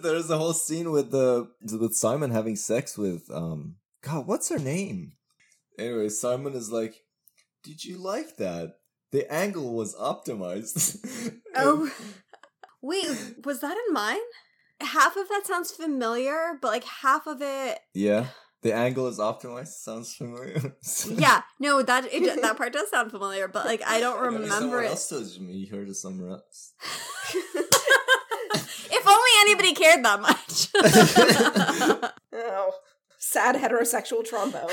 There's a whole scene with the with Simon having sex with um God, what's her name? Anyway, Simon is like, Did you like that? The angle was optimized. Oh, wait, was that in mine? Half of that sounds familiar, but like half of it, yeah. The angle is optimized. Sounds familiar. yeah, no, that it, that part does sound familiar, but like I don't Maybe remember someone it. else told me. You heard it somewhere else. if anybody cared that much. Oh, sad heterosexual trombone.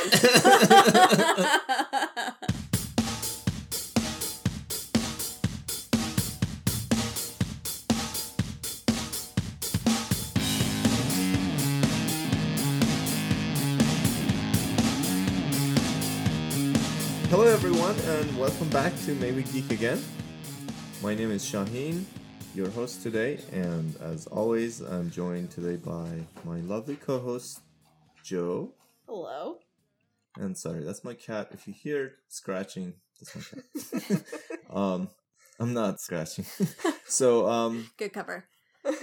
Hello, everyone, and welcome back to May We Geek Again. My name is Shahin, your host today, and as always, I'm joined today by my lovely co-host Joe. Hello. And sorry, that's my cat. If you hear scratching, that's my cat. um, I'm not scratching. so, um, Good cover.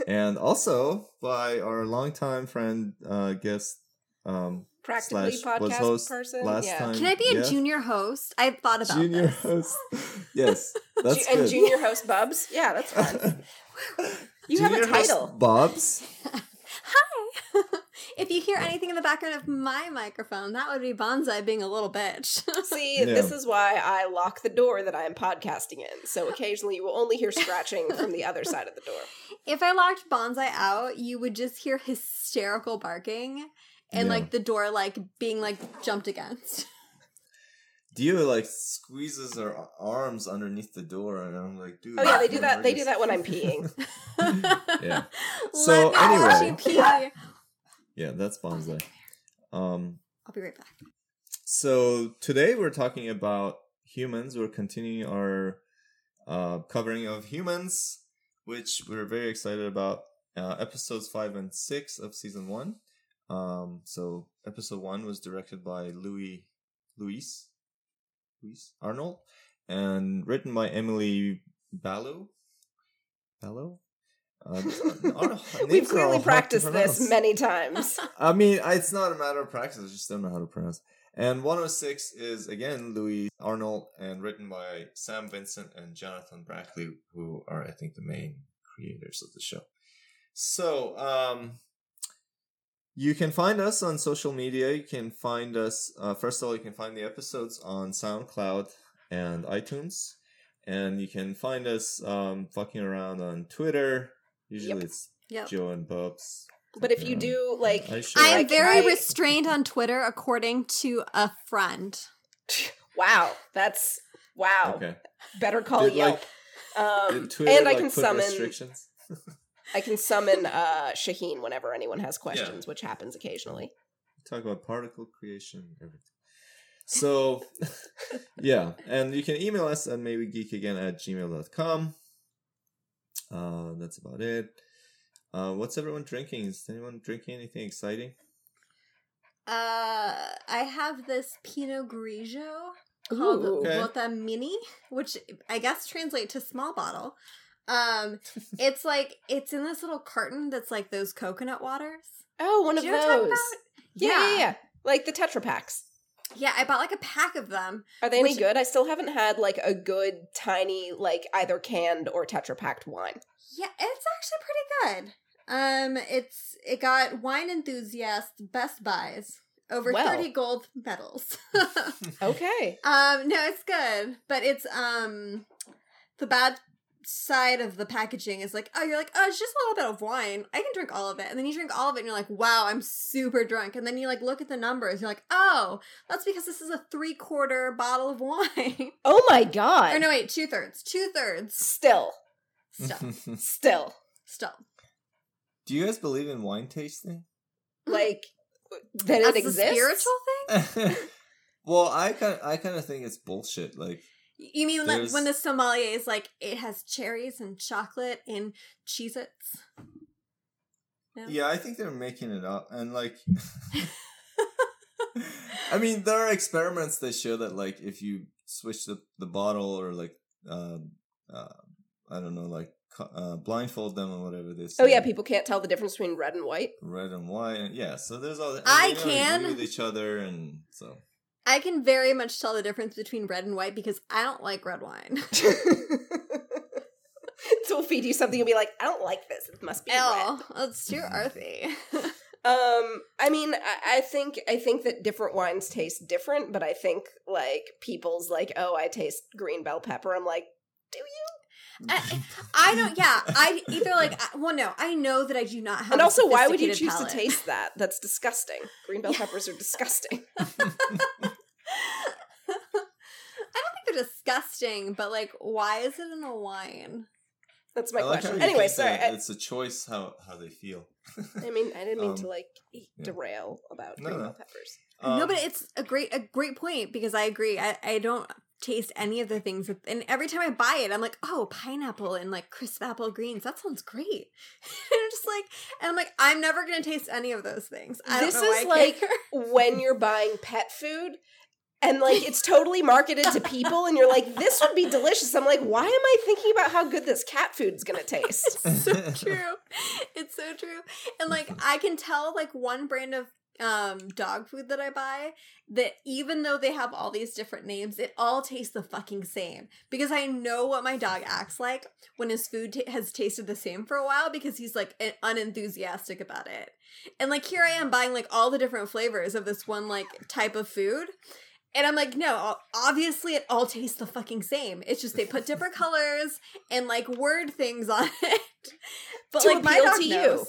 and also by our longtime friend, uh, guest, um, Practically slash podcast host person. last yeah. time. Can I be a Yeah. junior host? I thought about junior this. host? Yes, that's Ju- and good. junior host Bubs. Yeah, that's fun. You have a title. Bubs. Hi. if you hear anything in the background of my microphone, that would be Bonsai being a little bitch. See, Yeah. this is why I lock the door that I am podcasting in. So occasionally you will only hear scratching from the other side of the door. if I locked Bonsai out, you would just hear hysterical barking and Yeah. like the door like being like jumped against. Dio like squeezes her arms underneath the door, and I'm like, dude. Oh yeah, they do that. are They do that when I'm peeing. Yeah. Let So, me watch anyway. you pee. Yeah, that's bonsai. Um. I'll be right back. So today we're talking about humans. We're continuing our uh, covering of humans, which we're very excited about. Uh, episodes five and six of season one. Um, so episode one was directed by Louis Luis Luis Arnold and written by Emily Ballo. Ballo. Uh, We've names are all clearly practiced this many times. I mean, it's not a matter of practice. I just don't know how to pronounce. And 106 is again Lewis Arnold and written by Sam Vincent and Jonathan Brackley, who are I think the main creators of the show. So, um, you can find us on social media. You can find us. Uh, first of all, you can find the episodes on SoundCloud and iTunes, and you can find us um, fucking around on Twitter. Usually, Yep. it's Yep. Joe and Bubs. But if you do like, I am Like, very I- restrained on Twitter according to a friend. wow, that's wow. Okay. Better call Did, Yelp. like, um, Twitter, and I like, can put summon. restrictions. I can summon uh, Shahin whenever anyone has questions, which happens occasionally. Talk about particle creation, everything. So, yeah, and you can email us at maywegeekagain at gmail.com. Uh, that's about it. Uh, what's everyone drinking? Is anyone drinking anything exciting? Uh, I have this Pinot Grigio called Ooh. Okay. Bota Mini, which I guess translate to small bottle. Um, it's like it's in this little carton that's like those coconut waters. Oh, one of you know what those. about? Yeah, yeah, yeah. Like the Tetra Paks. Yeah, I bought like a pack of them. Are they any good? I still haven't had like a good tiny like either canned or Tetra Packed wine. Yeah, it's actually pretty good. Um, it's it got wine enthusiast best buys over Well. thirty gold medals. Okay. Um, no, it's good, but it's um the bad side of the packaging is like, oh, you're like, oh, it's just a little bit of wine. I can drink all of it, and then you drink all of it, and you're like, wow, I'm super drunk, and then you like look at the numbers, you're like, oh, that's because this is a three quarter bottle of wine. Oh my god. or no, wait, two thirds, two thirds. Still. Still, Still. still. Do you guys believe in wine tasting? Like that That's it the exists. spiritual thing. well, I kind I kind of think it's bullshit. Like, You mean like when the sommelier is like, it has cherries and chocolate and Cheez-Its? No? yeah, I think they're making it up, and like, I mean, there are experiments that show that like if you switch the the bottle or like, um, uh, I don't know, like uh, blindfold them or whatever this. Oh yeah, people can't tell the difference between red and white. red and white. And yeah, so there's all. and I they don't agree can. with each other, and so I can very much tell the difference between red and white because I don't like red wine. so we'll feed you something and be like, I don't like this. It must be red. L. It's too earthy. Um, I mean, I, I think I think that different wines taste different, but I think like people's like, oh, I taste green bell pepper. I'm like, do you? I, I don't. Yeah, I either like. Well, no, I know that I do not have. And a also, why would you choose sophisticated to taste that? That's disgusting. Green bell peppers are disgusting. I don't think they're disgusting, but like, why is it in a wine? That's my like question. Anyway, sorry. that I, it's a choice how how they feel. I mean, I didn't mean Um, to like yeah. derail about No, green no. bell peppers. no, Um, but it's a great a great point because I agree. I I don't taste any of the things, that, and every time I buy it, I'm like, oh, pineapple and like crisp apple greens. That sounds great. and I'm just like, and I'm like, I'm never gonna taste any of those things. I This don't know is like when you're buying pet food and like it's totally marketed to people and you're like this would be delicious i'm like why am i thinking about how good this cat food's gonna taste it's so true. It's so true. And like I can tell like one brand of um dog food that I buy that even though they have all these different names, it all tastes the fucking same because I know what my dog acts like when his food ta has tasted the same for a while because he's like un- unenthusiastic about it. And like here I am buying like all the different flavors of this one like type of food. And I'm like, no, obviously it all tastes the fucking same. It's just they put different colors and like word things on it. But To like my dog to you.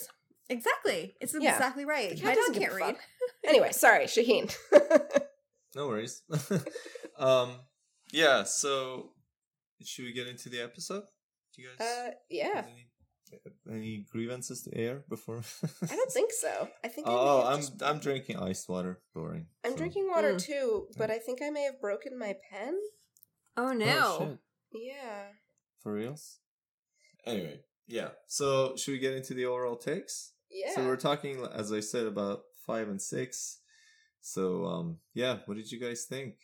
Knows. Exactly. It's Yeah. exactly right. The cat My dog can't read. anyway sorry shahin no worries. um, yeah. So, should we get into the episode? Do you guys uh yeah any, any grievances to air before? i don't think so i think I may Oh, I'm just- I'm drinking iced water. Boring. i'm so- drinking water Mm. too but i think i may have broken my pen Oh Oh, no. shit. yeah For reals? Anyway, yeah. So should we get into the overall takes? yeah So we're talking, as I said, about five and six. So um, yeah. What did you guys think?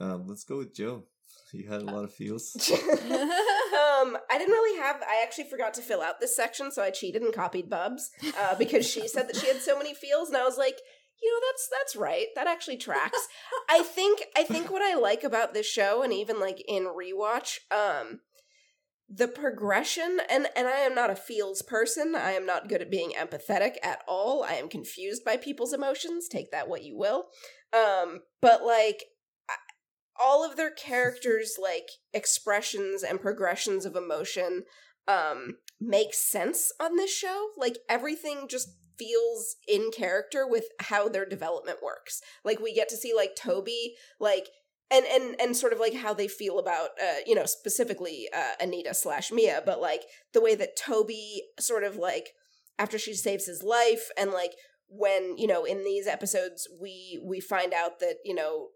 Um, let's go with Joe. You had a lot of feels. um, I didn't really have. I actually forgot to fill out this section, so I cheated and copied Bubs uh, because she said that she had so many feels, and I was like, you know, that's that's right. That actually tracks. I think I think what I like about this show, and even like in rewatch, um, the progression, and and I am not a feels person. I am not good at being empathetic at all. I am confused by people's emotions. Take that what you will. Um, but like all of their characters like expressions and progressions of emotion um make sense on this show like everything just feels in character with how their development works like we get to see like toby like and and and sort of like how they feel about uh you know specifically uh anita slash mia but like the way that toby sort of like after she saves his life and like when you know in these episodes we we find out that you know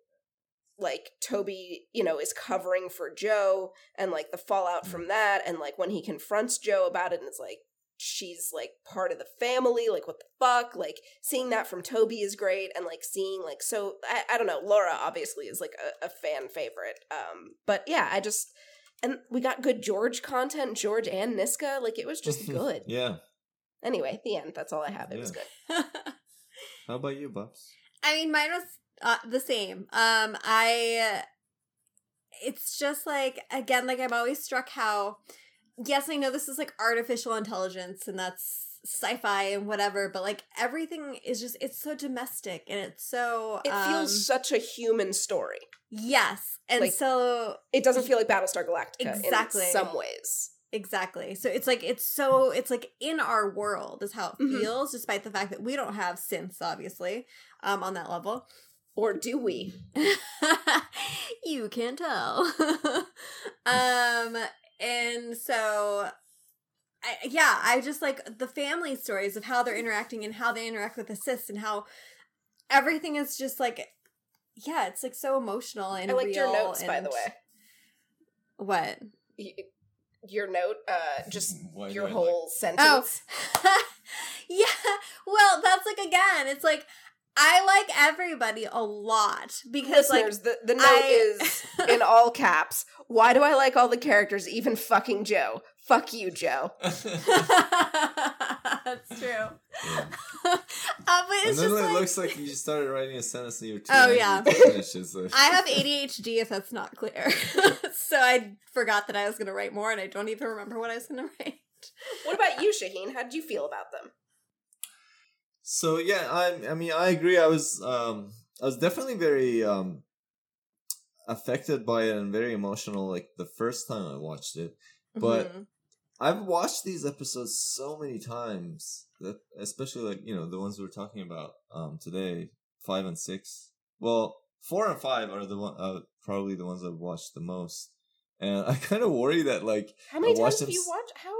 like Toby, you know, is covering for Joe and like the fallout from that and like when he confronts Joe about it and it's like she's like part of the family, like what the fuck? Like seeing that from Toby is great and like seeing like so I, I don't know, Laura obviously is like a, a fan favorite. Um but yeah, I just and we got good George content, George and Niska, like it was just good. yeah. Anyway, the end. That's all I have. It was good. How about you, Bubs? I mean, mine was uh, the same. Um, I. It's just like again, like I'm always struck how. Yes, I know this is like artificial intelligence, and that's sci-fi and whatever, but like everything is just it's so domestic and it's so. It um, feels such a human story. yes, and like- so It doesn't feel like Battlestar Galactica Exactly. in some ways. Exactly. So it's like it's so it's like in our world is how it Mhm. feels, despite the fact that we don't have synths, obviously, um, on that level. Or do we? you can't tell. um, and so I, yeah, I just like the family stories of how they're interacting and how they interact with the sis and how everything is just like yeah, it's like so emotional and I liked your real notes, by the way. What? Y- Your note, uh, just Why your I whole sentence. Oh. yeah. Well, that's like again, it's like I like everybody a lot because like Listeners, the, the note I- is in all caps. Why do I like all the characters, even fucking Joe? Fuck you, Joe. that's true. Yeah. uh, but and then just it like, looks like you started writing a sentence and you're too Oh, yeah. to so- I have ADHD if that's not clear. so I forgot that I was going to write more and I don't even remember what I was going to write. What about you, Shahin? How did you feel about them? So yeah, I I mean I agree. I was um I was definitely very um affected by it and very emotional like the first time I watched it. But- Mhm. I've watched these episodes so many times that especially like, you know, the ones we're talking about um today, 5 and 6. Well, 4 and 5 are the one uh, probably the ones I've watched the most. And I kind of worry that like How many I times have you s- watched? How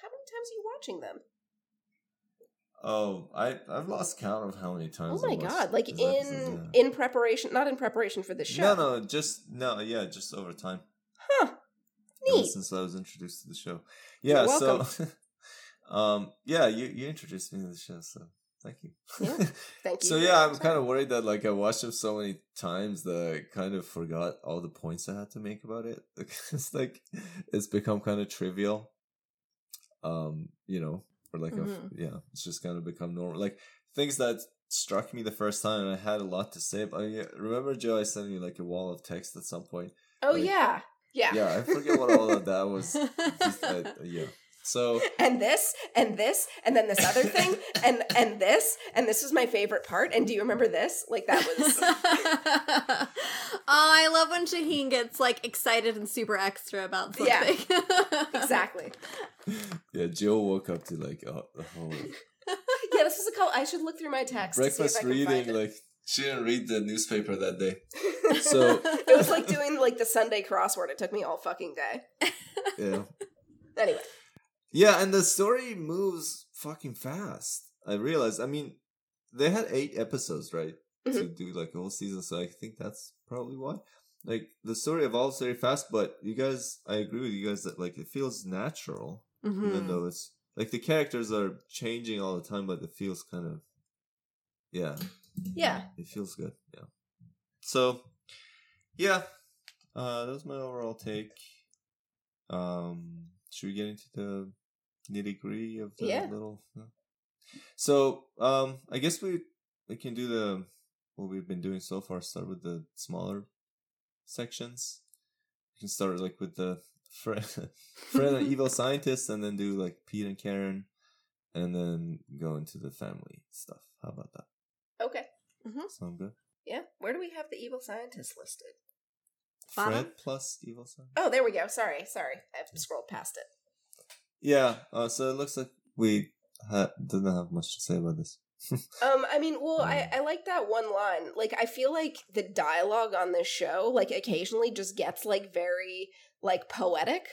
how many times are you watching them? Oh, I I've lost count of how many times Oh my god! Like in episodes, yeah. in preparation, not in preparation for the show. No, no, just no, yeah, just over time. Huh? Neat. since I was introduced to the show. Yeah, so um yeah, you you introduced me to the show, so thank you. Yeah, Thank you. so yeah, I'm kind of worried that like I watched them so many times that I kind of forgot all the points I had to make about it. it's like it's become kind of trivial. Um, you know, or like a, Mhm. yeah, it's just kind of become normal. Like things that struck me the first time and I had a lot to say. But yeah, remember Joe, I sent you like a wall of text at some point. Oh like- yeah, yeah. Yeah, I forget what all of that was. Just that, yeah. So and this and this and then this other thing and and this and this was my favorite part and do you remember this like that was oh, I love when Shahin gets like excited and super extra about something. Yeah. exactly yeah, Jill woke up to like a, a whole yeah this was a call i should look through my text to see if breakfast I can reading. find it. Like she didn't read the newspaper that day. so- it was like doing like the sunday crossword it took me all fucking day Yeah, anyway yeah, and the story moves fucking fast. I realized. I mean, they had eight episodes, right, to Mm-hmm. do like a whole season. So I think that's probably why. Like the story evolves very fast, but you guys, I agree with you guys that like it feels natural. even Mhm. though it's like the characters are changing all the time, but it feels kind of yeah, yeah it feels good. Yeah. So yeah, uh, that was my overall take. Um, should we get into the nitty gritty of the Yeah. little? So um, I guess we we can do the what we've been doing so far. Start with the smaller sections. We can start like with the Fred, Fred and evil scientist, and then do like Pete and Karen, and then go into the family stuff. How about that? okay Sound good? yeah where do we have the evil scientist listed Bottom? Fred plus evil scientist. oh there we go sorry sorry i've scrolled past it Yeah. Uh, so it looks like we ha- didn't have much to say about this. Um, I mean, well, I, I like that one line. Like, I feel like the dialogue on this show, like, occasionally just gets like very like poetic.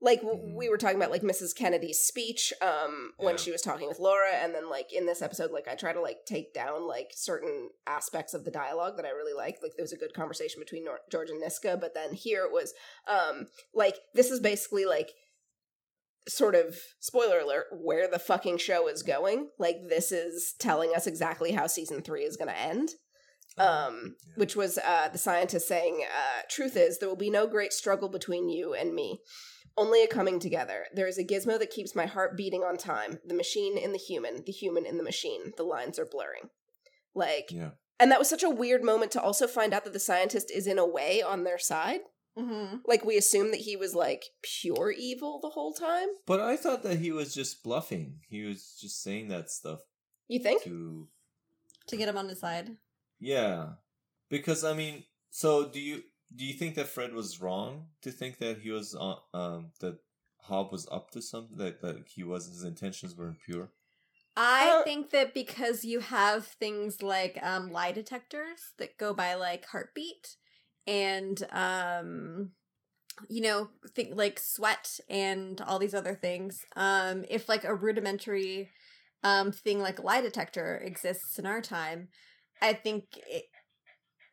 Like w- Mhm. we were talking about, like Mrs. Kennedy's speech, um, when Yeah. she was talking with Laura, and then like in this episode, like I try to like take down like certain aspects of the dialogue that I really like. Like there was a good conversation between Nor- George and Niska, but then here it was, um, like this is basically like sort of spoiler alert where the fucking show is going. Like this is telling us exactly how season three is going to end um yeah. which was uh the scientist saying uh truth is there will be no great struggle between you and me only a coming together. There is a gizmo that keeps my heart beating on time. The machine in the human the human in the machine. The lines are blurring. Like yeah. and that was such a weird moment to also find out that the scientist is in a way on their side Mm-hmm. like we assume that he was like pure evil the whole time But I thought that he was just bluffing. He was just saying that stuff you think to To get him on his side. yeah. Because I mean, so do you do you think that Fred was wrong to think that he was on um that Hobb was up to something that that he was his intentions were impure? I Uh, think that because you have things like um, lie detectors that go by like heartbeat and um you know think like sweat and all these other things um if like a rudimentary um thing like a lie detector exists in our time i think it,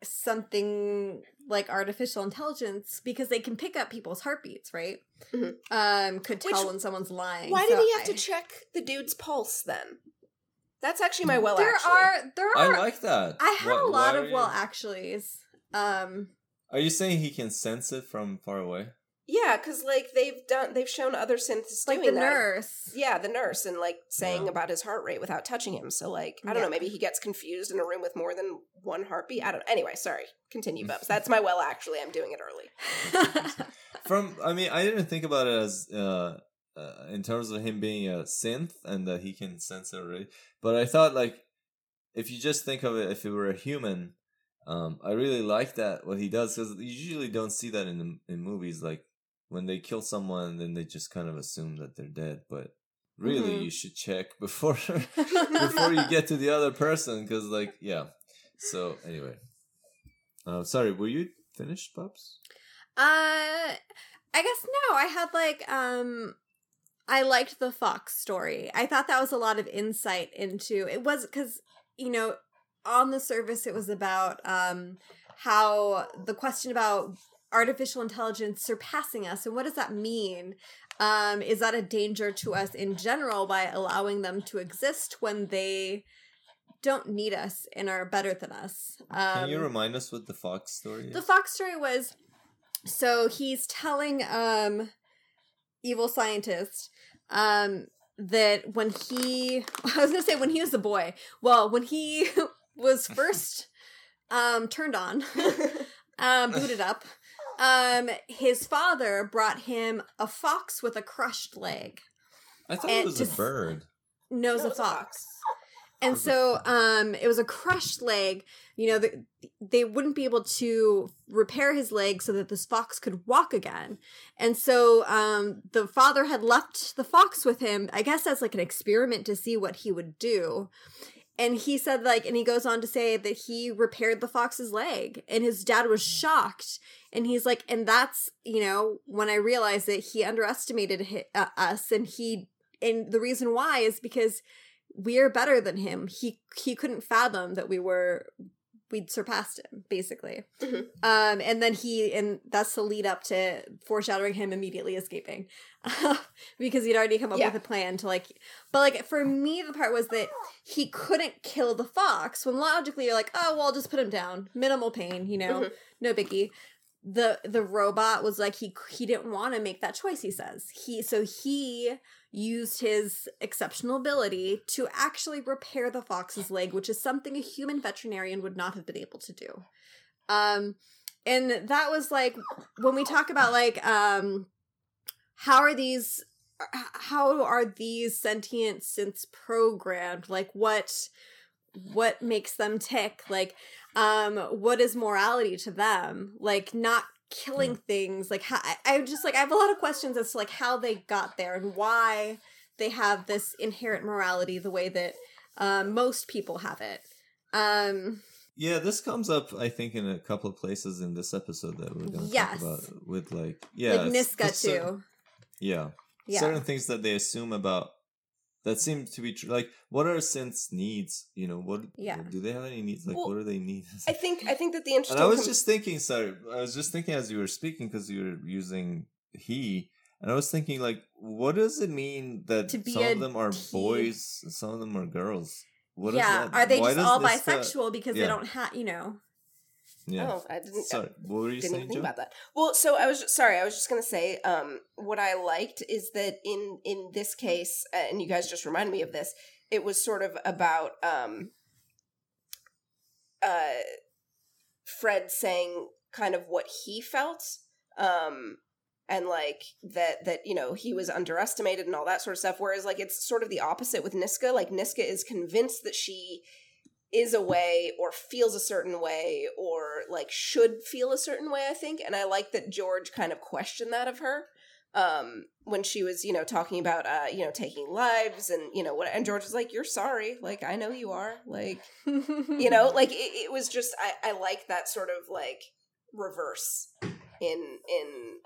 something like artificial intelligence because they can pick up people's heartbeats right Mhm. um could tell Which- when someone's lying Why So did he have to check the dude's pulse then? That's actually my well. there actually. are there are. I, like that. i have What- a lot of well actuallys. Um, Are you saying he can sense it from far away? Yeah, because like they've done, they've shown other synths like doing the that. nurse. Yeah, the nurse, and like saying Yeah. about his heart rate without touching him. So like, I don't Yeah. know, maybe he gets confused in a room with more than one heartbeat. I don't. Anyway, sorry. Continue, Bubs. That's my well. Actually, I'm doing it early. From I mean, I didn't think about it as uh, uh in terms of him being a synth and that he can sense it already. But I thought like if you just think of it, if it were a human, um, I really like that what he does because you usually don't see that in the, in movies. Like when they kill someone, then they just kind of assume that they're dead. But really, Mhm. you should check before before you get to the other person because like yeah. So anyway, uh, sorry, were you finished, Bubs? Uh, I guess no. I had like um, I liked the Fox story. I thought that was a lot of insight into it. Was because you know on the surface it was about um how the question about artificial intelligence surpassing us and what does that mean um is that a danger to us in general by allowing them to exist when they don't need us and are better than us um, Can you remind us what the Fox story is? the Fox story was so he's telling um evil scientist um that when he I was gonna say when he was a boy. Well, when he was first um turned on, um booted up, um his father brought him a fox with a crushed leg. I thought it was to a s- bird. Nose No, a it's a fox. And so um it was a crushed leg. You know, the, they wouldn't be able to repair his leg so that this fox could walk again. And so um the father had left the fox with him, I guess as like an experiment to see what he would do. And he said like and he goes on to say that he repaired the fox's leg and his dad was shocked and he's like and that's, you know, when I realized that he underestimated hi- uh, us and he and the reason why is because we're better than him. He he couldn't fathom that we were we'd surpassed him basically. Mhm. Um and then he and that's the lead up to foreshadowing him immediately escaping. because he'd already come up Yeah. with a plan to like but like for me the part was that he couldn't kill the fox when logically you're like, "Oh, well, just put him down. Minimal pain, you know. Mhm. No biggie." The the robot was like he he didn't want to make that choice, he says. He so he used his exceptional ability to actually repair the fox's leg, which is something a human veterinarian would not have been able to do. Um and that was like when we talk about like um how are these how are these sentient synths programmed? Like what what makes them tick? Like um what is morality to them? Like not killing things like how I, I just like i have a lot of questions as to like how they got there and why they have this inherent morality the way that um, most people have it um Yeah, this comes up, I think, in a couple of places in this episode that we're going to Yes. talk about. With like, yeah, like niska too yeah, yeah certain things that they assume about that seem to be true. Like, what are synths' needs? You know, what? Yeah. Do they have any needs? Like, Well, what do they need? I think I think that the and interesting. I was com- just thinking. Sorry, I was just thinking as you were speaking because you were using he. And I was thinking, like, what does it mean that To be some of them are boys, some of them are girls? What is yeah are they Why just all uh, bisexual because they don't have you know yeah. Oh, I didn't. Sorry, what were you didn't saying, think Joe? about that. Well, so I was just, sorry. I was just gonna say, um, what I liked is that in in this case, uh, and you guys just reminded me of this. It was sort of about um, uh, Fred saying kind of what he felt, um, and like that that you know he was underestimated and all that sort of stuff. Whereas like it's sort of the opposite with Niska. Like Niska is convinced that she is a way or feels a certain way or like should feel a certain way i think. And i like that george kind of questioned that of her um when she was you know talking about uh you know taking lives and you know what and george was like you're sorry. Like i know you are. Like you know like it, it was just i i like that sort of like reverse in in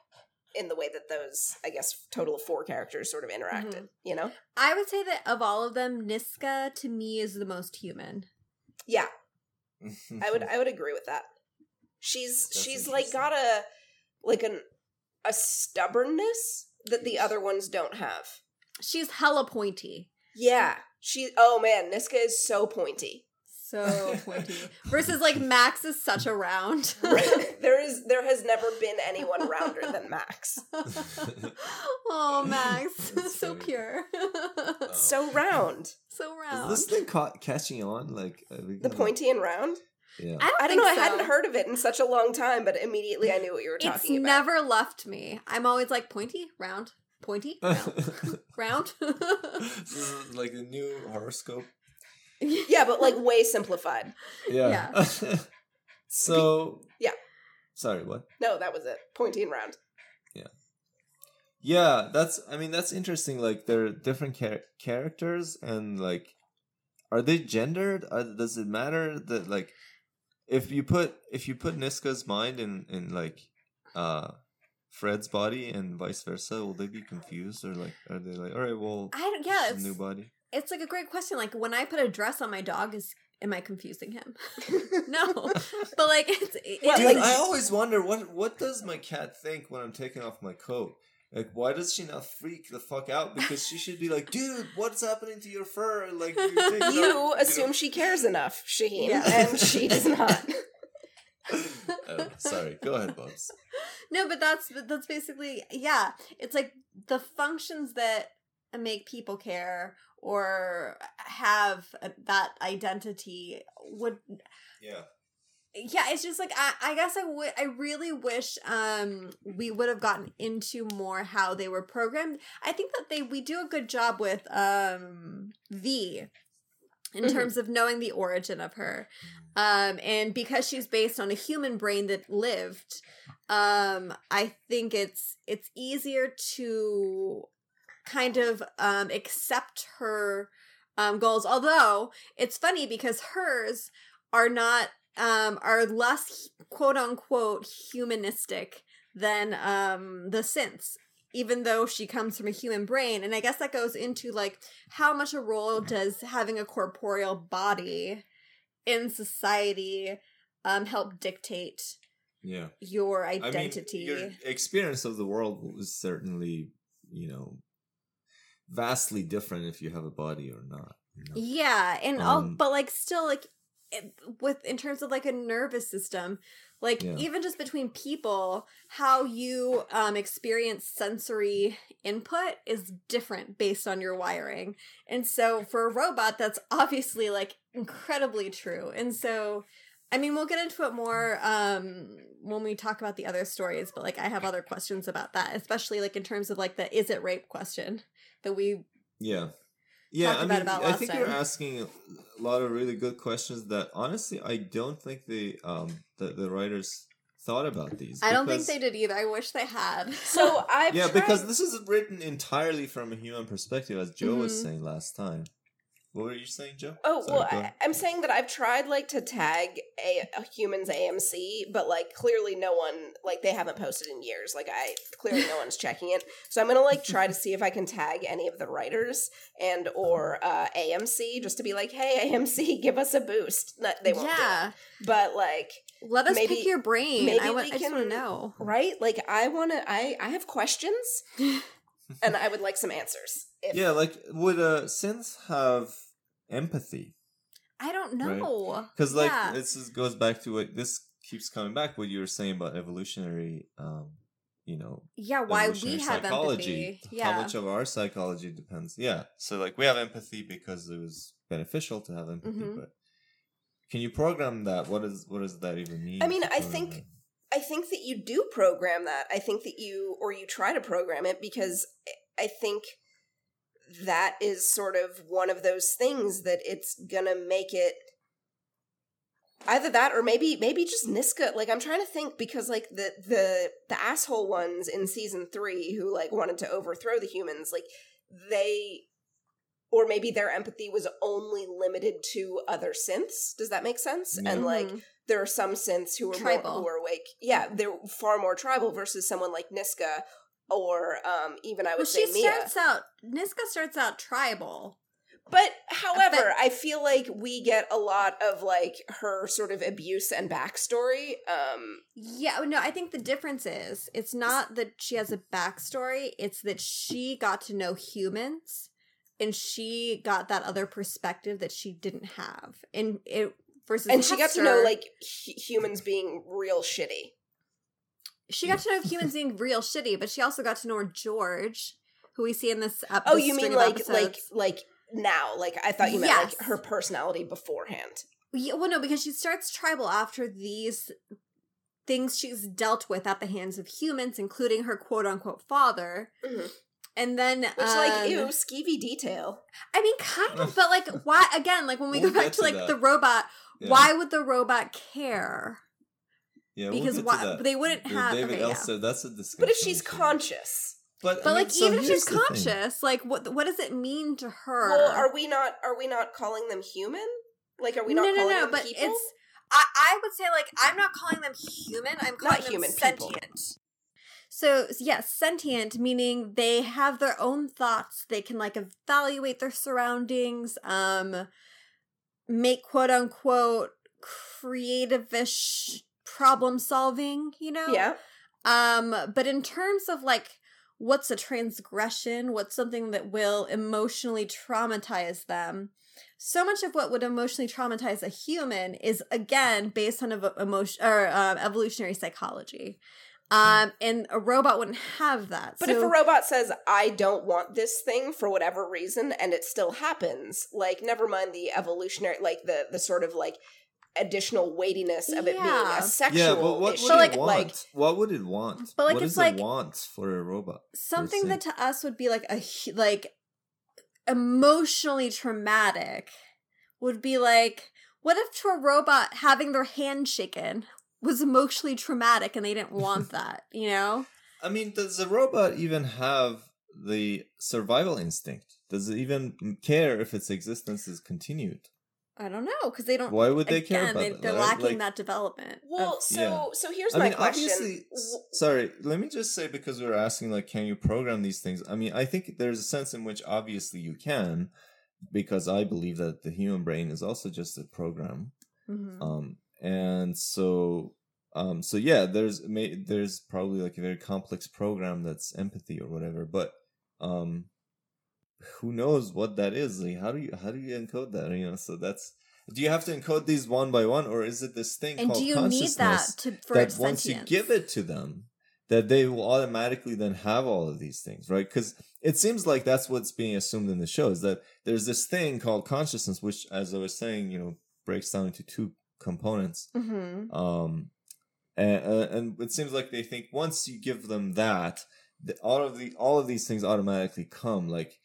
in the way that those i guess total of four characters sort of interacted you know? I would say that of all of them niska to me is the most human yeah I would I would agree with that. She's That's she's like got a like an a stubbornness that the other ones don't have. she's hella pointy Yeah. She oh man, Niska is so pointy. So pointy. Versus like Max is such a round. there is there has never been anyone rounder than Max. oh, Max, That's so funny. pure, oh. So round. so Is round. this thing ca- catching on? Like are we The gonna- pointy and round? Yeah. I don't, I don't know, think I hadn't heard of it in such a long time, but immediately I knew what you were It's talking about. It's never left me. I'm always like pointy, round, pointy, round, round. this is like a new horoscope. Yeah, but like way simplified. Yeah. yeah. so Yeah. Sorry, what? No, that was it. Pointy and round. Yeah, Yeah, that's. I mean, that's interesting. Like, they're different char- characters, and like, are they gendered? Are, does it matter that like, if you put if you put Niska's mind in in like, uh, Fred's body and vice versa, will they be confused or like, are they like, all right, well, I don't. Yeah, it's new body. It's like a great question. Like when I put a dress on my dog, is am I confusing him? no, but like it's it, Well, Dude, is- I always wonder what what does my cat think when I'm taking off my coat. Like, why does she not freak the fuck out? Because she should be like, dude, what's happening to your fur? Like, you're taking off- You know? assume she cares enough, Shahin, Yeah. and she does not. Oh, sorry, go ahead, Bubs. no, but that's that's basically yeah. It's like the functions that make people care or have that identity would Yeah. yeah it's just like i, I guess i would i really wish um we would have gotten into more how they were programmed i think that they we do a good job with um v in Mhm. terms of knowing the origin of her um and because she's based on a human brain that lived um i think it's it's easier to kind of um accept her um goals although it's funny because hers are not um are less quote unquote humanistic than um the synths even though she comes from a human brain and i guess that goes into like how much a role does having a corporeal body in society um help dictate Yeah. your I mean, identity your experience of the world is certainly, you know, vastly different if you have a body or not. you know? Yeah, and all, Um, but like still like it- with in terms of like a nervous system, like Yeah. even just between people, how you um experience sensory input is different based on your wiring. And so for a robot that's obviously like incredibly true. And so I mean, we'll get into it more um when we talk about the other stories, but like I have other questions about that, especially like in terms of like the is it rape question that we Yeah. Yeah, talked I about mean, about I last think you're asking a lot of really good questions that honestly I don't think the um the, the writers thought about these. I don't think they did either. I wish they had. So I've Yeah, tried- because this is written entirely from a human perspective, as Joe was Mhm. saying last time. What were you saying, Joe? Oh Sorry, well, I, I'm saying that I've tried like to tag a, a humans AMC, but like clearly no one like they haven't posted in years. Like I clearly no one's checking it, so I'm gonna like try to see if I can tag any of the writers and or uh, AMC just to be like, hey AMC, give us a boost. No, they won't. do it. yeah. but like Let us Maybe- pick your brain. maybe I, want, we I just want to can- know. right, like I want to. I I have questions, and I would like some answers. If, Yeah, like would uh synths have empathy? I don't know. Because like Yeah. this is, goes back to what this keeps coming back. What you were saying about evolutionary, um, you know, Yeah, why we have psychology. empathy. Yeah. How much of our psychology depends? Yeah. So like we have empathy because it was beneficial to have empathy, Mhm. but can you program that? What is what does that even mean? I mean, I think- that? I think that you do program that. I think that you, or you try to program it because I think that is sort of one of those things that it's gonna make it either that or maybe maybe just Niska. Like I'm trying to think because like the the the asshole ones in season three who like wanted to overthrow the humans, like they or maybe their empathy was only limited to other synths. Does that make sense? And like Mhm. There are some synths who are Tribal. more who are awake. Yeah, they're far more tribal versus someone like Niska or um even I would well, say she Mia. starts out. Niska starts out tribal. but however, but- I feel like we get a lot of like her sort of abuse and backstory. Um Yeah, no, I think the difference is it's not that she has a backstory, it's that she got to know humans and she got that other perspective that she didn't have, and it versus and she got to know like hu- humans being real shitty. she got to know humans being real shitty, but she also got to know George, who we see in this. Ep- Oh, this you mean like like episodes. like now? Like I thought you meant Yes. like her personality beforehand. Yeah, well, no, because she starts tribal after these things she's dealt with at the hands of humans, including her quote unquote father. Mhm. And then, Which like um, ew, skeevy detail. I mean, kind of, but like, why? Again, like when we We'll go back to to like that. the robot, Yeah. why would the robot care? Yeah, because we'll get why- to that. they wouldn't The have- David okay, L. yeah. said that's a discussion. But if she's conscious, but, But I mean, like, so even if she's the thing. conscious, like, what what does it mean to her? well, are we not are we not calling them human? Like, are we not no, no, calling no, them but people? it's. I, I would say like I'm not calling them human. I'm calling Not them human, people. sentient. So yes, sentient meaning they have their own thoughts. They can like evaluate their surroundings, um, make quote unquote creative-ish problem solving. You know, yeah. um, but in terms of like what's a transgression, what's something that will emotionally traumatize them, so much of what would emotionally traumatize a human is again based on ev- emotion or um, evolutionary psychology. Um, and a robot wouldn't have that. But So- if a robot says, I don't want this thing for whatever reason, and it still happens, like, never mind the evolutionary, like, the, the sort of, like, additional weightiness of it being a sexual Yeah, but what issue. would like- it want? like, what would it want? But, like, what it's does like- it want for a robot? something that to us would be like a like emotionally traumatic would be like what if to a robot having their hand shaken was emotionally traumatic and they didn't want that you know I mean, does the robot even have the survival instinct? Does it even care if its existence is continued? i don't know because they don't Why would they care again, about they, They're right? lacking Like- that development well, of- so, yeah. so here's I my mean, question. obviously, sorry, let me just say because we were asking, like, can you program these things? I mean, I think there's a sense in which obviously you can, because I believe that the human brain is also just a program. Mhm. Um, and so, um, so yeah, there's may, there's probably like a very complex program that's empathy or whatever, but um, who knows what that is? Like, how do you how do you encode that? You know, so that's. Do you have to encode these one by one, or is it this thing and called do you need consciousness? that to for that once you give it to them that they will automatically then have all of these things right because it seems like that's what's being assumed in the show is that there's this thing called consciousness which as i was saying you know breaks down into two components Mhm. um and, uh, and it seems like they think once you give them that the, all of the all of these things automatically come like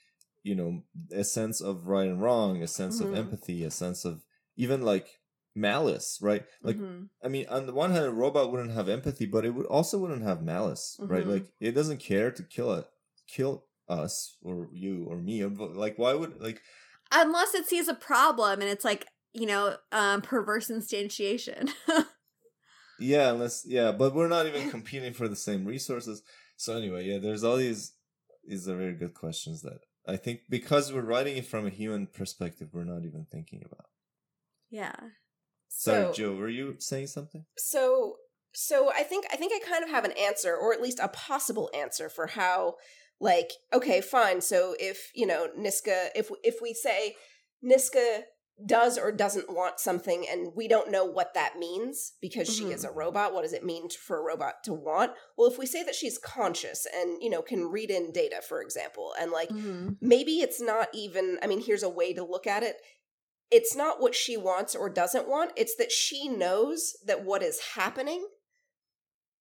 you know a sense of right and wrong a sense Mhm. of empathy a sense of even like malice right like Mhm. I mean, on the one hand, a robot wouldn't have empathy, but it would also wouldn't have malice, right? Mhm. Like it doesn't care to kill it, kill us or you or me. or- Like, why would like? unless it sees a problem and it's like you know um perverse instantiation Yeah, unless yeah, but we're not even competing for the same resources. So anyway, yeah, there's all these. These are very good questions that I think because we're writing it from a human perspective, we're not even thinking about. yeah Sorry, So- Joe, were you saying something? so so i think i think i kind of have an answer or at least a possible answer for how like okay fine so if you know niska if if we say niska does or doesn't want something and we don't know what that means because she is a robot what does it mean to- for a robot to want? Well if we say that she's conscious and you know can read in data for example and like Mhm. maybe it's not even i mean here's a way to look at it. It's not what she wants or doesn't want it's that she knows that what is happening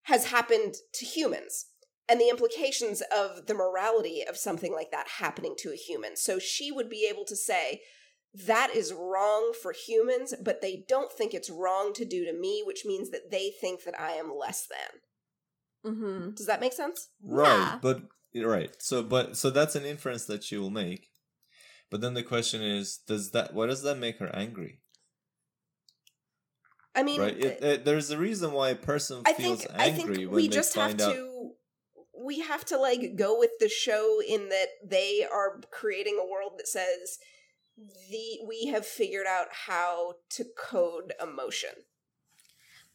has happened to humans and the implications of the morality of something like that happening to a human. So she would be able to say that is wrong for humans but they don't think it's wrong to do to me which means that they think that i am less than Mm-hmm. does that make sense Right, Yeah. but right. So, but so that's an inference that she will make. But then the question is, does that what does that make her angry? i mean right. It, it, there's a reason why a person I feels think I angry think when we they just have find out. to we have to like go with the show in that they are creating a world that says the we have figured out how to code emotion.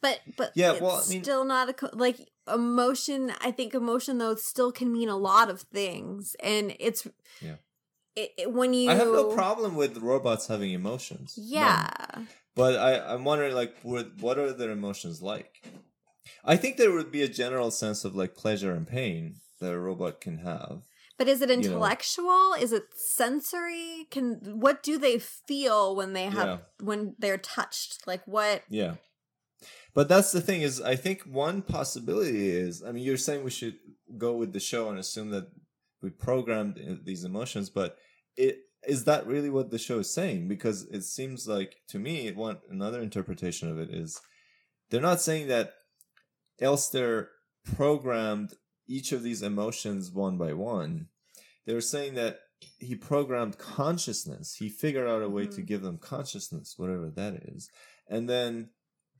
but but Yeah, it's well, I mean- still not a co- like emotion i think emotion though still can mean a lot of things and it's Yeah. it, it- when you I have no problem with robots having emotions. None. Yeah. But I, I'm wondering, like, what, what are their emotions like? I think there would be a general sense of like pleasure and pain that a robot can have. But is it know. intellectual? Is it sensory? Can what do they feel when they have Yeah. when they're touched? Like what? Yeah. But that's the thing is I think one possibility is I mean you're saying we should go with the show and assume that we programmed uh, these emotions but it is that really what the show is saying because it seems like to me one another interpretation of it is they're not saying that Elster programmed each of these emotions one by one they're saying that he programmed consciousness. He figured out a way to Mhm. give them consciousness whatever that is. And then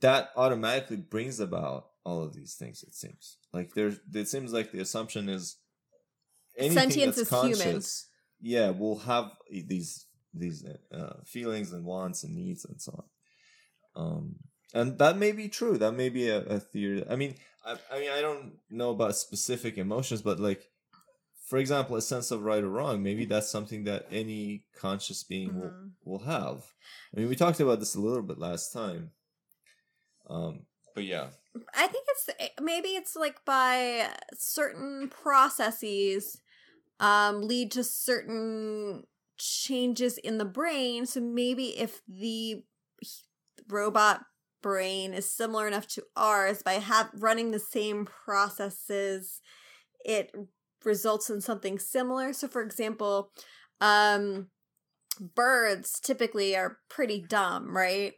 that automatically brings about all of these things it seems. Like there's it seems like the assumption is anything Sentience that's is human. conscious yeah will have these these uh, feelings and wants and needs and so on. Um and that may be true. That may be a, a theory. I mean I, I mean i don't know about specific emotions but like for example a sense of right or wrong maybe that's something that any conscious being will Mhm. will have i mean we talked about this a little bit last time um but yeah I think it's eh, maybe it's like by certain processes um lead to certain changes in the brain. So maybe if the robot brain is similar enough to ours by have running the same processes, it results in something similar. So for example, um birds typically are pretty dumb, right?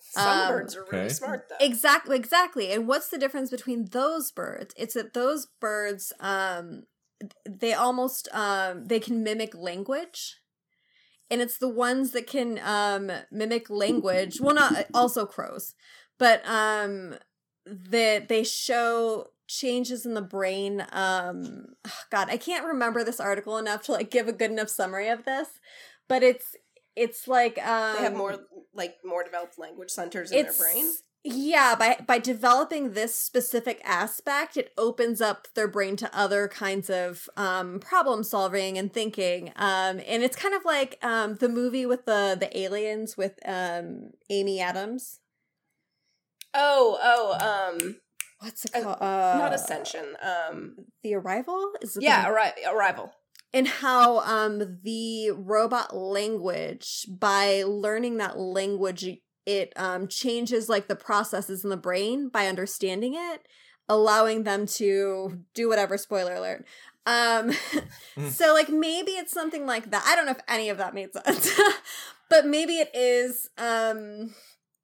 Some Um, birds are really okay. smart though. Exactly, exactly. And what's the difference between those birds? It's that those birds um they almost um they can mimic language. And it's the ones that can um mimic language. Well not also crows. But um that they show changes in the brain um god, I can't remember this article enough to like give a good enough summary of this. But it's it's like um they have more like more developed language centers in their brain. Yeah, by by developing this specific aspect, it opens up their brain to other kinds of um, problem solving and thinking. Um, and it's kind of like um, the movie with the the aliens with um, Amy Adams. Oh, oh, um, What's it Uh, called? Uh, not Ascension. Um, The Arrival is it the- yeah, arri- Arrival. and how um the robot language by learning that language it um changes like the processes in the brain by understanding it allowing them to do whatever spoiler alert. Um Mm. so like maybe it's something like that. I don't know if any of that made sense. But maybe it is um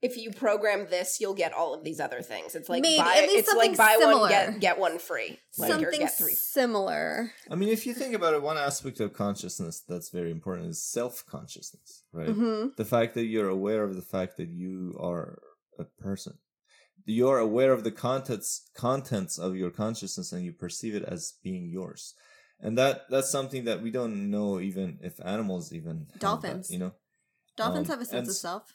If you program this, you'll get all of these other things. It's like Maybe, buy, at least it's like buy similar. one get get one free. Like or something get three. similar I mean, if you think about it, one aspect of consciousness that's very important is self consciousness, right? hmm The fact that you're aware of the fact that you are a person. You're aware of the contents contents of your consciousness and you perceive it as being yours. And that that's something that we don't know even if animals even have that, Dolphins. you know? dolphins Um, have a sense and of self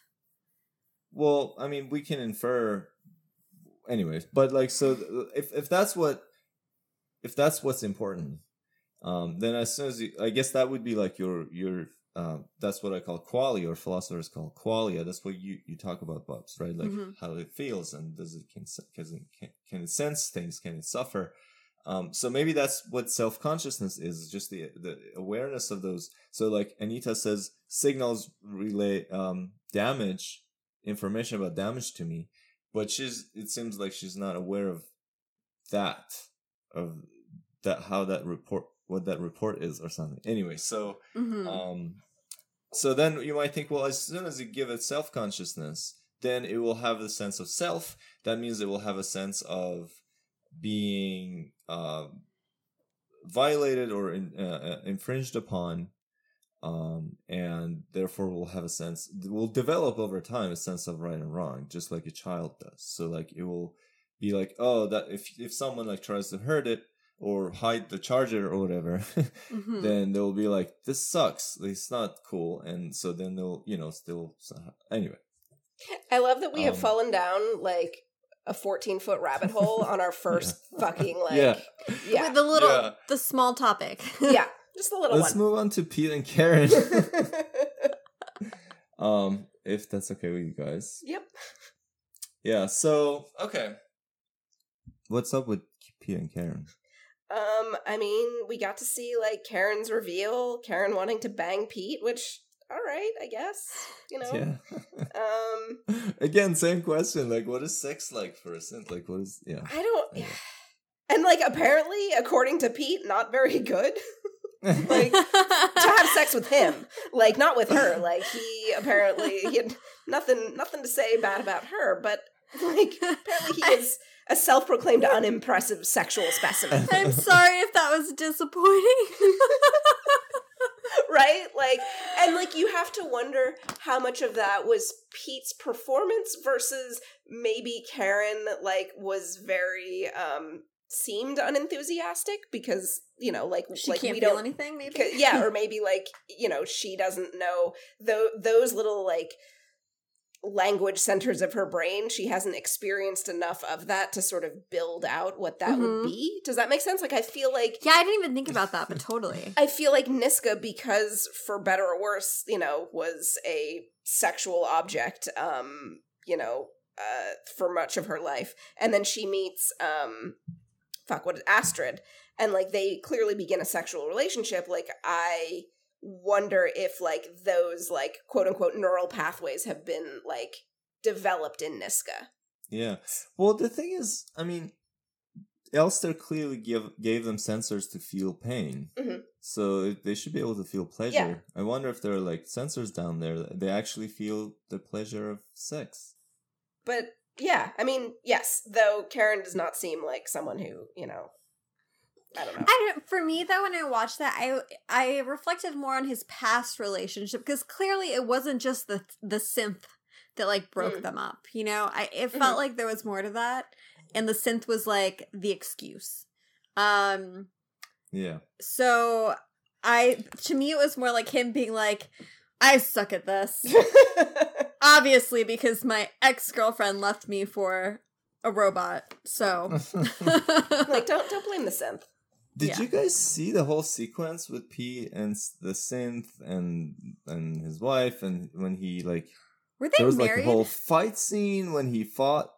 Well, I mean, we can infer, anyways. But like, so if if that's what, if that's what's important, um, then as soon as you, I guess that would be like your your, uh, that's what I call qualia, or philosophers call qualia. That's what you you talk about, Bubs, right? Like Mhm. how it feels and does it can can, can it sense things? Can it suffer? Um, so maybe that's what self consciousness is, just the the awareness of those. So like Anita says, signals relay um, damage information about damage to me, but she's it seems like she's not aware of that of that how that report what that report is or something. Anyway, so hmm um so then you might think well as soon as you give it self consciousness then it will have the sense of self that means it will have a sense of being uh, violated or in, uh, uh, infringed upon um, and therefore will have a sense will develop over time a sense of right and wrong just like a child does. So like it will be like oh that if if someone like tries to hurt it or hide the charger or whatever hmm then they'll be like this sucks it's not cool. And so then they'll you know still anyway. I love that we have Um, fallen down like a 14 foot rabbit hole on our first fucking like Yeah. yeah. With the little, Yeah. the small topic. yeah just a little Let's one. move on to Pete and Karen. um, if that's okay with you guys. yep. Yeah. So okay, what's up with Pete and Karen? Um, I mean, we got to see like Karen's reveal, Karen wanting to bang Pete, which all right, I guess. You know. Yeah. Um Again, same question. Like, what is sex like for a synth? Like, what is yeah? I don't Yeah. and like apparently, according to Pete, not very good. Like, to have sex with him. Like not with her. Like he apparently he had nothing nothing to say bad about her but like apparently he is a self-proclaimed unimpressive sexual specimen. I'm sorry if that was disappointing. right? Like and like you have to wonder how much of that was pete's performance versus maybe karen like was very um seemed unenthusiastic because you know like she like can't we feel don't anything, maybe. Yeah or maybe like you know she doesn't know tho- those little like language centers of her brain she hasn't experienced enough of that to sort of build out what that Mhm. would be does that make sense like i feel like Yeah, I didn't even think about that, but totally. i feel like niska because for better or worse you know was a sexual object um you know uh for much of her life and then she meets um fuck what astrid and like they clearly begin a sexual relationship like i wonder if like those like quote unquote neural pathways have been like developed in niska Yeah. Well, the thing is, I mean, Elster clearly give, gave them sensors to feel pain. Mhm. So they should be able to feel pleasure. I wonder if there are like sensors down there that they actually feel the pleasure of sex. but yeah i mean yes though karen does not seem like someone who you know i don't know I don't, for me though, when I watched that, I I reflected more on his past relationship because clearly it wasn't just the the synth that like broke Mm. them up. You know, I it felt like there was more to that, and the synth was like the excuse. Um, Yeah. so I to me it was more like him being like, I suck at this. Obviously, because my ex girlfriend left me for a robot. So like don't don't blame the synth Did Yeah. you guys see the whole sequence with P and the synth and and his wife and when he like were they there they was like married? a whole fight scene when he fought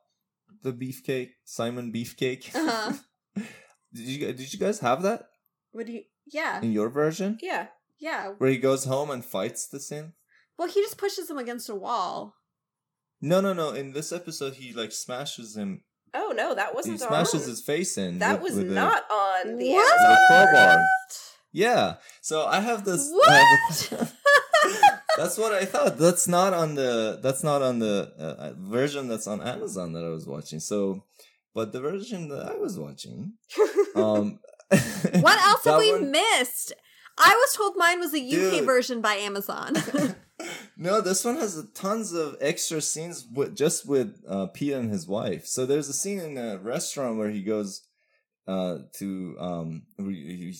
the beefcake Simon Beefcake. Uh-huh. did you did you guys have that What do you? Yeah, in your version yeah yeah. where he goes home and fights the synth? Well, he just pushes him against a wall. No, no, no. In this episode, he like smashes him. oh no that wasn't smashes on his face in. that with- was with a- not on the What? Amazon crowbar. Yeah. So I have this. I What? have a- that's what I thought. That's not on the. That's not on the uh, uh, version that's on Amazon that I was watching. So, but the version that I was watching. Um. What else have we one- missed? I was told mine was a UK Dude. version by Amazon. no, this one has tons of extra scenes with just with uh, Pete and his wife. So there's a scene in a restaurant where he goes uh, to um, he, he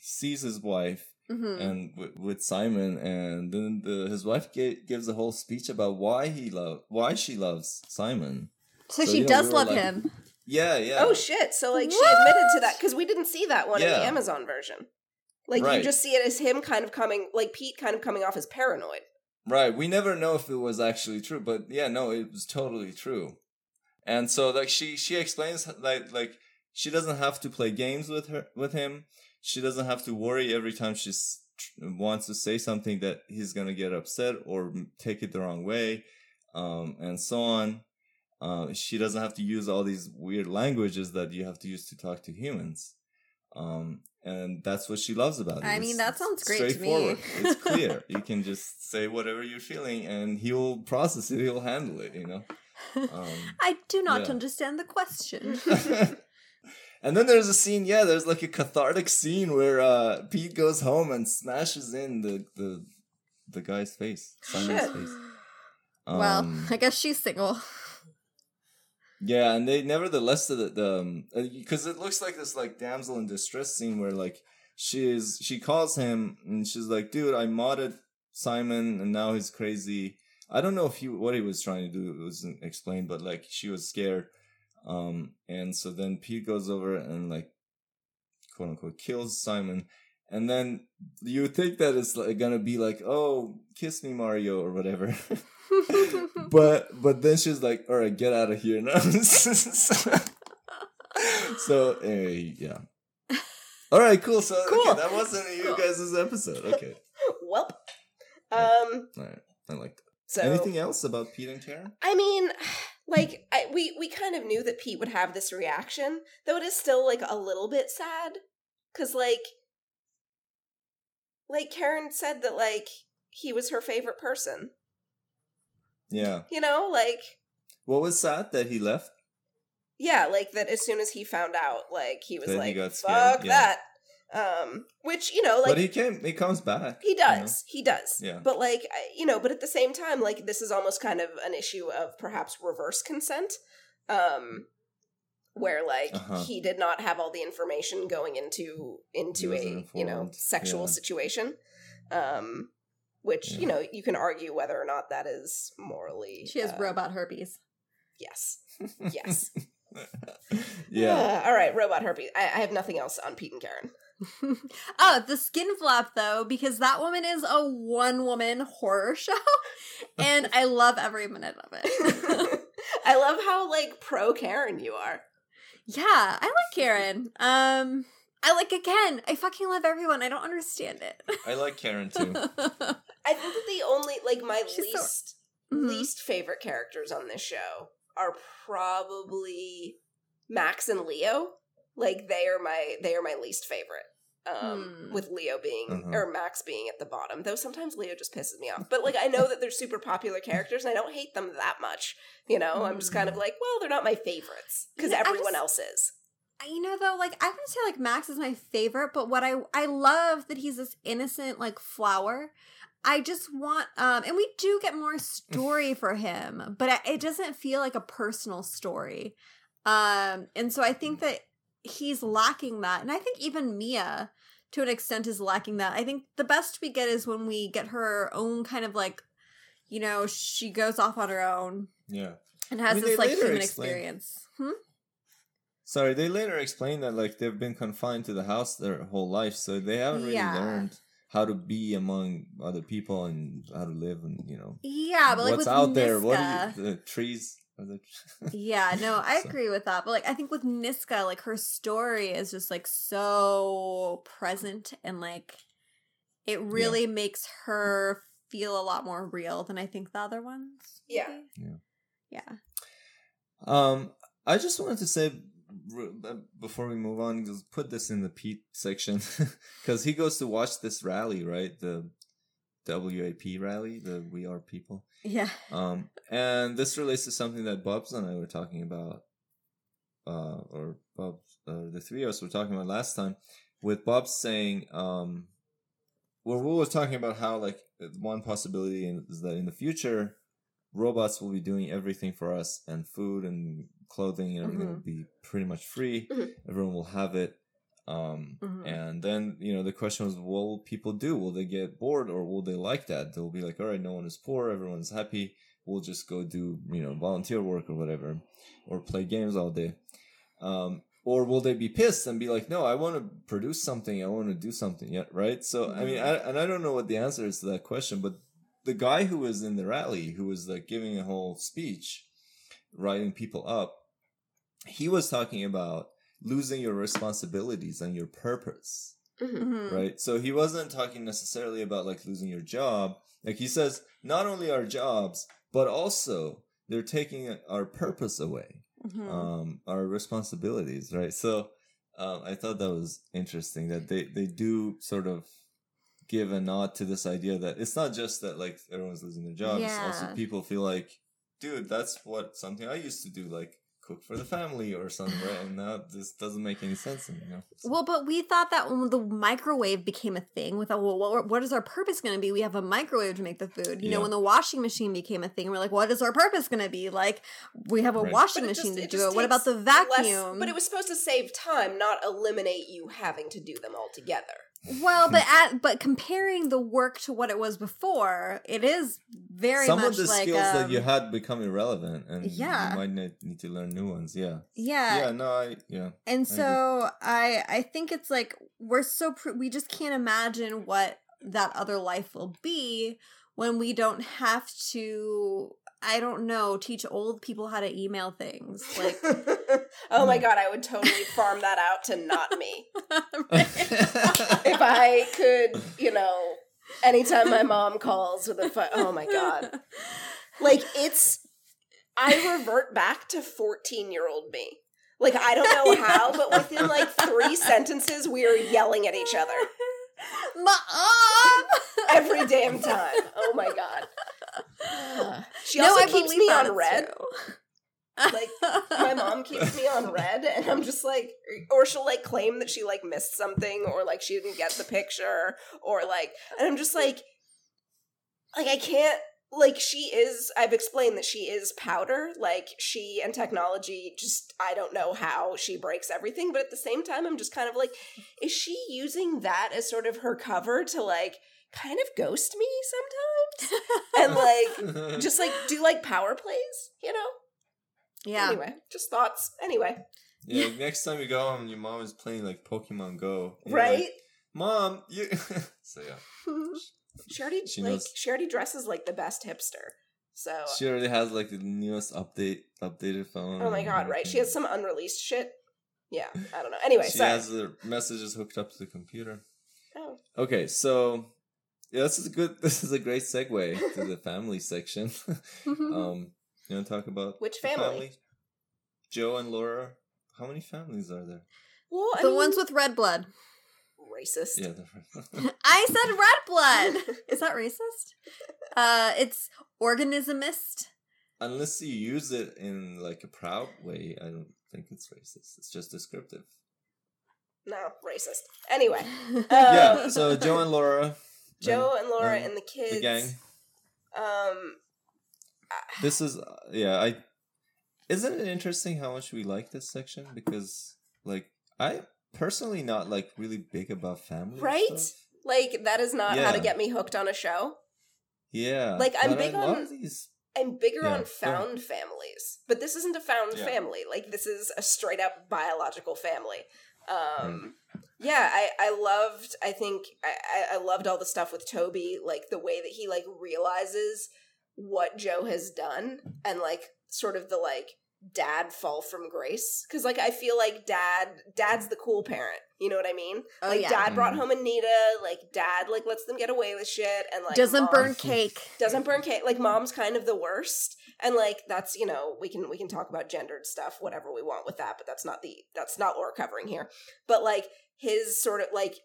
sees his wife Mhm. and with, with Simon, and then the his wife ga- gives a whole speech about why he love why she loves Simon. So, So, she you know, does we love like- him. Yeah, yeah. oh shit so like she admitted to that because we didn't see that one in the amazon version like you just see it as him kind of coming like pete kind of coming off as paranoid Right. We never know if it was actually true, but yeah, no, it was totally true. And so like she she explains like like she doesn't have to play games with her with him. She doesn't have to worry every time she wants to say something that he's going to get upset or take it the wrong way um and so on. Uh, she doesn't have to use all these weird languages that you have to use to talk to humans. Um, and that's what she loves about it. I mean, It's- that sounds great to me. straightforward. it's clear. You can just say whatever you're feeling, and he'll process it. He'll handle it. You know. Um, I do not yeah. understand the question. and then there's a scene. Yeah, there's like a cathartic scene where uh, Pete goes home and smashes in the the the guy's face, Simon's Shit. face. well, Um, I guess she's single. Yeah, and they nevertheless the the because it looks like this like damsel in distress scene where like she is she calls him and she's like, dude, I modded Simon and now he's crazy. I don't know if he what he was trying to do it wasn't explained, but like she was scared. Um and so then Pete goes over and like quote unquote kills Simon and then you think that it's like gonna be like, "Oh, kiss me, Mario" or whatever. but but then she's like, "All right, get out of here now." so anyway, yeah. All right, cool. So Cool. okay, that wasn't you Cool. guys' episode. Okay, well, Um. all right, I like that. So Anything else about Pete and Karen? I mean, like I, we we kind of knew that Pete would have this reaction, though it is still like a little bit sad cuz like like Karen said that like he was her favorite person. Yeah. You know, like What was sad that he left? yeah, like that as soon as he found out, like he was Then he like got fuck yeah. that. Um which, you know, like but he came. He comes back. He you know? does. He does. Yeah. But like, you know, but at the same time, like this is almost kind of an issue of perhaps reverse consent, um, where like Uh-huh. he did not have all the information going into into a wasn't you know sexual Yeah. situation, um, which Yeah. you know you can argue whether or not that is morally. she has uh, robot herpes. Yes. Yes. yeah. Uh, all right. Robot herpes. I, I have nothing else on Pete and Karen. oh, the skin flap though, because that woman is a one woman horror show, and I love every minute of it. I love how like pro Karen you are. Yeah, I like Karen. Um, I like again. I fucking love everyone. I don't understand it. I like Karen too. I think that the only like my She's so- least Mhm. least favorite characters on this show are probably Max and Leo. Like they are my they are my least favorite. Um Hmm. with Leo being Uh-huh. or Max being at the bottom. Though sometimes Leo just pisses me off. But like I know that they're super popular characters and I don't hate them that much. You know, I'm just kind of like, well, they're not my favorites because Yeah, I everyone just- else is. you know though like i would say like max is my favorite but what i i love that he's this innocent like flower i just want um and we do get more story for him but it doesn't feel like a personal story um and so i think that he's lacking that and i think even mia to an extent is lacking that i think the best we get is when we get her own kind of like you know she goes off on her own Yeah. and has mean, this like human explain- experience hmm? Sorry, they later explain that like they've been confined to the house their whole life, so they haven't really Yeah. learned how to be among other people and how to live and you know yeah but like what's out there. What are you, the trees? Are the Yeah, no, I So- agree with that. But like I think with Niska, like her story is just like so present and like it really makes her feel a lot more real than I think the other ones. Yeah. maybe. Yeah. Um, I just wanted to say uh, before we move on, just put this in the Pete section because he goes to watch this rally, right? The WAP rally, the We Are People. Yeah. Um, and this relates to something that Bubs and I were talking about, uh, or Bubs, uh, the three of us were talking about last time, with Bubs saying, um, well, we were talking about how like one possibility is that in the future, robots will be doing everything for us, and food and clothing and everything Mhm. will be pretty much free. Mhm. Everyone will have it. Um, Mhm. and then you know the question was, what will people do? Will they get bored or will they like that? They'll be like, all right, no one is poor, everyone's happy. We'll just go do you know volunteer work or whatever, or play games all day. Um, or will they be pissed and be like, no, I want to produce something, I want to do something, yeah, right? So I mean, I, and I don't know what the answer is to that question, but the guy who was in the rally, who was like giving a whole speech, writing people up, he was talking about losing your responsibilities and your purpose Mhm. Mhm. right so he wasn't talking necessarily about like losing your job like he says not only our jobs but also they're taking our purpose away Mhm. um our responsibilities right so um i thought that was interesting that they they do sort of give a nod to this idea that it's not just that like everyone's losing their jobs also people feel like dude that's what something i used to do like cook for the family or something right and now this doesn't make any sense anymore So- Well, but we thought that when the microwave became a thing, with a well, what, what is our purpose going to be? We have a microwave to make the food. You know, when the washing machine became a thing, we're like, what is our purpose going to be? Like, we have a Right. washing But it just- machine to do it. What about the takes less- vacuum? but it was supposed to save time, not eliminate you having to do them altogether. Well, but at but comparing the work to what it was before, it is very Some much of the like skills that you um, had become irrelevant, and Yeah. you might need, need to learn new ones. Yeah, yeah, yeah. No, I yeah. and I so I I think it's like we're so pr- we just can't imagine what that other life will be when we don't have to I don't know teach old people how to email things like oh my god, I would totally farm that out to not me. If I could, you know, anytime my mom calls with a phone, oh my god. Like it's I revert back to 14-year-old me. Like I don't know how, but within like 3 sentences we are yelling at each other Mom! every damn time. Oh my god. She No, also I keeps me on read. Like, My mom keeps me on read and I'm just like or she'll like claim that she like missed something or like she didn't get the picture or like and I'm just like like I can't like she is I've explained that she is powder like she and technology just I don't know how she breaks everything but at the same time I'm just kind of like is she using that as sort of her cover to like kind of ghost me sometimes and like just like do like power plays you know yeah. anyway just thoughts anyway yeah. Next time you go home, and your mom is playing like Pokemon Go. right like, Mom, you. so yeah, she already She like knows- she already dresses like the best hipster so she already has like the newest update, updated phone. oh my god right she has some unreleased shit yeah i don't know anyway she sorry has the messages hooked up to the computer. oh. Okay, so yeah, this is a good. This is a great segue to the family section. um, you want to talk about Which the family? Joe and Laura. How many families are there? well I the mean, ones with red blood. racist Yeah, I said red blood. Is that racist? Uh, it's organismist. unless you use it in like a proud way, I don't think it's racist. It's just descriptive. no racist anyway yeah. Um, So Joe and Laura. Joe and laura and and the kids the gang. um This is yeah. I isn't it interesting how much we like this section because like I personally not like really big about family. Right? like that is not how to get me hooked on a show Yeah. Like, I'm big I on- these. I'm bigger Yeah, on found families, but this isn't a found Yeah. family. Like this is a straight up biological family. Um, yeah, I I loved. I think I I- I loved all the stuff with Toby, like the way that he like realizes what Joe has done, and like sort of the like dad fall from grace because like i feel like dad dad's the cool parent you know what i mean Oh like yeah. dad brought Mhm. home anita like dad like lets them get away with shit and like Doesn't mom- burn cake. doesn't burn cake like mom's kind of the worst and like that's you know we can we can talk about gendered stuff whatever we want with that but that's not the that's not what we're covering here but like his sort of like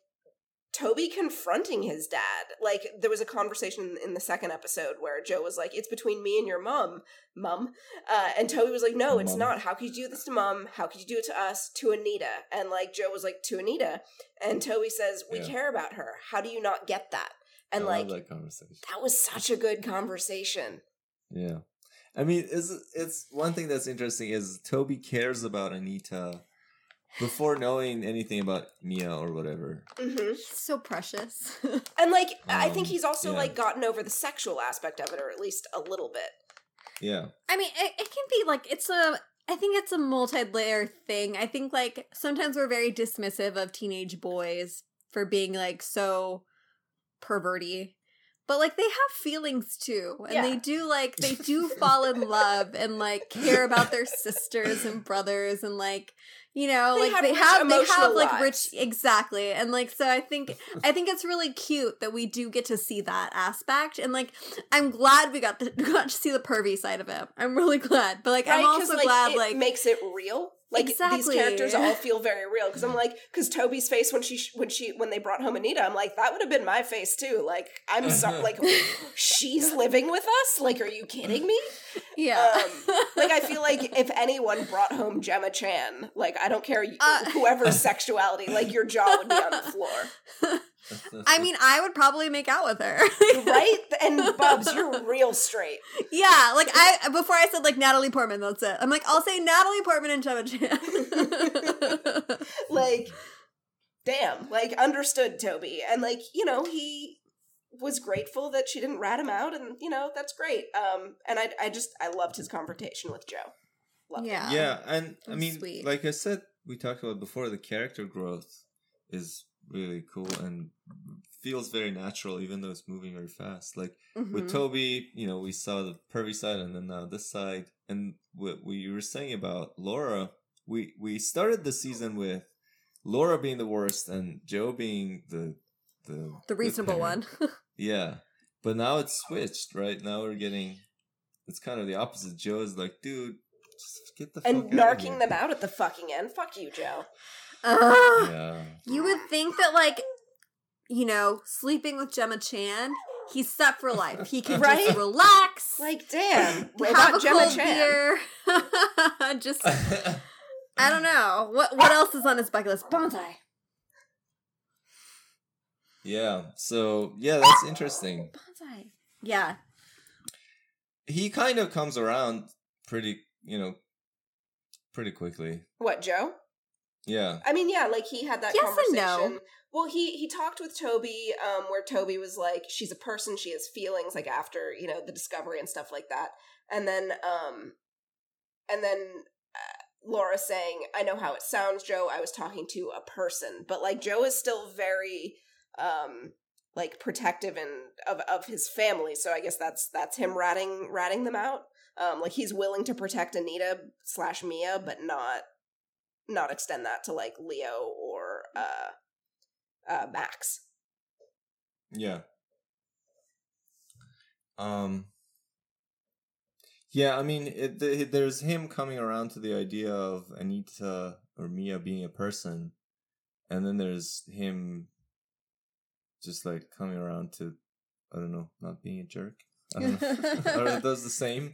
toby confronting his dad like there was a conversation in the second episode where joe was like it's between me and your mom mom uh, and toby was like no it's Mum. not how could you do this to mom how could you do it to us to anita and like joe was like to anita and toby says we Yeah. care about her how do you not get that and I like that conversation. that was such a good conversation. Yeah. I mean, is it's one thing that's interesting is Toby cares about Anita before knowing anything about Mia or whatever. hmm So precious. And like, I think Um, he's also yeah. like gotten over the sexual aspect of it, or at least a little bit. Yeah. I mean, it, it can be like it's a. I think it's a multi-layer thing. I think like sometimes we're very dismissive of teenage boys for being like so perverty. But like they have feelings too. And Yeah. they do like they do fall in love and like care about their sisters and brothers and like you know, They like have they rich have they have like rich exactly. And like so I think I think it's really cute that we do get to see that aspect. And like I'm glad we got the got to see the pervy side of it. I'm really glad. But like I'm Right? 'Cause, also glad it like makes it real. Like Exactly. these characters all feel very real because I'm like, because Toby's face when she when she when they brought home Anita, I'm like, that would have been my face too. Like, I'm sorry, like she's living with us. Like, are you kidding me? yeah. Um, like I feel like if anyone brought home Gemma Chan, like I don't care Uh, whoever's sexuality, like your jaw would be on the floor, I mean, I would probably make out with her. right? And Bubs, you're real straight. Yeah, like I before I said like Natalie Portman, that's it. I'm like, I'll say Natalie Portman and Gemma Chan. Like damn, like understood Toby, and like you know he was grateful that she didn't rat him out, and you know that's great. Um, and I I just I loved his confrontation with Joe. Loved it. Yeah. yeah, and I mean, sweet. like I said, we talked about before, the character growth is really cool and feels very natural, even though it's moving very fast. Like with Mhm. Toby, you know, we saw the pervy side and then now this side. And what we were saying about Laura, we we started the season with Laura being the worst and Joe being the the the reasonable one. Yeah, but now it's switched, right? Now we're getting it's kind of the opposite. Joe is like, dude, just get the And fuck outta narking here." them out at the fucking end. Fuck you, Joe. Ugh. Yeah, You would think that, like, you know, sleeping with Gemma Chan, he's set for life. He can Right? just relax, Like, damn, have robot a Gemma cold Chan. beer. just, I don't know. What what else is on his bucket list? Bonsai. yeah. So yeah, that's interesting. Bonsai. Yeah. He kind of comes around pretty, you know, pretty quickly. What, Joe? Yeah, I mean, yeah, like he had that Yes and conversation. no. Well, he he talked with Toby, um, where Toby was like, "She's a person. She has feelings." Like after you know the discovery and stuff like that, and then um, and then uh, Laura saying, "I know how it sounds, Joe. I was talking to a person," but like Joe is still very um like protective and of of his family. So I guess that's that's him ratting ratting them out. Um, like he's willing to protect Anita slash Mia, but not not extend that to like Leo or uh uh Max. yeah. Um. Yeah, I mean, it, the, there's him coming around to the idea of Anita or Mia being a person, and then there's him just like coming around to, I don't know, not being a jerk. I don't know. or it does the same.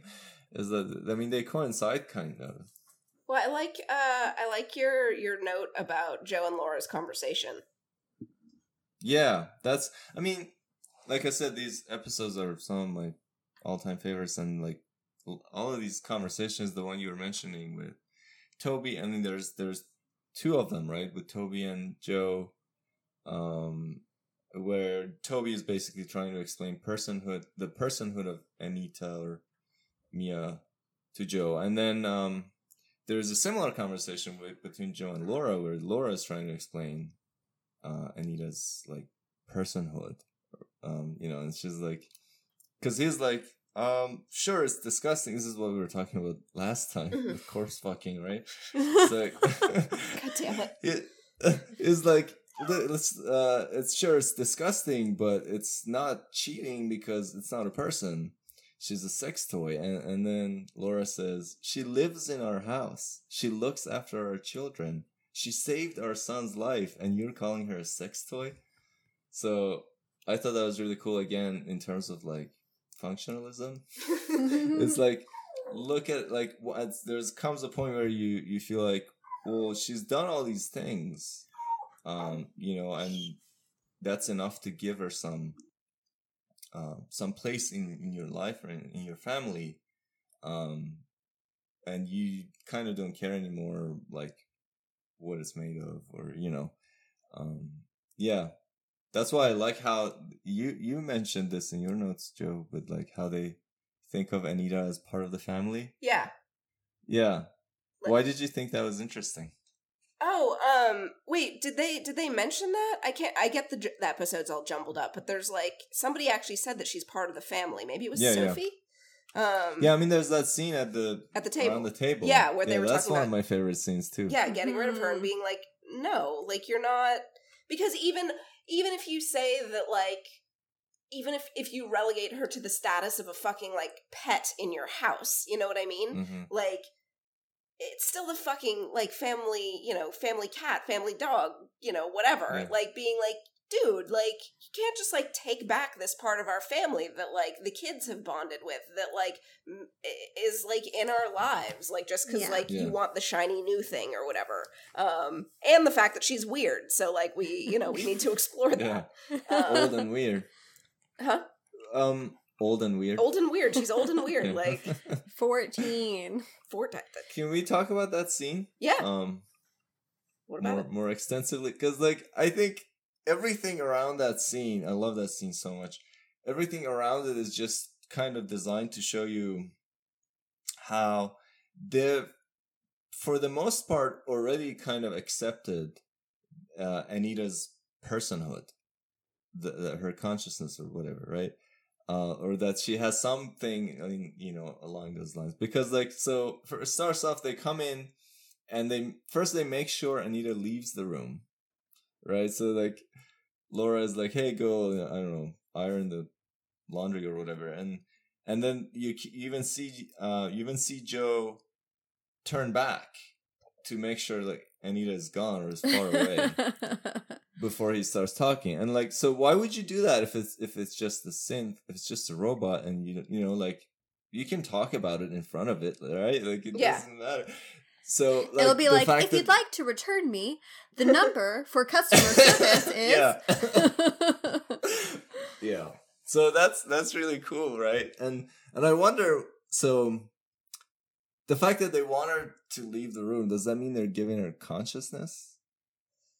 Is that I mean they coincide kind of. Well, I like uh I like your your note about Joe and Laura's conversation. Yeah, that's. I mean, like I said, these episodes are some of my all-time favorites, and like all of these conversations, the one you were mentioning with Toby, and then there's there's two of them, right, with Toby and Joe, um, where Toby is basically trying to explain personhood, the personhood of Anita or Mia to Joe, and then um, there's a similar conversation with between Joe and Laura, where Laura is trying to explain uh, Anita's like personhood. Um, you know, and she's like, because he's like, um, sure, it's disgusting. This is what we were talking about last time Mhm. with corpse fucking, right? It's like, God damn it. it is like let's uh it's sure it's disgusting but it's not cheating because it's not a person she's a sex toy and and then laura says she lives in our house. She looks after our children. She saved our son's life and you're calling her a sex toy? So i thought that was really cool again in terms of like functionalism. It's like look at like there's comes a point where you you feel like well she's done all these things um you know and that's enough to give her some uh, some place in, in your life or in, in your family um and you kind of don't care anymore like what it's made of or you know um yeah. That's why i like how you you mentioned this in your notes joe but like how they think of anita as part of the family. Yeah. yeah. Why did you think that was interesting? Oh, um, wait, did they did they mention that? I can't. I get the, j- the episodes all jumbled up, but there's like somebody actually said that she's part of the family. Maybe it was Yeah, yeah. Sophie. Um, yeah i mean there's that scene at the At the table. around the table Yeah, where they were that's talking one about- of my favorite scenes too yeah, getting rid of her and Mhm. being like, no, like you're not because even even if you say that like even if if you relegate her to the status of a fucking like pet in your house, you know what I mean? hmm Like it's still the fucking like family, you know, family cat, family dog, you know, whatever. Yeah. Like being like, dude, like you can't just like take back this part of our family that like the kids have bonded with that like m- i- is like in our lives like just cuz Yeah. like Yeah. you want the shiny new thing or whatever. Um and the fact that she's weird. So like we, you know, we need to explore yeah that. Um, old and weird huh? um old and weird Old and weird. She's old and weird Yeah. like 14. four can we talk about that scene Yeah. um What about more it? more extensively because like I think everything around that scene, I love that scene so much. Everything around it is just kind of designed to show you how they've, for the most part, already kind of accepted uh, Anita's personhood, the, the, her consciousness or whatever, right? Uh, or that she has something, you know, along those lines. Because, like, so for starts off, they come in and they first they make sure Anita leaves the room, right? So like, Laura is like, "Hey, go, I don't know, iron the laundry or whatever," and and then you even see, uh, you even see Joe turn back to make sure like Anita is gone or is far away before he starts talking. And like, so why would you do that if it's if it's just the synth, if it's just a robot, and you you know like you can talk about it in front of it, right? Like it Yeah. doesn't matter. So like, It'll be like, if that- you'd like to return me, the number for customer service is. yeah. yeah. So that's that's really cool, right? And and I wonder so the fact that they want her to leave the room, does that mean they're giving her consciousness?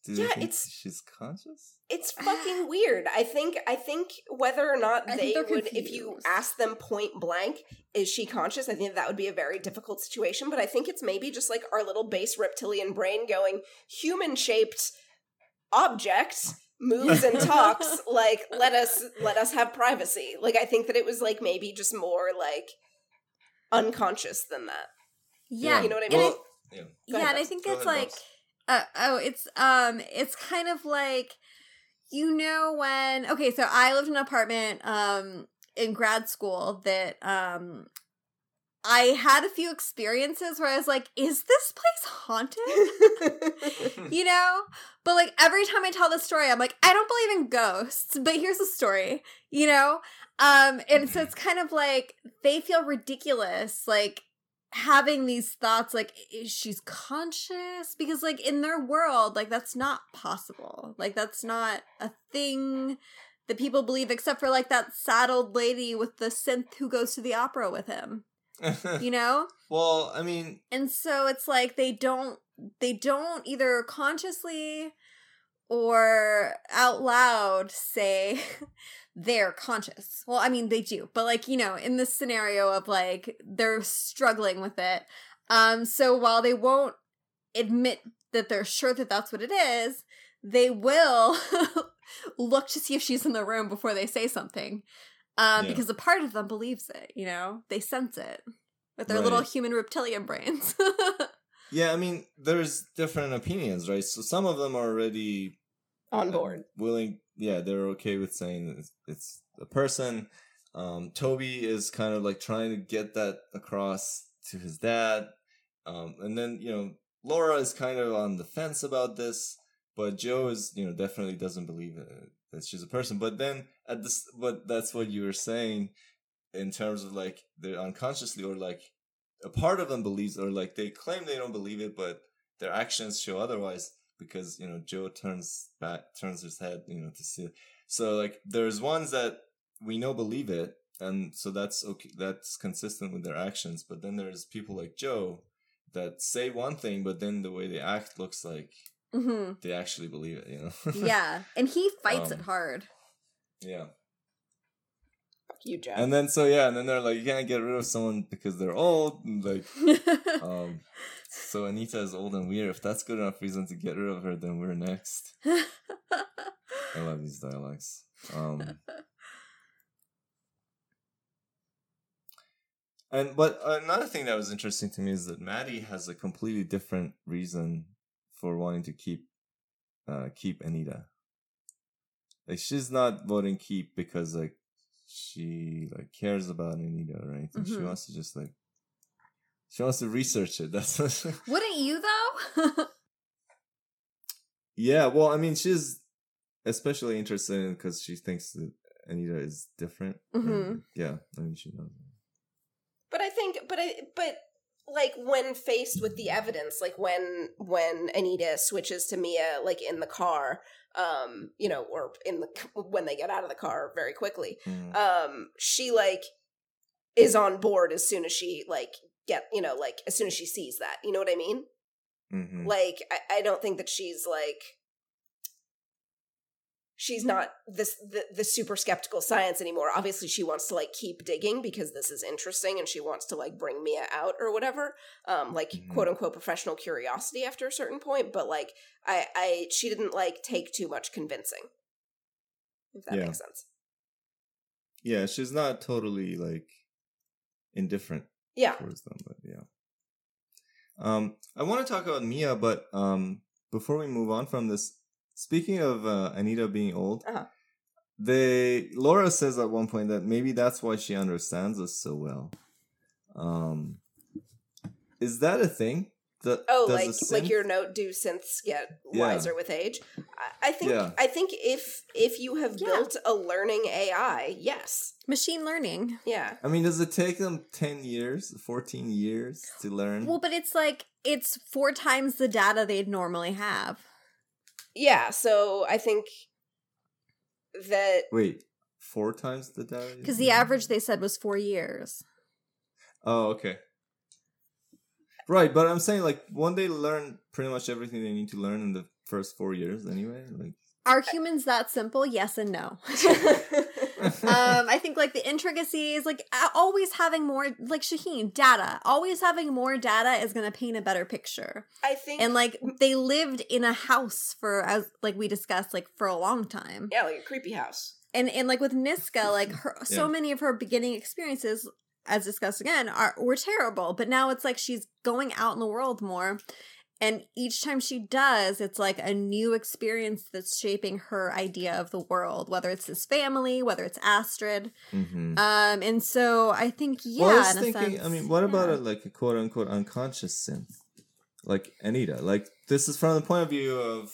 Do they Yeah, think it's- she's conscious? It's ah. fucking weird. I think I think whether or not I they they're would if you ask them point blank, is she conscious? I think that would be a very difficult situation, but I think it's maybe just like our little base reptilian brain going human shaped object moves and talks like let us let us have privacy. Like I think that it was like maybe just more like unconscious than that. Yeah, You know what I mean? Well, yeah. Yeah, ahead, and I think it's ahead, like, uh, oh, it's um, it's kind of like, you know, when okay, so I lived in an apartment um in grad school that um. I had a few experiences where I was like, is this place haunted? you know? But like every time I tell this story, I'm like, I don't believe in ghosts, but here's the story, you know? Um, and so it's kind of like they feel ridiculous, like having these thoughts like is she's conscious? Because like in their world like that's not possible. Like that's not a thing that people believe except for like that sad old lady with the synth who goes to the opera with him you know? Well, I mean, and so it's like they don't they don't either consciously or out loud say they're conscious well i mean they do but like you know in this scenario of like they're struggling with it um so while they won't admit that they're sure that that's what it is they will look to see if she's in the room before they say something um Yeah. because a part of them believes it you know they sense it with their Right. little human reptilian brains yeah, I mean, there's different opinions, right? So some of them are already On uh, board. willing yeah they're okay with saying it's, it's a person. Um toby is kind of like trying to get that across to his dad. Um and then you know laura is kind of on the fence about this but joe is you know definitely doesn't believe it, that she's a person. But then at this but that's what you were saying in terms of like they're unconsciously or like a part of them believes or like they claim they don't believe it but their actions show otherwise because you know Joe turns back turns his head you know to see it. So like there's ones that we know believe it and so that's okay that's consistent with their actions but then there's people like Joe that say one thing but then the way they act looks like hmm they actually believe it you know? Yeah and he fights it Um, hard. yeah you, Jeff. and then so yeah and then they're like you can't get rid of someone because they're old and like um so Anita is old and weird if that's good enough reason to get rid of her then we're next I love these dialogues. Um, and but another thing that was interesting to me is that Mattie has a completely different reason for wanting to keep uh, keep Anita. Like she's not voting keep because like she like cares about Anita or anything. She Mhm. wants to just like she wants to research it. That's what wouldn't you though Yeah, well, I mean, she's especially interested in because she thinks that Anita is different. and, Mhm. Yeah, I mean, she knows. But I think, but I, but like when faced with the evidence, like when when Anita switches to Mia, like in the car, um, you know, or in the when they get out of the car very quickly, Mm. um, she like is on board as soon as she like get, you know, like as soon as she sees that, you know what I mean? Mhm. Like, I, I don't think that she's like she's not this the, the super skeptical science anymore. Obviously, she wants to like keep digging because this is interesting, and she wants to like bring Mia out or whatever. Um, like Mhm. quote unquote professional curiosity after a certain point. But like, I I she didn't like take too much convincing. If that Yeah. makes sense. Yeah, she's not totally like indifferent Yeah. towards them, but yeah. Um, I want to talk about Mia, but um, before we move on from this, speaking of uh, Anita being old, Uh-huh. they Laura says at one point that maybe that's why she understands us so well. Um, is that a thing? The, Oh, does like a like your note do synths get Yeah. wiser with age? I, I think Yeah. I think if if you have Yeah. built a learning AI, yes, Machine learning. yeah, I mean, does it take them ten years, fourteen years to learn? Well, but it's like it's four times the data they'd normally have. Yeah. So I think that Wait, four times the data? Because the average they said was four years. Oh, okay. Right, but I'm saying like one day learn pretty much everything they need to learn in the first four years anyway. Like, Are humans that simple? Yes and no. um, I think like the intricacies, like always having more, like Shahin, data. Always having more data is going to paint a better picture. I think And like they lived in a house for, as like we discussed, like for a long time. yeah, like a creepy house. And and like with Niska, like her, so many of her beginning experiences, as discussed again, are were terrible. But now it's like she's going out in the world more. And each time she does, it's like a new experience that's shaping her idea of the world, whether it's his family, whether it's Astrid. mhm. Um, and so I think, yeah, well, I was in a thinking. sense, I mean, what about a like a quote unquote unconscious synth, like Anita? Like this is from the point of view of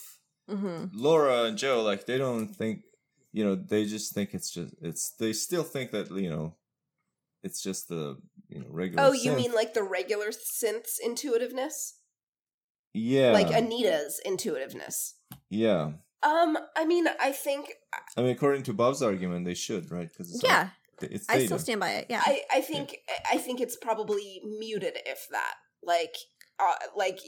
Mhm. Laura and Joe. Like they don't think, you know, they just think it's just it's. They still think that you know, it's just the you know regular. Oh, you synth. mean like the regular synth's intuitiveness, yeah, like Anita's intuitiveness? yeah. Um, I mean, I think I mean, according to Bob's argument, they should, right? Because it's all- Yeah, it's I still stand by it. Yeah. I, I think I think it's probably muted if that like uh, like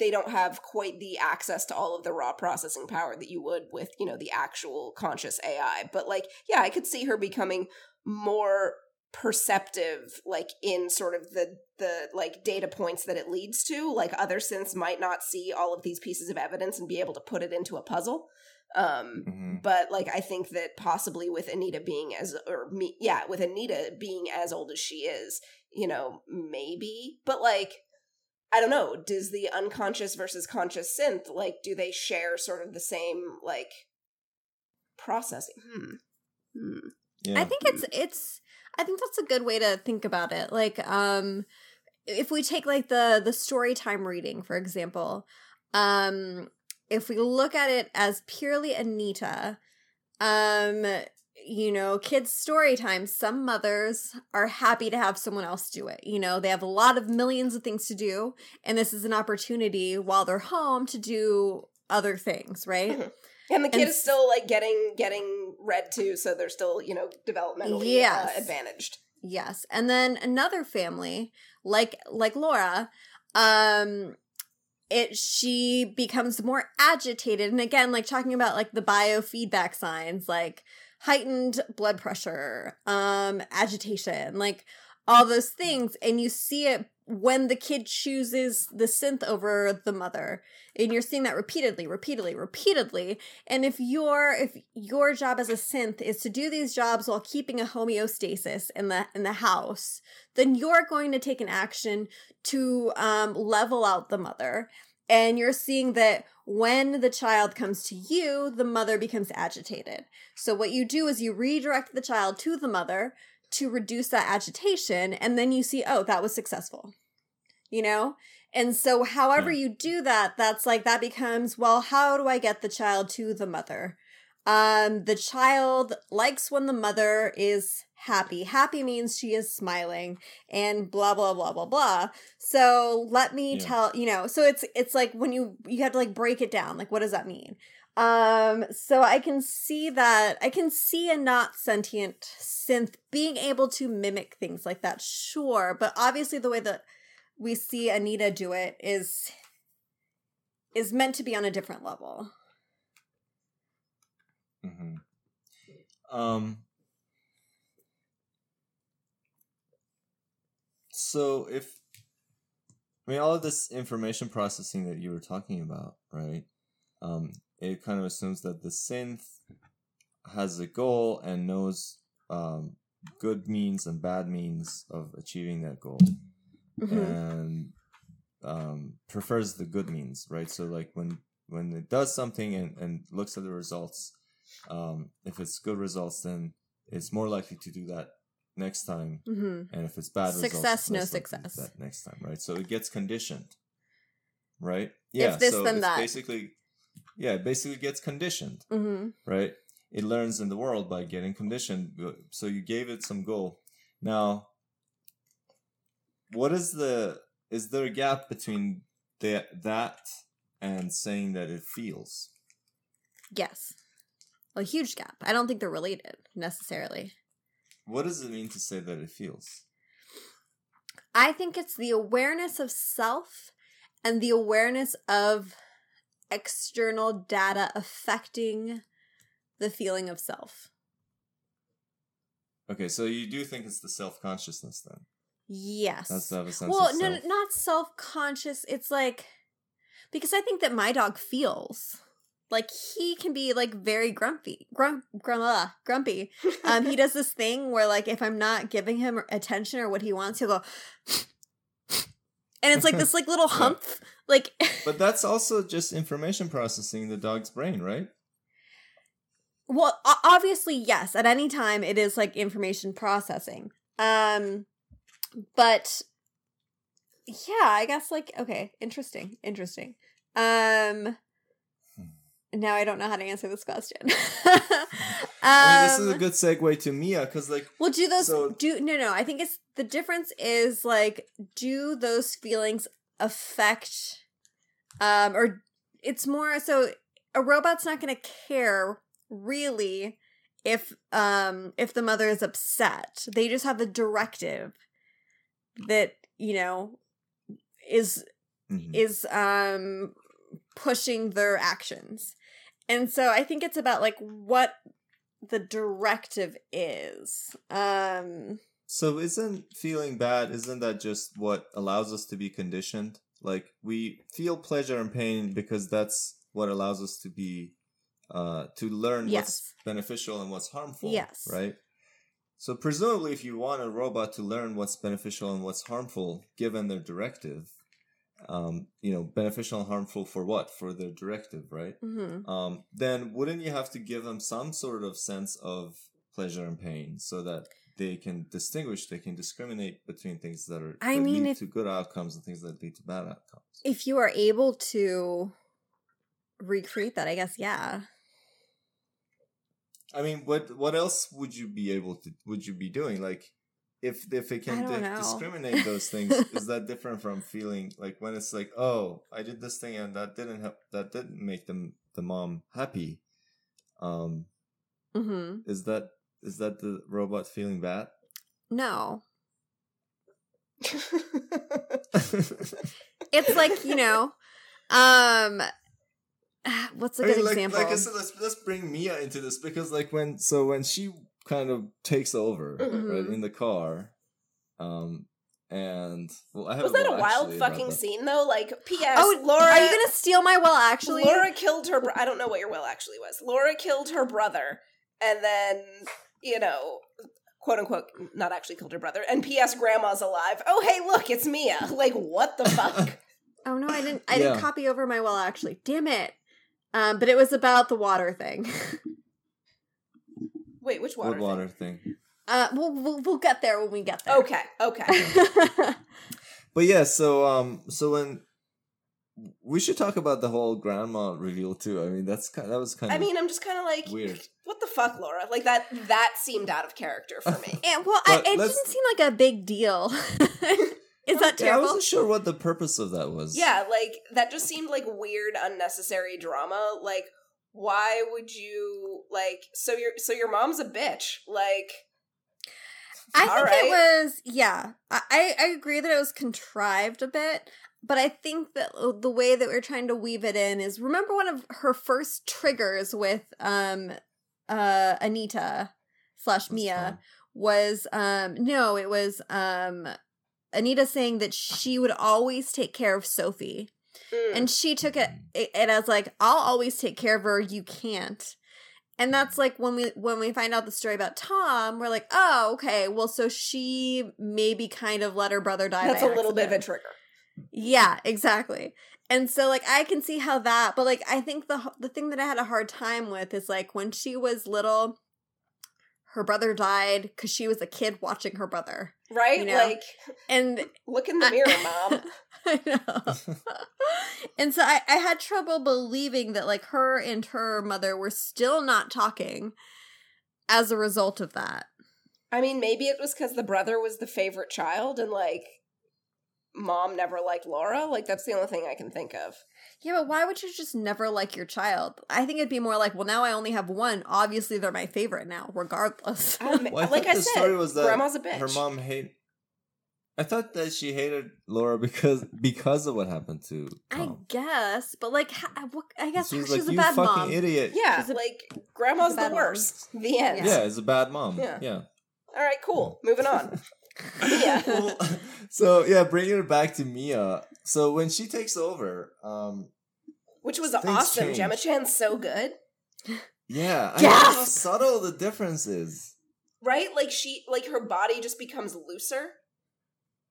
they don't have quite the access to all of the raw processing power that you would with you know the actual conscious AI. But like yeah, I could see her becoming more perceptive like in sort of the the like data points that it leads to like other synths might not see all of these pieces of evidence and be able to put it into a puzzle um Mhm. but like i think that possibly with anita being as or me yeah with anita being as old as she is you know maybe but like i don't know does the unconscious versus conscious synth like do they share sort of the same like processing hmm. Hmm. Yeah. I think it's it's I think that's a good way to think about it. Like um if we take like the the story time reading for example, um if we look at it as purely Anita, um you know, kids story time, some mothers are happy to have someone else do it. You know, they have a lot of millions of things to do and this is an opportunity while they're home to do other things, right? Mhm. And the kid And is still like getting getting read to so they're still you know developmentally Yes. uh, advantaged Yes. And then another family, like like Laura, um it she becomes more agitated and again like talking about like the biofeedback signs like heightened blood pressure, um agitation, like all those things and you see it when the kid chooses the synth over the mother and you're seeing that repeatedly repeatedly repeatedly and if your if your job as a synth is to do these jobs while keeping a homeostasis in the in the house, then you're going to take an action to um, level out the mother. And you're seeing that when the child comes to you, the mother becomes agitated. So what you do is you redirect the child to the mother to reduce that agitation, and then you see, oh, that was successful. You know? And so, however you do that, that's like that becomes well, how do I get the child to the mother? Um, the child likes when the mother is happy. Happy means she is smiling and blah blah blah blah blah. So let me Yeah. tell you know. So it's it's like when you you have to like break it down. Like what does that mean? Um, so I can see that I can see a not sentient synth being able to mimic things like that. Sure, but obviously the way that we see Anita do it is is meant to be on a different level. hmm Um. So if I mean all of this information processing that you were talking about, right? Um, it kind of assumes that the synth has a goal and knows um, good means and bad means of achieving that goal, Mhm. and um, prefers the good means, right? So like when when it does something and, and looks at the results, um, if it's good results, then it's more likely to do that next time. Mhm. And if it's bad results, Success, it's no less likely to do success. That next time, right? So it gets conditioned, right? Yeah. this, so then it's that. Basically, yeah, it basically gets conditioned, Mhm. right? It learns in the world by getting conditioned. So you gave it some goal. Now, what is the is there a gap between that that and saying that it feels? Yes. A huge gap. I don't think they're related necessarily. What does it mean to say that it feels? I think it's the awareness of self and the awareness of external data affecting the feeling of self. Okay, so you do think it's the self consciousness then? Yes. That's sense well, no, self. not self conscious. It's like because I think that my dog feels like he can be like very grumpy, grump, grum, uh, grumpy. Um, he does this thing where like if I'm not giving him attention or what he wants, he'll go, and it's like this like little Yeah. hump, like But that's also just information processing in the dog's brain, right? Well, obviously, yes. At any time, it is like information processing. Um, but yeah, I guess like okay, interesting, interesting. Um, now I don't know how to answer this question. um, I mean, this is a good segue to Mia because, like, well, do those so- do no no? I think it's the difference is like do those feelings affect, um, or it's more so a robot's not going to care really if um if the mother is upset they just have a directive that you know is mhm. is um pushing their actions and so i think it's about like what the directive is um so isn't feeling bad? Isn't that just what allows us to be conditioned? Like we feel pleasure and pain because that's what allows us to be, uh, to learn what's beneficial and what's harmful. Yes. Right. So presumably, if you want a robot to learn what's beneficial and what's harmful, given their directive, um, you know, beneficial and harmful for what? For their directive, right? mhm. um, then wouldn't you have to give them some sort of sense of pleasure and pain so that they can distinguish, they can discriminate between things that are I that mean, lead if- to good outcomes and things that lead to bad outcomes. if you are able to recreate that i guess yeah I mean, what what else would you be able to would you be doing? Like, if if it can di- discriminate those things, is that different from feeling like when it's like, oh, I did this thing and that didn't help, that didn't make them the mom happy. Um, mm-hmm. is that is that the robot feeling bad? no it's like you know um what's a I good mean, like, example like I said, let's let's bring Mia into this because, like, when so when she kind of takes over right Mhm. in the car, um, and well, I have Was that a well, wild fucking scene though? Like, P.S. oh Laura. are you gonna steal my will actually Laura killed her. Bro- I don't know what your will actually was. Laura killed her brother, and then you know, quote unquote, not actually killed her brother. And P.S. Grandma's alive. Oh, hey, look, it's Mia. Like, what the fuck? oh no i didn't i Yeah. didn't copy over my will actually damn it um but it was about the water thing Wait, which water? What water thing? uh we'll, we'll we'll get there when we get there Okay, okay. But yeah, so um, so when we should talk about the whole grandma reveal too. I mean, that's kind that was kind of I of mean, I'm just kind of like, weird. what the fuck, Laura? Like that. That seemed out of character for me. and well I, it didn't seem like a big deal is that Yeah, I wasn't sure what the purpose of that was. Yeah, like that just seemed like weird, unnecessary drama. Like, why would you like? So your so your mom's a bitch. Like, I think right. it was yeah. I, I I agree that it was contrived a bit. but I think that the way that we're trying to weave it in is remember one of her first triggers with um uh Anita slash Mia was um no it was um Anita saying that she would always take care of Sophie Mm. and she took it it, it as like I'll always take care of her you can't and that's like when we when we find out the story about Tom we're like oh okay well so she maybe kind of let her brother die That's by a little bit of a trigger. Yeah, exactly. And so like I can see how that, but like I think the the thing that I had a hard time with is like when she was little her brother died cuz she was a kid watching her brother. Right? You know? Like, And look in the I- mirror, mom. I know. and so I, I had trouble believing that like her and her mother were still not talking as a result of that. I mean, maybe it was because the brother was the favorite child and, like, mom never liked Laura. Like, that's the only thing I can think of. Yeah, but why would you just never like your child? I think it'd be more like, well, now I only have one. Obviously, they're my favorite now, regardless. Um, Well, I like I the said, story was that grandma's a bitch. Her mom hate. I thought that she hated Laura because because of what happened to I guess, but like, ha- I guess she she's, like, a you bad fucking mom. idiot. Yeah, She's a- like, grandma's she's a bad the mom. worst. The end. Yeah. Yeah, it's a bad mom. Yeah. Yeah. All right, cool. Moving on. Yeah. Well, so yeah, bringing it back to Mia. So when she takes over, um, Which was awesome. change. Gemma Chan's so good. yeah, I know how subtle the difference is. Right? Like she like her body just becomes looser.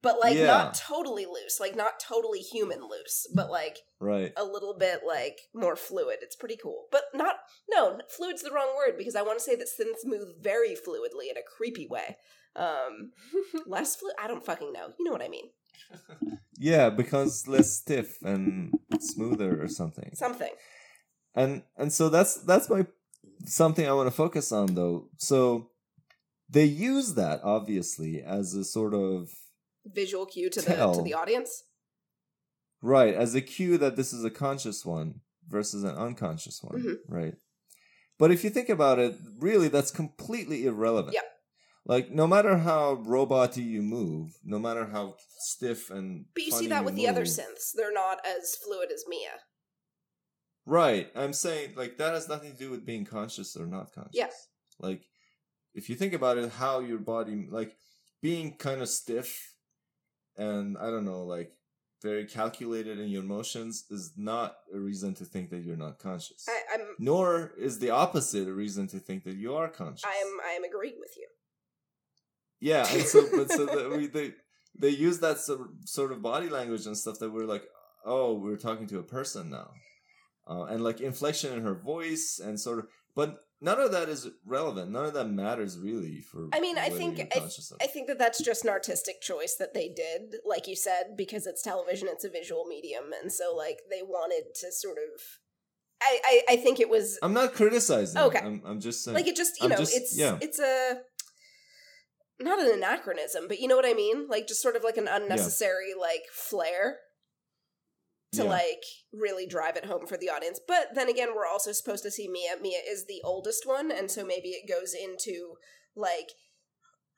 But like Yeah. not totally loose, like not totally human loose, but like Right. a little bit like more fluid. It's pretty cool. But not no, fluid's the wrong word because I want to say that synths move very fluidly in a creepy way. Um less fluid I don't fucking know. You know what I mean. Yeah, becomes less stiff and smoother or something. Something. and and so that's that's my something I want to focus on though. So they use that obviously as a sort of Visual cue to the to the audience. right as a cue that this is a conscious one versus an unconscious one, Mhm. right? But if you think about it, really that's completely irrelevant. Yep. Like no matter how roboty you move, no matter how stiff and But you see that with the other synths. They're not as fluid as Mia. Right. I'm saying like that has nothing to do with being conscious or not conscious. Yeah. Like if you think about it, how your body like being kind of stiff and I don't know, like very calculated in your motions is not a reason to think that you're not conscious. I, I'm Nor is the opposite a reason to think that you are conscious. I am I am agreeing with you. Yeah, and so but so that we they they use that sort sort of body language and stuff that we're like, oh, we're talking to a person now, uh, and like inflection in her voice and sort of, but none of that is relevant. None of that matters really for. I mean, I think- I- I think that that's just an artistic choice that they did, like you said, because it's television, it's a visual medium, and so like they wanted to sort of. I I, I think it was I'm not criticizing. Okay. I'm, I'm just saying. like it just you I'm know just- it's yeah. it's a not an anachronism, but you know what I mean, like just sort of like an unnecessary like flair to Yeah. like really drive it home for the audience. But then again, we're also supposed to see Mia. Mia is the oldest one, and so maybe it goes into like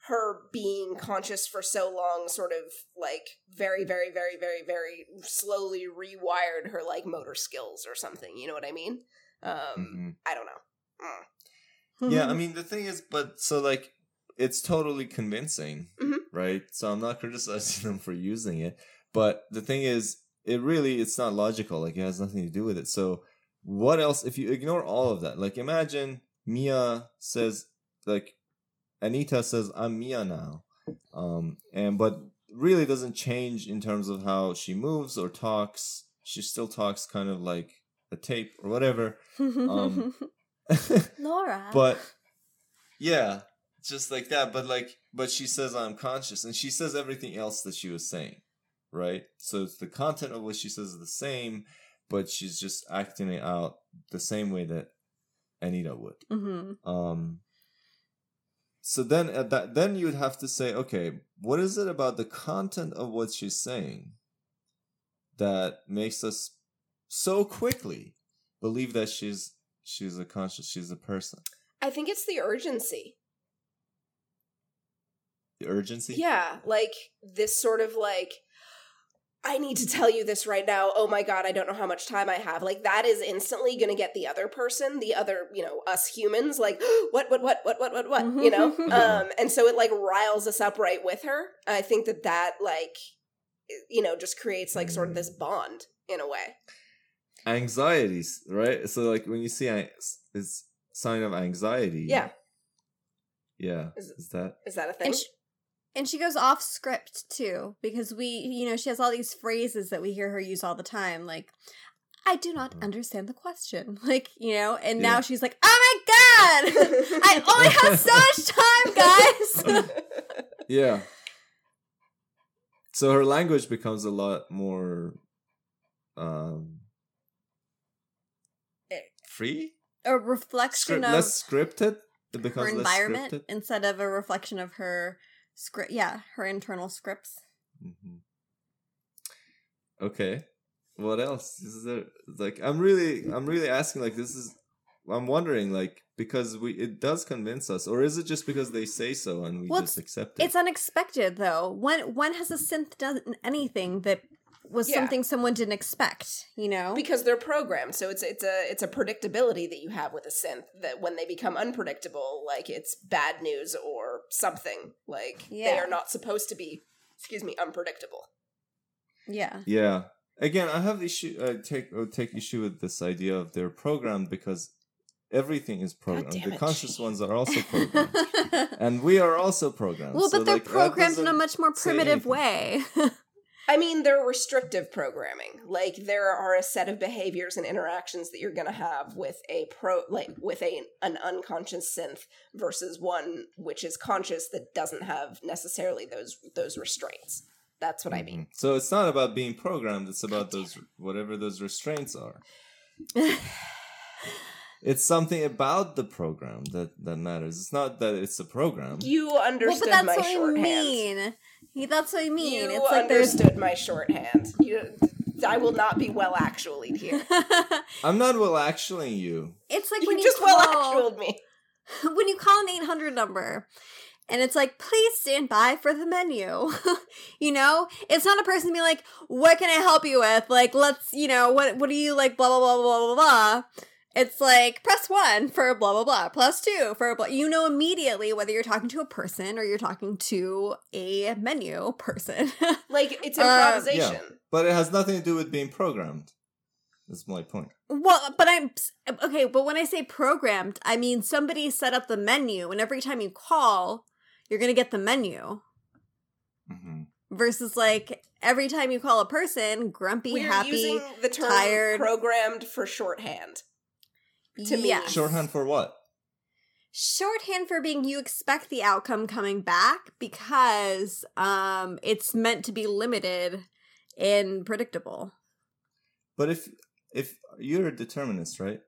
her being conscious for so long sort of like very very very very very slowly rewired her like motor skills or something you know what i mean um Mhm. i don't know Mm. yeah i mean the thing is but so like it's totally convincing Mhm. right so i'm not criticizing them for using it but the thing is it really it's not logical like it has nothing to do with it so what else if you ignore all of that like imagine mia says like anita says i'm mia now um and but really doesn't change in terms of how she moves or talks she still talks kind of like a tape or whatever um, Laura. but yeah just like that but like but she says i'm conscious and she says everything else that she was saying right? So it's the content of what she says is the same but she's just acting it out the same way that anita would. Hmm um so then at that then you would have to say okay what is it about the content of what she's saying that makes us so quickly believe that she's she's a conscious she's a person? I think it's the urgency urgency yeah like this sort of like I need to tell you this right now. Oh my god, I don't know how much time I have. Like that is instantly going to get the other person, the other, you know, us humans like what what what what what what what, you know? um and so it like riles us up right with her. I think that that like you know, just creates like sort of this bond in a way. Anxieties, right? So like when you see an- it's sign of anxiety. Yeah. Yeah. Is- Is that Is that a thing? And she, goes off script too because we, you know, she has all these phrases that we hear her use all the time, like "I do not understand the question," like you know. And Yeah. now she's like, "Oh my god, I only have so much time, guys." Yeah. So her language becomes a lot more um free? a reflection Script, of less scripted? It her becomes less environment scripted? instead of a reflection of her script. Yeah, her internal scripts. Mhm. Okay. What else? Is there like I'm really I'm really asking like this is I'm wondering like because we it does convince us or is it just because they say so and we Well, just accept it? It's unexpected though. When when has a synth done anything that was Yeah. something someone didn't expect? You know, because they're programmed so it's it's a it's a predictability that you have with a synth that when they become unpredictable like it's bad news or something like they are not supposed to be excuse me unpredictable yeah. Yeah. Again, I have the issue. I take uh, take issue with this idea of they're programmed because everything is programmed. damn The it, conscious Shane. ones are also programmed, and we are also programmed. well, So, but they're like, programmed in a much more primitive way. i mean they're restrictive programming like there are a set of behaviors and interactions that you're going to have with a pro like with a an unconscious synth versus one which is conscious that doesn't have necessarily those those restraints that's what i mean Mhm. So it's not about being programmed. It's about those whatever those restraints are. It's something about the program that that matters. It's not that it's a program. you well, but that's my what I mean. He- That's what I mean. You it's like there's. understood my shorthand. You, I will not be well actually here. I'm not well actually you. You it's like when you, just call, well actualed me. when you call an 800 number and it's like please stand by for the menu you know it's not a person being like what can i help you with like let's you know what what do you like blah blah blah blah blah blah it's like press one for blah blah blah plus two for blah you know immediately whether you're talking to a person or you're talking to a menu person Like it's Uh, improvisation. But it has nothing to do with being programmed. That's my point. Well, but I'm okay. But when I say programmed, I mean somebody set up the menu, and every time you call, you're gonna get the menu. hmm Versus like every time you call a person, grumpy, We're happy, using the term tired. programmed for shorthand. To me. Shorthand for what? shorthand for being you expect the outcome coming back because um it's meant to be limited and predictable. But if if you're a determinist, right?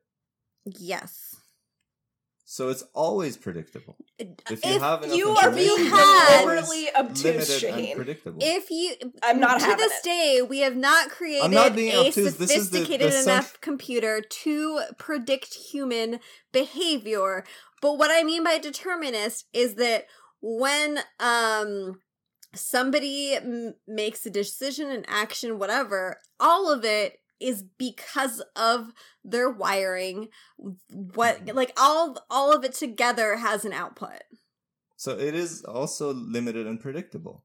Yes. So it's always predictable. If you If have enough You are being you deliberately obtuse, limited Shahin. and predictable. if you I'm not to this it. day we have not created not a obtuse. This is the- the sophisticated cent- enough computer to predict human behavior but what i mean by determinist is that when um somebody m- makes a decision an action whatever all of it is because of their wiring what mm-hmm. like all all of it together has an output so it is also limited and predictable.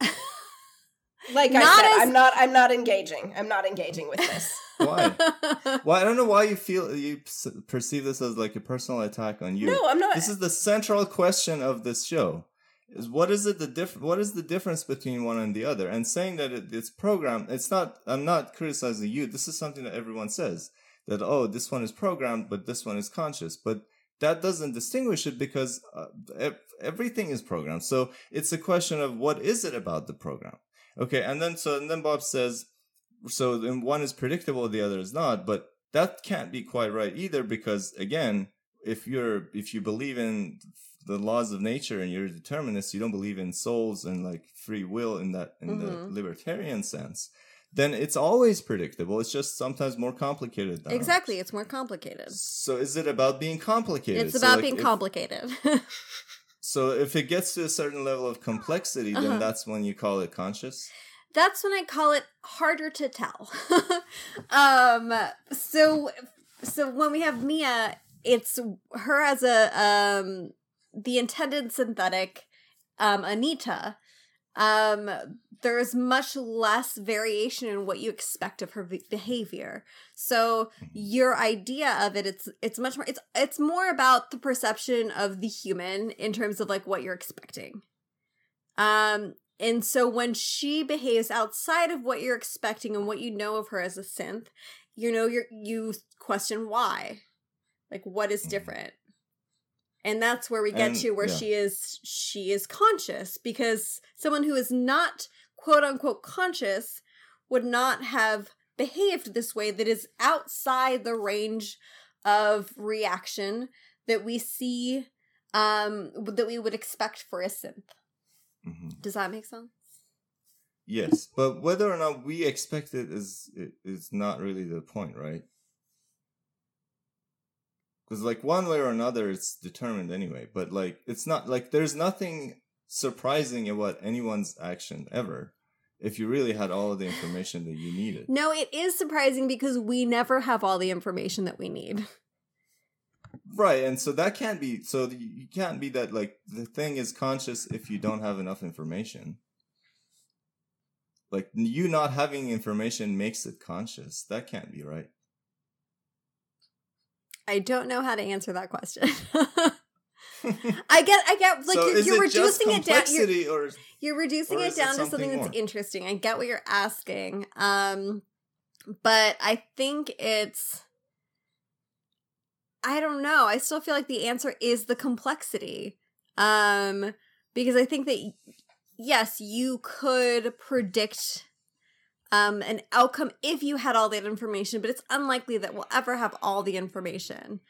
Like I said, as- I'm not. I'm not engaging. I'm not engaging with this. Why? well, I don't know why you feel you perceive this as like a personal attack on you. no, I'm not. This is the central question of this show. Is what is it the diff- what is the difference between one and the other? And saying that it, it's programmed, it's not I'm not criticizing you. This is something that everyone says that oh, this one is programmed but this one is conscious. But that doesn't distinguish it because uh, ev- everything is programmed. So it's a question of what is it about the program? Okay, and then so and then Bob says so one is predictable, the other is not, but that can't be quite right either because again, if you're if you believe in the laws of nature and you're a determinist, you don't believe in souls and like free will in that in the Mhm. libertarian sense, then it's always predictable. It's just sometimes more complicated. Than exactly ours. it's more complicated So is it about being complicated? it's So, about like, being if- complicated So if it gets to a certain level of complexity, then Uh-huh. that's when you call it conscious. that's when I call it harder to tell. um, so so when we have Mia, it's her as a um the intended synthetic um Anita. Um, there's much less variation in what you expect of her be- behavior. So your idea of it, it's it's much more it's it's more about the perception of the human in terms of like what you're expecting. Um, and so when she behaves outside of what you're expecting and what you know of her as a synth, you know you you question why. Like what is different? And that's where we get And- to where yeah. she is she is conscious because someone who is not quote unquote conscious would not have behaved this way that is outside the range of reaction that we see um that we would expect for a synth. Mhm. Does that make sense? Yes, but whether or not we expect it is is not really the point, right? Because like one way or another, it's determined anyway. But like, it's not like there's nothing surprising about anyone's action ever. If you really had all of the information that you needed, No, it is surprising because we never have all the information that we need. right? And so that can't be. So you can't be that like the thing is conscious if you don't have enough information. Like you not having information makes it conscious. That can't be right. I don't know how to answer that question. I get, I get, like so you're, you're it reducing it down. You're, or you're reducing it is it down to something something that's interesting. I get what you're asking, um, but I think it's. I don't know. I still feel like the answer is the complexity, um, because I think that yes, you could predict um an outcome if you had all that information, but it's unlikely that we'll ever have all the information.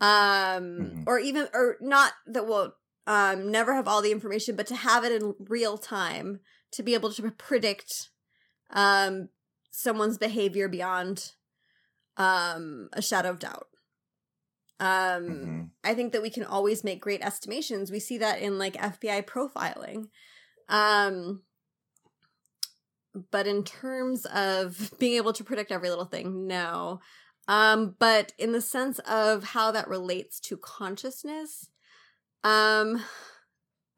Um Mhm. or even or not that we'll um never have all the information, but to have it in real time to be able to predict um someone's behavior beyond um a shadow of doubt. Um Mhm. I think that we can always make great estimations. We see that in like FBI profiling. Um but in terms of being able to predict every little thing, no. Um but in the sense of how that relates to consciousness, um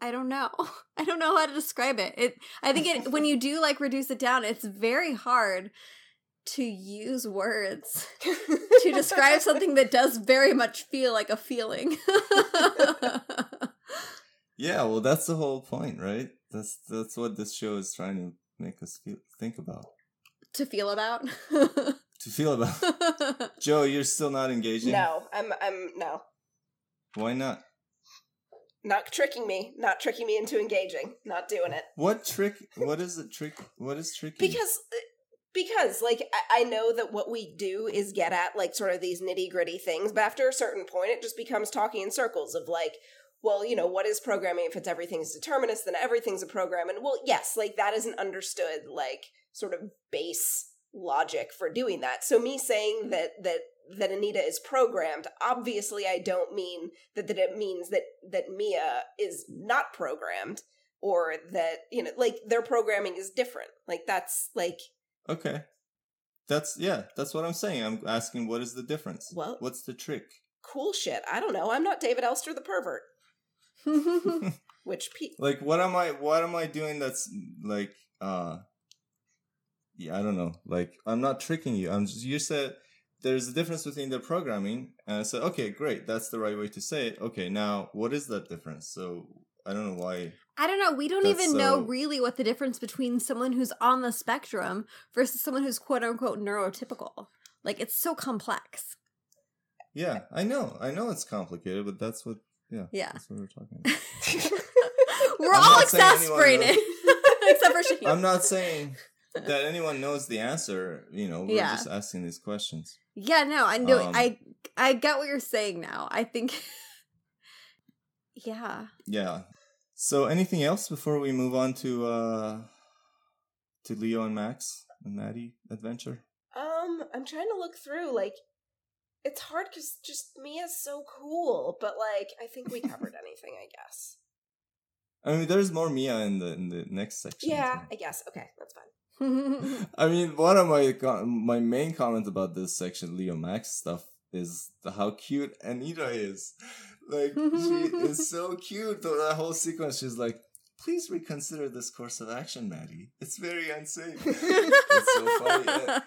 I don't know. I don't know how to describe it. It I think it when you do like reduce it down, it's very hard to use words to describe something that does very much feel like a feeling. Yeah, well, that's the whole point, right? That's that's what this show is trying to make us feel, think about, to feel about. to feel about. Joe, you're still not engaging. No, I'm I'm no. Why not? Not tricking me. Not tricking me into engaging. Not doing it. What trick? What is the trick? What is tricky? Because because like I, I know that what we do is get at like sort of these nitty gritty things, but after a certain point, it just becomes talking in circles of like, well, you know, what is programming? If it's everything's determinist, then everything's a program. And well, yes, like that is an understood like sort of base logic for doing that. So me saying that that that Anita is programmed, obviously I don't mean that that it means that that Mia is not programmed or that you know like their programming is different. Like that's like okay, that's yeah, that's what I'm saying. I'm asking, what is the difference? Well- what's the trick? cool shit. I don't know. I'm not David Elster the pervert. Which pe- like, what am I? What am I doing? That's like, uh, yeah, I don't know. Like, I'm not tricking you. I'm just you said there's a difference between the programming, and I said, okay, great, that's the right way to say it. Okay, now what is that difference? So I don't know why. I don't know. We don't even know really what the difference between someone who's on the spectrum versus someone who's quote unquote neurotypical. Like it's so complex. Yeah, I know, I know it's complicated, but that's what. Yeah, Yeah. that's what we're talking. about. We're I'm all not exasperated. Except for Shahin. I'm not saying that anyone knows the answer. You know, we're Yeah. just asking these questions. Yeah, no, I know. Um, I I get what you're saying now. I think. yeah. Yeah. So, anything else before we move on to uh to Leo and Max and Mattie adventure? um I'm trying to look through like it's hard cuz just Mia's so cool, but like I think we covered anything, I guess. I mean, there's more Mia in the in the next section. Yeah, so- I guess. Okay, that's fine. I mean, one of my my main comments about this section, Leo Max stuff, is the, how cute Anita is. Like she is so cute. Though that whole sequence, she's like, "Please reconsider this course of action, Mattie. It's very unsafe." it's so funny.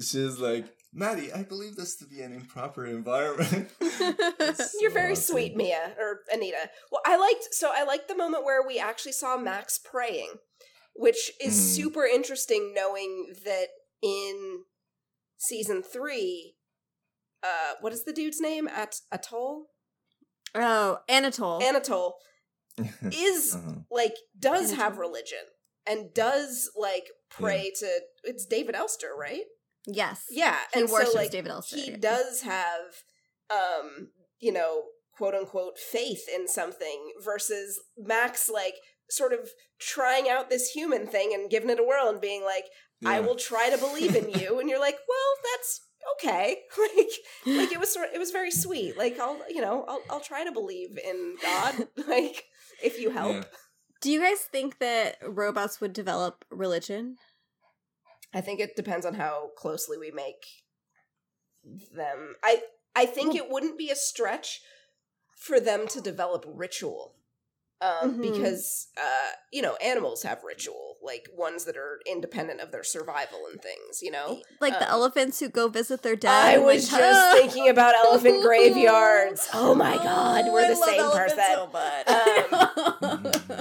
She's like, "Mattie, I believe this to be an improper environment." It's You're very awesome. sweet, Mia or Anita. Well, I liked so I liked the moment where we actually saw Max praying, which is Mm. super interesting knowing that in season 3 uh what is the dude's name? At Atoll? oh, Anatole. Anatole is Uh-huh. like does Anatole. have religion and does like pray to it's David Elster, right? Yes. Yeah, He and worships so like David Elster. he does have um you know quote unquote faith in something versus max like sort of trying out this human thing and giving it a whirl and being like i will try to believe in you and you're like well that's okay like like it was sort it was very sweet like i'll you know i'll, I'll try to believe in god like if you help Yeah. Do you guys think that robots would develop religion? I think it depends on how closely we make them. I I think it wouldn't be a stretch for them to develop ritual. Um, Mhm. because uh, you know, animals have ritual, like ones that are independent of their survival and things, you know? Like the Um, elephants who go visit their dead. I was just thinking about elephant graveyards. Oh my god, Oh, we're I the same person. so much.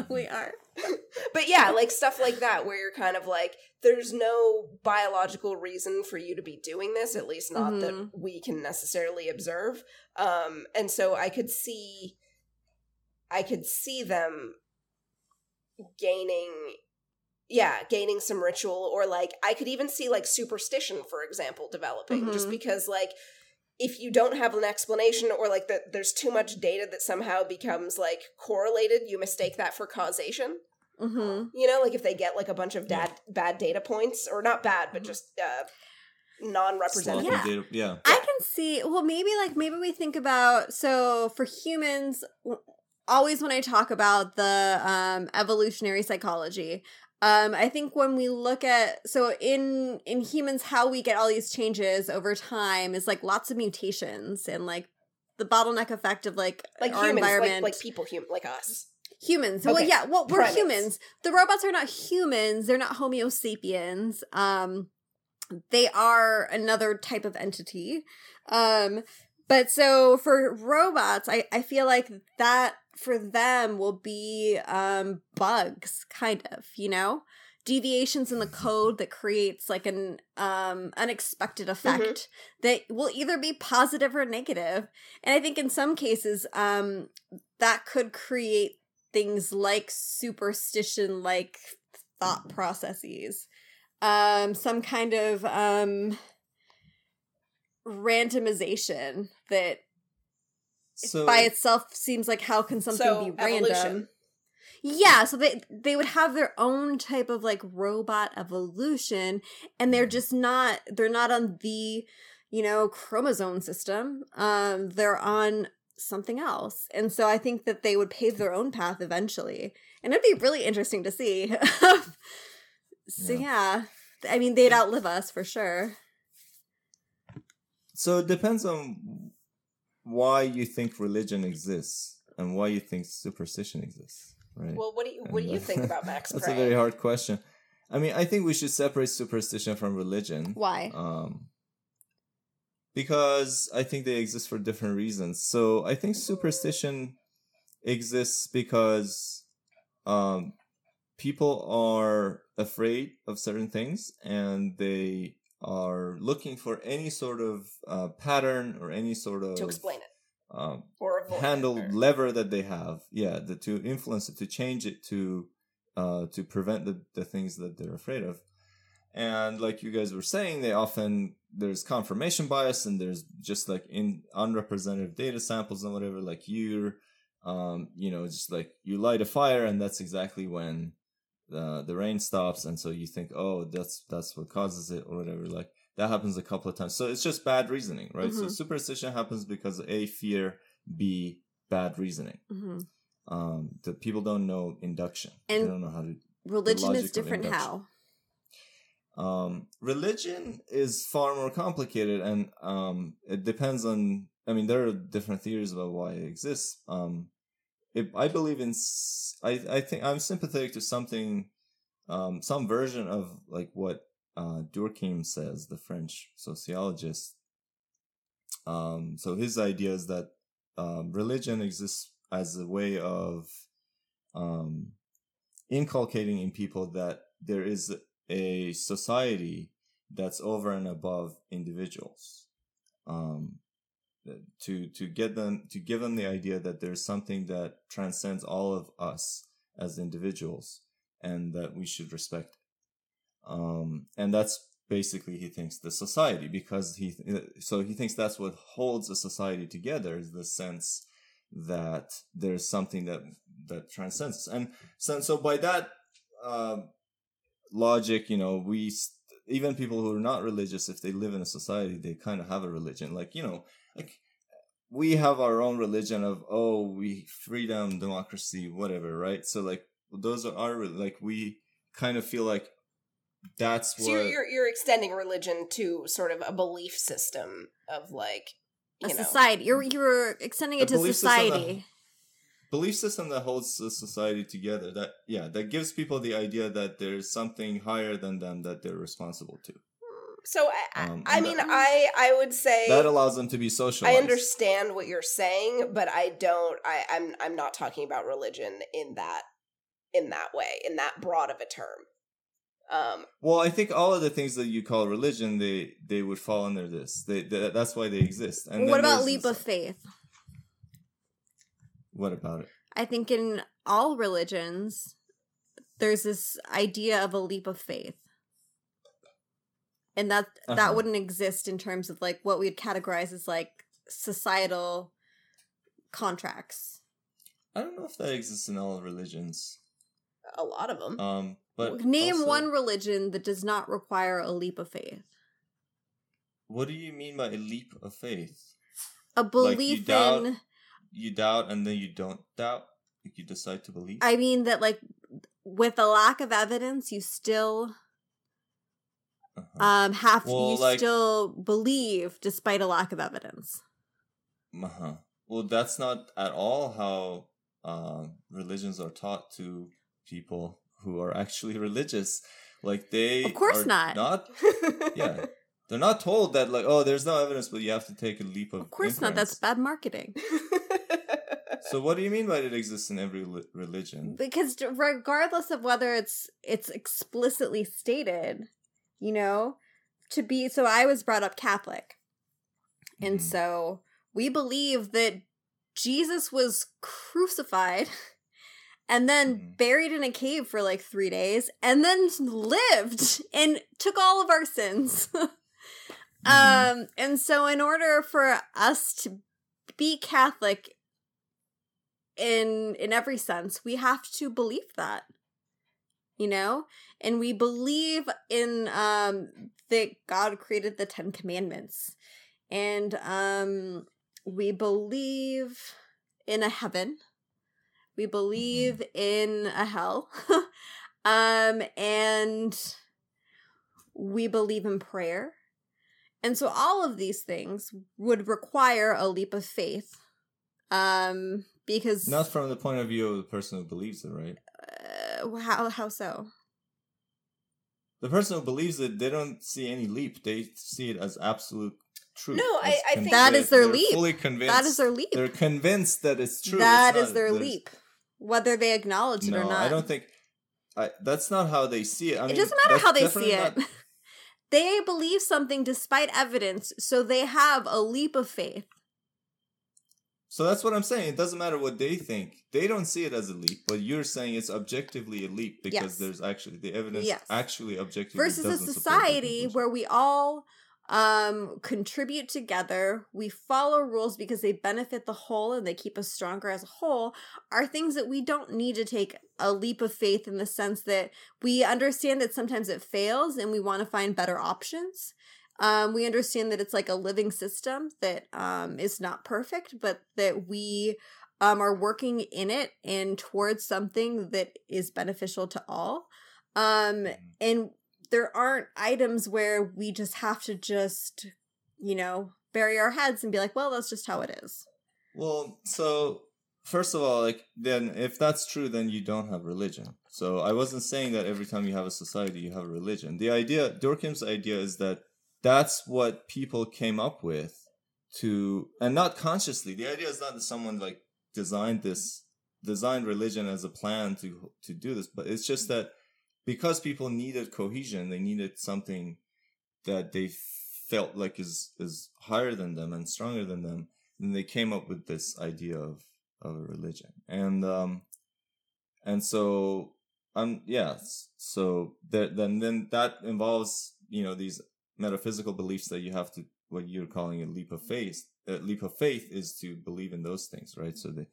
we are. but yeah, like stuff like that where you're kind of like, there's no biological reason for you to be doing this, at least not Mhm. that we can necessarily observe. Um, and so I could see, I could see them gaining, yeah, gaining some ritual, or like I could even see like superstition, for example, developing, just Mhm. because like if you don't have an explanation or like that there's too much data that somehow becomes like correlated you mistake that for causation hmm you know like if they get like a bunch of dad bad data points or not bad but just uh non-representative Yeah. Data- yeah. I can see. Well, maybe like maybe we think about so for humans. Always when I talk about the um, evolutionary psychology, um, I think when we look at so in in humans, how we get all these changes over time is like lots of mutations and like the bottleneck effect of like like our humans like, environment. like people hum- like us Humans. Well, yeah. Well, we're Primates. humans. The robots are not humans. They're not Homo sapiens. Um, they are another type of entity. Um, but so for robots, I I feel like that for them will be um bugs, kind of. You know, deviations in the code that creates like an um unexpected effect that will either be positive or negative and i think in some cases um that could create things like superstition like thought processes um some kind of um randomization that So by itself seems like how can something So, be random evolution. yeah so they they would have their own type of like robot evolution and they're just not they're not on the you know chromosome system um they're on something else and so i think that they would pave their own path eventually and it'd be really interesting to see so yeah. i mean they'd outlive us for sure So it depends on why you think religion exists and why you think superstition exists, right? well what do you what do you uh, think about max That's Prey? a very hard question. I mean, I think we should separate superstition from religion. why Um, because I think they exist for different reasons. So I think superstition exists because um, people are afraid of certain things and they are looking for any sort of uh, pattern or any sort of to explain it um, or handle it, or- lever that they have yeah the, to influence it to change it to uh to prevent the, the things that they're afraid of and like you guys were saying they often there's confirmation bias and there's just like in unrepresentative data samples and whatever like you're um you know just like you light a fire and that's exactly when the the rain stops. And so you think oh that's that's what causes it or whatever. Like that happens a couple of times. So it's just bad reasoning right? So Mhm. superstition happens because a fear b bad reasoning. Hmm um the people don't know induction. And they don't know how to religion is different how Um, religion is far more complicated, and um, it depends on. I mean, there are different theories about why it exists. Um, it, I believe in. I think I'm sympathetic to something, um, some version of like what uh, Durkheim says, the French sociologist. Um, so his idea is that um, religion exists as a way of um, inculcating in people that there is a society that's over and above individuals. Um, to to get them to give them the idea that there's something that transcends all of us as individuals and that we should respect it. Um, and that's basically he thinks the society because he so he thinks that's what holds a society together is the sense that there's something that that transcends and so so by that um logic you know we even people who are not religious if they live in a society they kind of have a religion like you know like we have our own religion of oh we freedom democracy whatever right so like those are our like we kind of feel like that's what So you're, you're you're extending religion to sort of a belief system of like A know society. You're mm. you're extending A it to belief that- society. Belief system that holds the society together that yeah that gives people the idea that there's something higher than them that they're responsible to So I, I- Um, I mean, that- I I would say that allows them to be social I understand what you're saying, but I don't. I, I'm I'm not talking about religion in that in that way, in that broad of a term. Um, well i think all of the things that you call religion they they would fall under this they, they that's why they exist and what about leap of faith? What about it I think in all religions, there's this idea of a leap of faith. And that Uh-huh. that wouldn't exist in terms of like what we'd categorize as like societal contracts. i don't know if that exists in all religions a lot of them. um but Name also- one religion that does not require a leap of faith. what do you mean by a leap of faith A belief doubt- in you doubt and then you don't doubt like you decide to believe I mean that like with a lack of evidence you still Uh-huh. um have Well, you like- still believe despite a lack of evidence. Uh-huh. Well, that's not at all how um, religions are taught to people who are actually religious. Like they, Of course are not. Not yeah, they're not told that like oh, there's no evidence, but you have to take a leap of. Of course not. That's bad marketing. So what do you mean by it exists in every li- religion? because regardless of whether it's it's explicitly stated you know to be so i was brought up catholic and Mhm. so we believe that jesus was crucified and then Mhm. buried in a cave for like three days and then lived and took all of our sins Mhm. um and so in order for us to be catholic in in every sense we have to believe that you know? And we believe in um that god created the 10 commandments. And um we believe in a heaven. We believe in a hell. Um and we believe in prayer. And so all of these things would require a leap of faith um because Not from the point of view of the person who believes it, right? uh, how how so The person who believes it, they don't see any leap. They see it as absolute truth. No, I- I think- That their they're leap. Fully convinced. that is their leap They're convinced that it's true. That It's is not- their there's- leap whether they acknowledge it no, or not I don't think. I, that's not how they see it. I it mean, doesn't matter how they see it not- they believe something despite evidence so they have a leap of faith so that's what I'm saying. It doesn't matter what they think. They don't see it as a leap, but you're saying it's objectively a leap because Yes. there's actually the evidence Yes. actually objectively versus a society where we all um contribute together we follow rules because they benefit the whole and they keep us stronger as a whole are things that we don't need to take a leap of faith in the sense that we understand that sometimes it fails and we want to find better options um we understand that it's like a living system that um is not perfect but that we um are working in it and towards something that is beneficial to all um Mhm. and there aren't items where we just have to just, you know, bury our heads and be like, well, that's just how it is. Well, so first of all, like then if that's true, then you don't have religion. So I wasn't saying that every time you have a society, you have a religion. The idea, Durkheim's idea, is that that's what people came up with to, and not consciously. The idea is not that someone like designed this, designed religion as a plan to to do this, but it's just that because people needed cohesion, they needed something that they felt like is is higher than them and stronger than them then they came up with this idea of of a religion and um and so um yeah so that then then that involves you know these metaphysical beliefs that you have to what you're calling a leap of faith a leap of faith is to believe in those things right? So the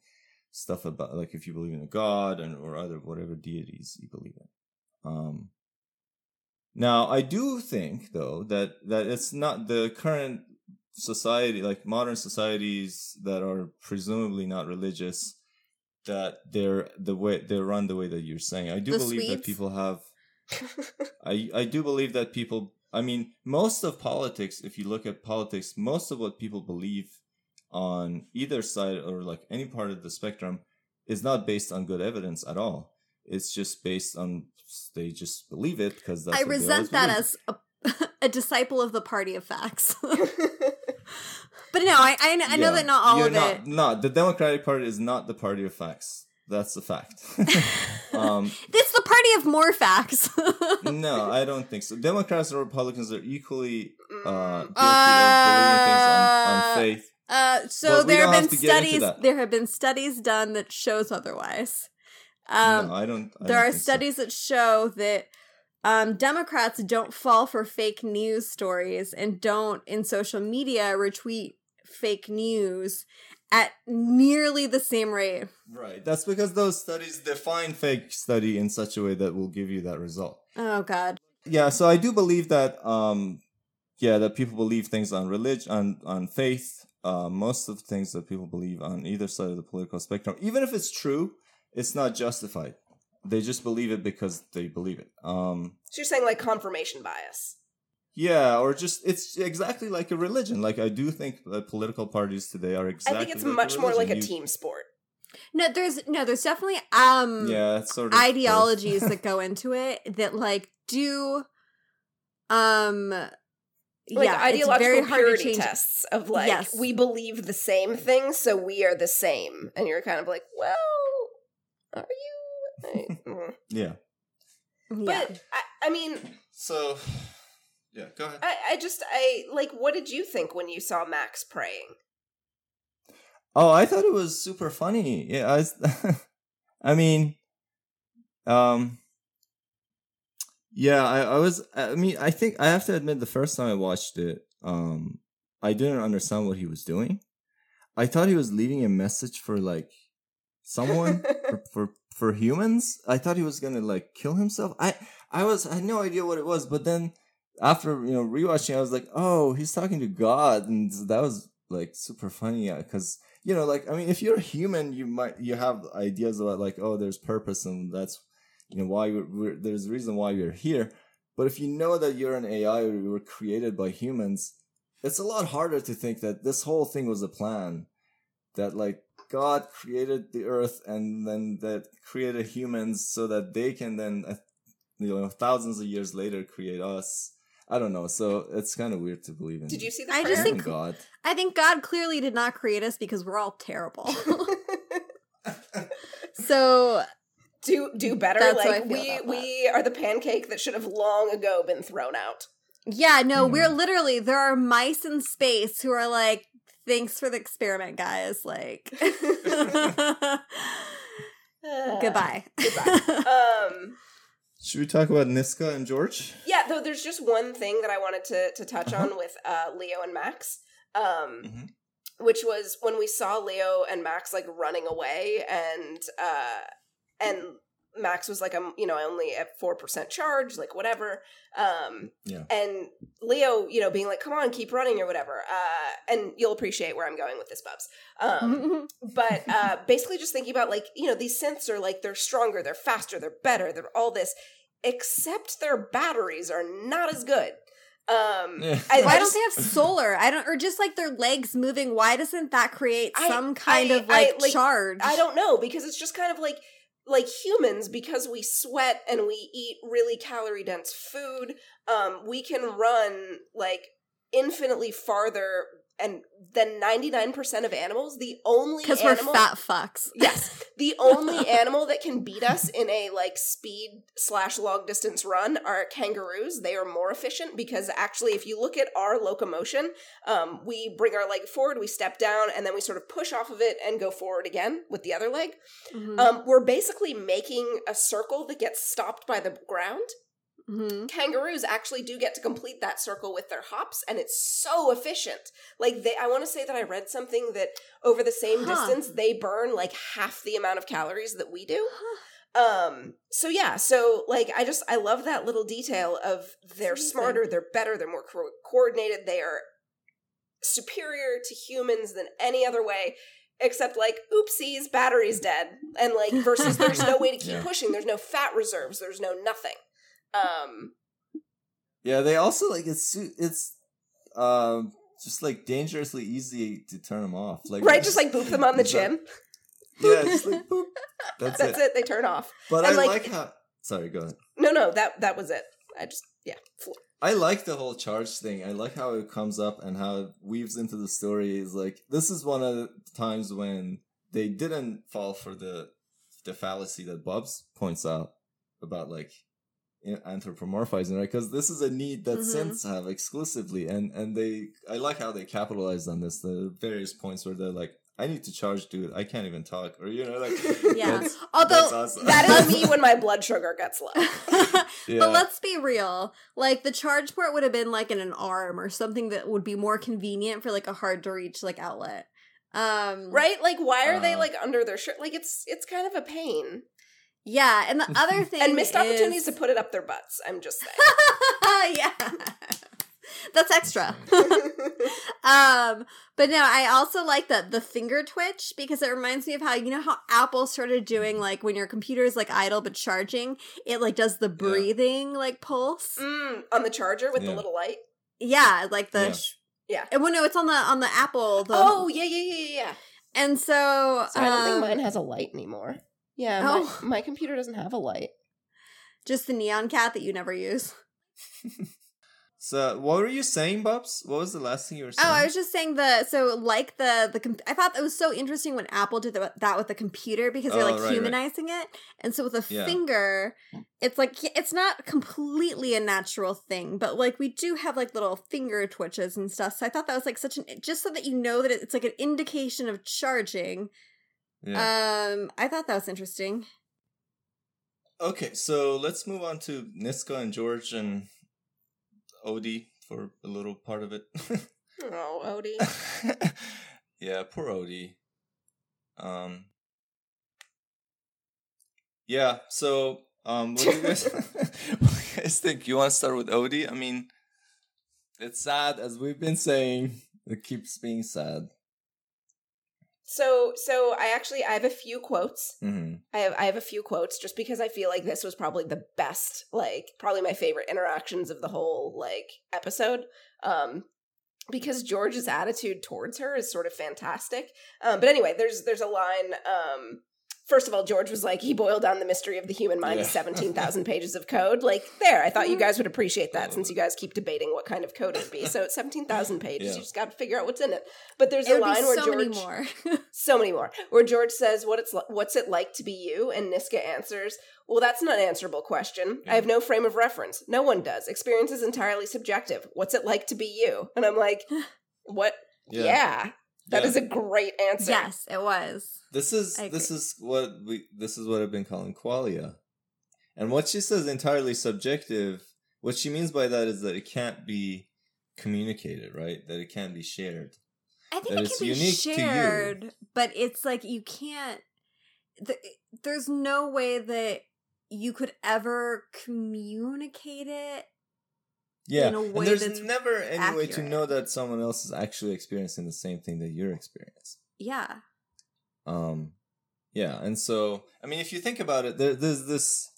stuff about like if you believe in a god and or other whatever deities you believe in. Um now i do think though that that it's not the current society like modern societies that are presumably not religious that they're the way they run the way that you're saying. I do The believe that people have i i do believe that people i mean most of politics if you look at politics most of what people believe on either side or like any part of the spectrum is not based on good evidence at all it's just based on they just believe it because that's I what they resent that believe. as a, a disciple of the party of facts. but no, I I, I know Yeah. that not all You're of not, it. No, the Democratic Party is not the party of facts. That's a fact. um, It's the party of more facts. no, I don't think so. Democrats and Republicans are equally uh, guilty Mm. of believing things on, on Uh, faith. Uh, so there have been have into studies. There have been studies done that shows otherwise. Um, no, I don't. I there don't are think so. studies that show that um, Democrats don't fall for fake news stories and don't in social media retweet fake news at nearly the same rate. Right. That's because those studies define fake study in such a way that will give you that result. Oh God. Yeah, so I do believe that um yeah, that people believe things on religion on on faith. Uh, most of the things that people believe on either side of the political spectrum, even if it's true, it's not justified. They just believe it because they believe it. Um so you're saying like confirmation bias. Yeah, or just it's exactly like a religion. Like I do think that political parties today are exactly I think it's like much more like a. You- team sport. No, there's no, there's definitely um Yeah, it's sort of ideologies that go into it that like do um Like yeah, ideological very hard to purity tests of like Yes. we believe the same thing, so we are the same, and you're kind of like, well, are you? I- mm. yeah. Yeah. But I, I mean, So yeah, go ahead. I, I just, I like. What did you think when you saw Max praying? Oh, I thought it was super funny. Yeah, I, was, I mean, um, yeah, I, I was. I mean, I think I have to admit, the first time I watched it, um, I didn't understand what he was doing. I thought he was leaving a message for like someone for, for for humans. I thought he was gonna like kill himself. I I was I had no idea what it was, but then after you know rewatching, I was like, oh, he's talking to God, and that was like super funny because you know like I mean, if you're a human, you might you have ideas about like oh, there's purpose and that's you know why we're, we're, there's a reason why you're here. But if you know that you're an AI or you were created by humans, it's a lot harder to think that this whole thing was a plan. That like God created the earth and then that created humans so that they can then, uh, you know, thousands of years later create us. I don't know. So it's kind of weird to believe in. Did you see the? I just think- God. I think God clearly did not create us because we're all terrible. so do do better. That's like feel we that. we are the pancake that should have long ago been thrown out. yeah, no, Hmm. we're literally there are mice in space who are like, thanks for the experiment, guys. Like goodbye. Goodbye. Um. Should we talk about Niska and George? Yeah, though there's just one thing that I wanted to to touch Uh-huh. on with uh, Leo and Max, um, Mhm. which was when we saw Leo and Max like running away, and uh, and Max was like, "I'm you know only at four percent charge, like whatever." Um, Yeah. and Leo, you know, being like, "Come on, keep running" or whatever. Uh, and you'll appreciate where I'm going with this, Bubs. Um, but uh, basically just thinking about like you know these synths are like they're stronger they're faster they're better they're all this except their batteries are not as good. Um, Yeah. I, Why I don't they have solar? I don't, or just like their legs moving. Why doesn't that create I- some kind I- of like, I, like, charge? I don't know because it's just kind of like like humans because we sweat and we eat really calorie dense food. Um, we can run like infinitely farther and nine percent of animals. The only because we're fat fucks. Yes, the only animal that can beat us in a like speed slash long distance run are kangaroos. They are more efficient because actually, if you look at our locomotion, um, we bring our leg forward, we step down, and then we sort of push off of it and go forward again with the other leg. Mhm. Um, we're basically making a circle that gets stopped by the ground. Mhm. Kangaroos actually do get to complete that circle with their hops, and it's so efficient. Like they, I want to say that I read something that over the same Huh. distance they burn like half the amount of calories that we do. Huh. Um. So yeah. So like, I just I love that little detail of they're amazing. smarter, they're better, they're more co- coordinated, they are superior to humans than any other way. Except like, oopsies, battery's dead, and like versus there's no way to keep Yeah. pushing. There's no fat reserves. There's no nothing. Um. Yeah, they also like it's it's um just like dangerously easy to turn them off. Like right, just like boop them on the Is that- chin. Yeah, just like boop. That's, That's it. it. They turn off. But And, I like- like, how. Sorry, go ahead. No, no, that that was it. I just yeah. I like the whole charge thing. I like how it comes up and how it weaves into the story. Is like this is one of the times when they didn't fall for the the fallacy that Bubs points out about like anthropomorphizing, right? Because this is a need that Mhm. synths have exclusively, and and they I like how they capitalized on this. The various points where they're like, I need to charge, dude. I can't even talk, or you know, like Yeah. that's- Although that's awesome. that is me when my blood sugar gets low. Yeah. But let's be real. Like the charge port would have been like in an arm or something that would be more convenient for like a hard to reach like outlet. Um Right? Like why are they Uh. like under their shirt? Like it's it's kind of a pain. Yeah, and the other thing And missed opportunities to put it up their butts. I'm just saying. yeah. That's extra. um, but no, I also like the the finger twitch because it reminds me of how you know how Apple started doing like when your computer is like idle but charging, it like does the breathing like pulse. mm, on the charger with the little light. Yeah, like the Yeah. sh- Yeah. And well, no, it's on the on the Apple. The, oh yeah yeah yeah yeah. and so, So I don't think um, mine has a light anymore. Yeah, Oh. my, my computer doesn't have a light. just the neon cat that you never use. So, what were you saying, Bubs? What was the last thing you were saying? Oh, I was just saying the so like the the com- I thought it was so interesting when Apple did the, that with the computer because they're Oh, like right, right. humanizing it, and so with a Yeah. finger, it's like it's not completely a natural thing, but like we do have like little finger twitches and stuff. So I thought that was like such an just so that you know that it's like an indication of charging. Yeah. Um, I thought that was interesting. okay, so let's move on to Niska and George and Odi for a little part of it. Oh, Odi. yeah, poor Odi. Um. Yeah. So, um, what do you guys, what do you guys think? You want to start with Odi? I mean, it's sad, as we've been saying. It keeps being sad. So so I actually I have a few quotes. hmm I have I have a few quotes just because I feel like this was probably the best, like probably my favorite interactions of the whole like episode. Um because George's attitude towards her is sort of fantastic. Um but anyway, there's there's a line um First of all, George was like, he boiled down the mystery of the human mind to 17,000 pages of code. Like, there, I thought you mm-hmm. guys would appreciate that since you guys keep debating what kind of code it would be. So it's 17,000 pages. Yeah. You just got to figure out what's in it. But there's It a line be where so George many more. so many more. Where george says what it's li- what's it like to be you? And niska answers well that's an unanswerable question. I have no frame of reference. No one does. Experience is entirely subjective. What's it like to be you? And i'm like what? Yeah, that is a great answer yes, it was. This is this is what we this is what I've been calling qualia. And what she says entirely subjective, what she means by that is that it can't be communicated, right? That it can't be shared. I think that it can be unique to you. shared, but it's like you can't. th- There's no way that you could ever communicate it. Yeah. In a and there's never any way to know that someone else is actually experiencing the same thing that you're experiencing. Yeah. Um, yeah, and so I mean, if you think about it, there, there's this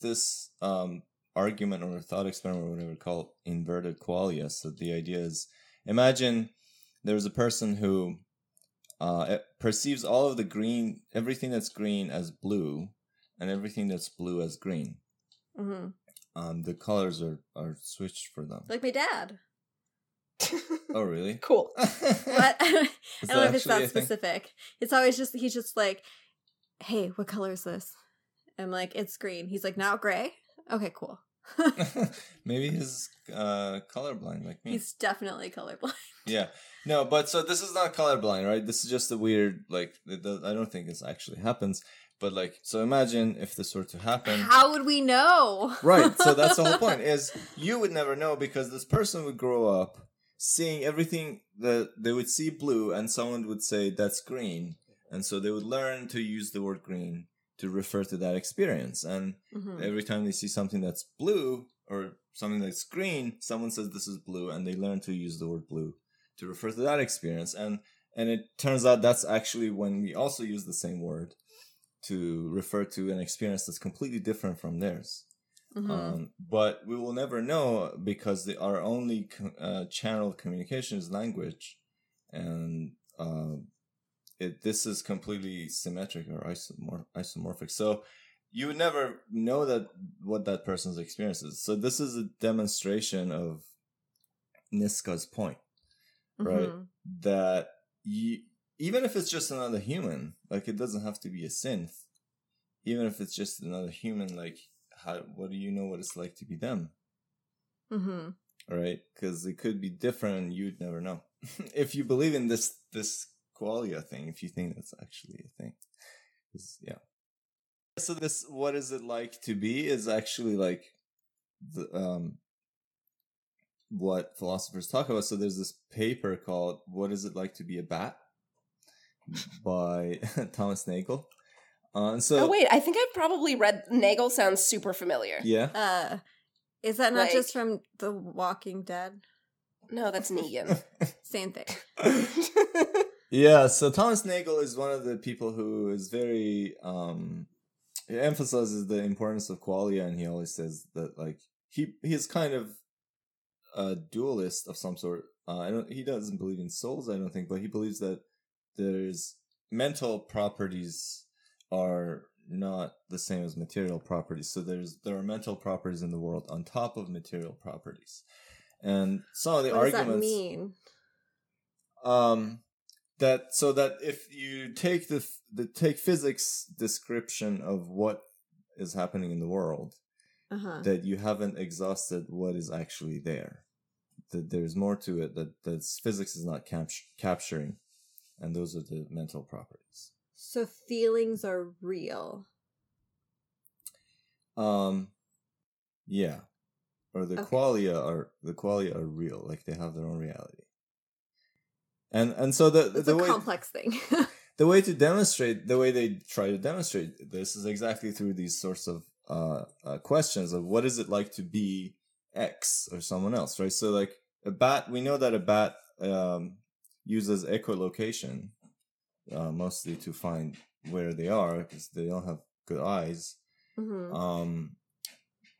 this um, argument or thought experiment or whatever called inverted qualia. So the idea is imagine there's a person who uh, perceives all of the green, everything that's green as blue, and everything that's blue as green. hmm Um, the colors are, are switched for them. Like my dad. Oh, really? cool. What? I don't Is know if it's that a thing? specific. It's always just he's just like, "Hey, what color is this?" I'm like, "It's green." He's like, "Now gray." Okay, cool. Maybe he's uh, colorblind like me. He's definitely colorblind. Yeah. No, but so this is not colorblind, right? This is just a weird, like, does, I don't think this actually happens. But, like, so imagine if this were to happen. How would we know? Right. So that's the whole point is you would never know because this person would grow up seeing everything that they would see blue and someone would say that's green. And so they would learn to use the word green to refer to that experience. And Mhm. every time they see something that's blue or something that's green, someone says this is blue, and they learn to use the word blue to refer to that experience. And and it turns out that's actually when we also use the same word to refer to an experience that's completely different from theirs. Mhm. Um, but we will never know because the, our only co- uh, channel of communication is language, and uh, it this is completely symmetric or isomor- isomorphic. So you would never know that what that person's experience is. So this is a demonstration of Niska's point right? Mhm. that you, even if it's just another human, like it doesn't have to be a synth. Even if it's just another human, like how what do you know what it's like to be them, Mhm. right? Because it could be different, you'd never know. if you believe in this this qualia thing, if you think that's actually a thing, yeah. So this, what is it like to be, is actually like the um what philosophers talk about. So there's this paper called "What Is It Like to Be a Bat" by Thomas Nagel. Uh, and so oh wait, I think I've probably read Nagel. Sounds super familiar. yeah, Uh, is that not Like- just from The Walking Dead? No, that's Negan. Same thing. yeah. So Thomas Nagel is one of the people who is very um he emphasizes the importance of qualia, and he always says that like he he's kind of a dualist of some sort. Uh, I don't. He doesn't believe in souls. I don't think, but he believes that there's mental properties are not the same as material properties. So there's there are mental properties in the world on top of material properties, and some of the what does that arguments mean? um that so that if you take the the take physics description of what is happening in the world Uh huh. that you haven't exhausted what is actually there that there's more to it that that physics is not cap- capturing and those are the mental properties So feelings are real. um yeah or the Okay. qualia are the qualia are real like they have their own reality and and so the It's the a way complex thing. the way to demonstrate the way they try to demonstrate this is exactly through these sorts of uh, uh, questions of what is it like to be X or someone else, right? So like a bat, we know that a bat um, uses echolocation uh, mostly to find where they are because they don't have good eyes. hmm Um,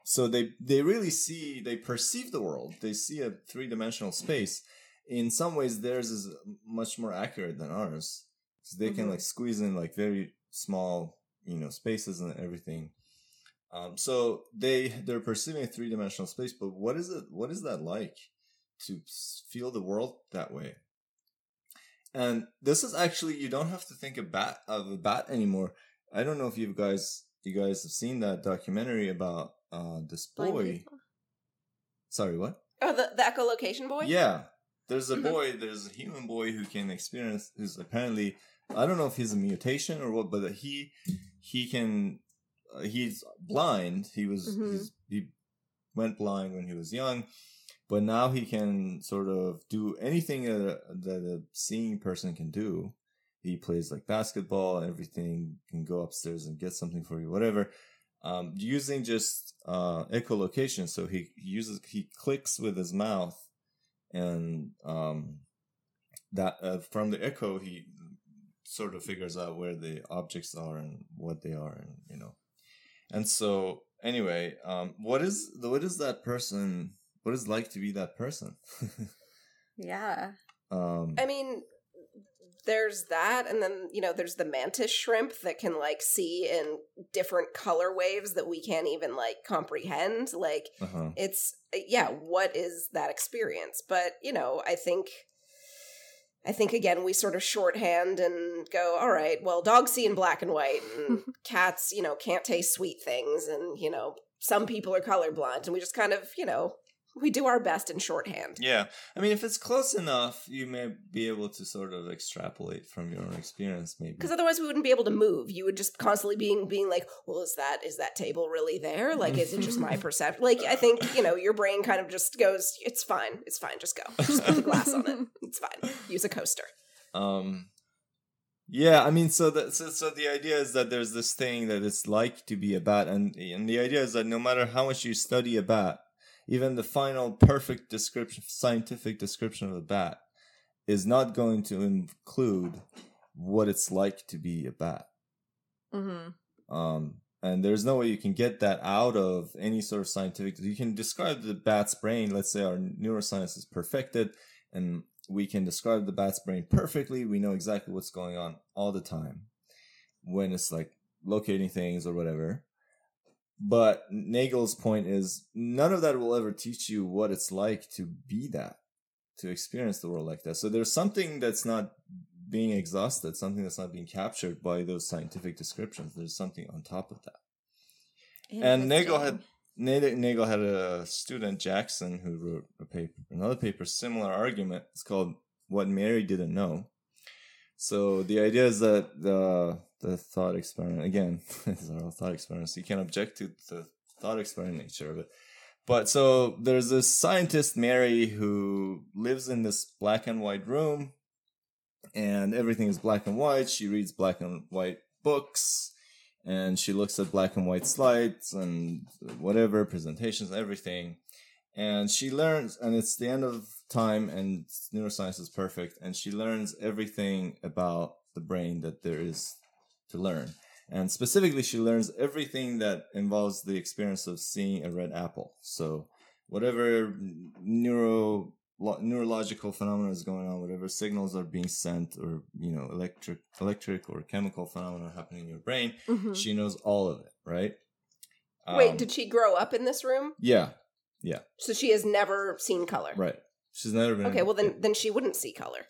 so they they really see they perceive the world. They see a three dimensional space. In some ways, theirs is much more accurate than ours because they can Mhm. like squeeze in like very small you know spaces and everything. Um, so they they're perceiving a three dimensional space, but what is it? What is that like to feel the world that way? And this is actually you don't have to think of bat of a bat anymore. I don't know if you guys you guys have seen that documentary about uh this boy. Sorry, what? oh, the, the echolocation boy. Yeah. There's a Mhm. boy, there's a human boy who can experience who's apparently I don't know if he's a mutation or what, but he he can uh, he's blind. He was Mhm. he's, he went blind when he was young, but now he can sort of do anything that a, that a seeing person can do. He plays like basketball, everything can go upstairs and get something for you, whatever. Um, using just uh, echolocation, so he, uses he clicks with his mouth, and um, that uh, from the echo he sort of figures out where the objects are and what they are, and you know, and so anyway, um, what is what is that person? What is it like to be that person? Yeah. um, I mean, there's that, and then you know, there's the mantis shrimp that can like see in different color waves that we can't even like comprehend. Like, uh-huh. it's yeah, what is that experience? But you know, I think. I think again we sort of shorthand and go, all right, well, dogs see in black and white, and cats, you know, can't taste sweet things, and you know, some people are colorblind, and we just kind of, you know, we do our best in shorthand. Yeah, I mean, if it's close enough, you may be able to sort of extrapolate from your own experience, maybe. because otherwise we wouldn't be able to move. You would just constantly being being like well is that is that table really there? Like is it just my perception like i think you know your brain kind of just goes it's fine it's fine just go. Just put the glass on it. It's fine. Use a coaster. Um, yeah, I mean, so that so, so the idea is that there's this thing that it's like to be a bat, and and the idea is that no matter how much you study a bat, even the final perfect description, scientific description of a bat, is not going to include what it's like to be a bat. Mm-hmm. Um, and there's no way you can get that out of any sort of scientific. You can describe the bat's brain. Let's say our neuroscience is perfected, and we can describe the bat's brain perfectly. We know exactly what's going on all the time when it's like locating things or whatever. But Nagel's point is none of that will ever teach you what it's like to be that, to experience the world like that. So there's something that's not being exhausted, something that's not being captured by those scientific descriptions. There's something on top of that. And Nagel had Nagel had a student Jackson who wrote a paper, another paper, similar argument. It's called "What Mary Didn't Know." So the idea is that the the thought experiment again, these are all thought experiments. You can't object to the thought experiment nature of it. But so there's this scientist Mary who lives in this black and white room, and everything is black and white. She reads black and white books and she looks at black and white slides and whatever presentations everything and she learns and it's the end of time and neuroscience is perfect and she learns everything about the brain that there is to learn and specifically she learns everything that involves the experience of seeing a red apple so whatever neuro neurological phenomena is going on whatever signals are being sent or you know electric electric or chemical phenomena happening in your brain Mhm. she knows all of it, right? wait Um, did she grow up in this room Yeah, Yeah, so she has never seen color right. She's never been. okay well then then she wouldn't see color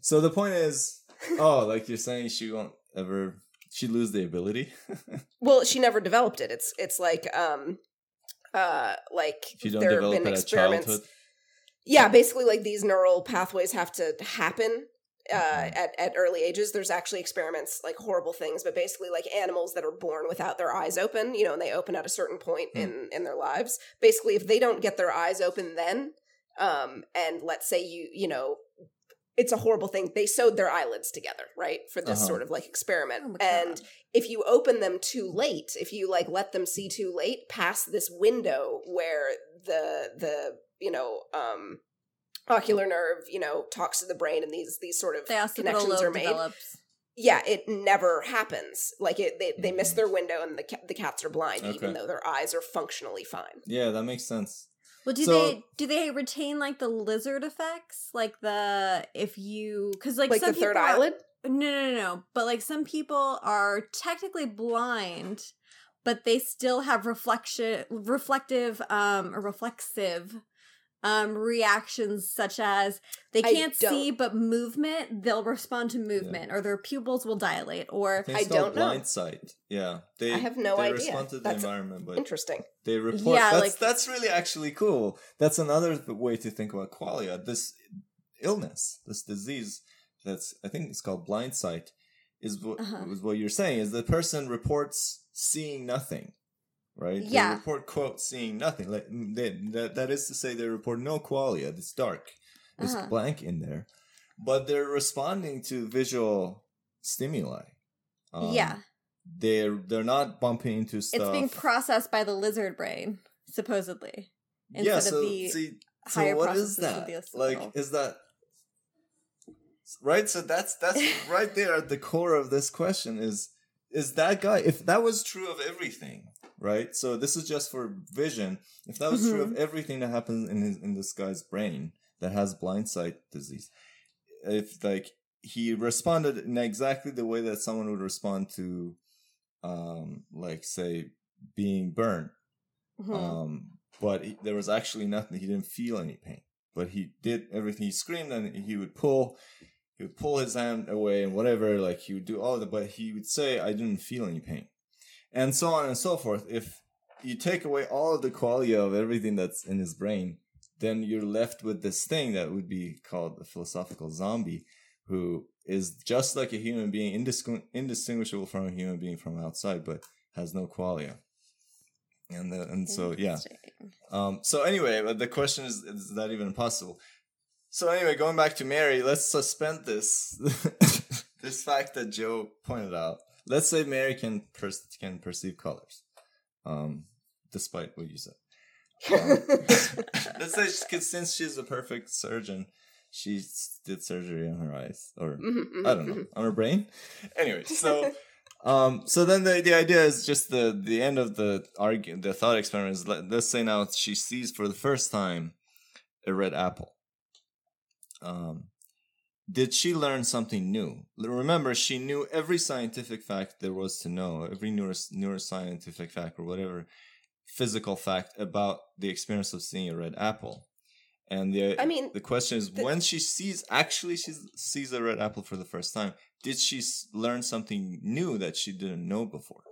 So the point is, oh, like you're saying, she won't ever. She lose the ability. well she never developed it. It's it's like um uh like if you don't there have been experiments yeah basically like these neural pathways have to happen uh, at, at early ages. There's actually experiments like horrible things but basically like animals that are born without their eyes open you know and they open at a certain point Hmm. in in their lives. Basically if they don't get their eyes open then um and let's say you you know it's a horrible thing they sewed their eyelids together right for this Uh-huh. sort of like experiment Oh and if you open them too late if you like let them see too late past this window where the the you know um ocular nerve you know talks to the brain and these these sort of the connections are made develops. yeah it never happens like it they, they miss Mhm. their window and the, ca- the cats are blind even though their eyes are functionally fine Yeah, that makes sense. Well, do So- they do they retain like the lizard effects, like the if you because like like some the third people are- eyelid No, no, no, no. But like some people are technically blind, but they still have reflection, reflective, um, or reflexive, um, reactions such as they can't see but movement. They'll respond to movement, or their pupils will dilate, or think I don't know. blind sight. Yeah, they. I have no they idea. respond to the That's environment, but interesting they report. Yeah, that's like- that's really actually cool. That's another way to think about qualia. This illness, this disease, that's I think it's called blind sight, is what Uh-huh. is what you're saying. Is the person reports seeing nothing, right? They Yeah. report quote seeing nothing. Like they, that that is to say, they report no qualia. It's dark. It's Uh-huh. blank in there, but they're responding to visual stimuli. Um, yeah, they're they're not bumping into stuff. it's being processed by the lizard brain, supposedly. yeah. instead of So the see, so what is that? Like, is that right? So that's that's right there at the core of this question. Is is that guy if that was true of everything, right? So this is just for vision. If that was true of everything that happens in his in this guy's brain that has blind sight disease, if like he responded in exactly the way that someone would respond to, um, like say being burned, Mhm. um, but he, there was actually nothing. He didn't feel any pain, but he did everything. He screamed and he would pull, he would pull his hand away and whatever. Like he would do all that, but he would say, "I didn't feel any pain," and so on and so forth. If you take away all of the quality of everything that's in his brain, then you're left with this thing that would be called a philosophical zombie, who is just like a human being, indistingu- indistinguishable from a human being from outside, but has no qualia. And the, and so yeah. Um, so anyway, but the question is, is that even possible? So anyway, going back to Mary, let's suspend this this fact that Joe pointed out. Let's say Mary can per- can perceive colors, um, despite what you said. Um, let's say she, since she's a perfect surgeon, she did surgery on her eyes, or Mhm, I don't know, on her brain. Anyway, so um, so then the the idea is just the the end of the argue the thought experiment is let, let's say now she sees for the first time a red apple. Um, did she learn something new? Remember, she knew every scientific fact there was to know, every neuro- neuroscientific fact or whatever physical fact about the experience of seeing a red apple. And the I mean, the question is the- when she sees actually she sees a red apple for the first time, did she s- learn something new that she didn't know before?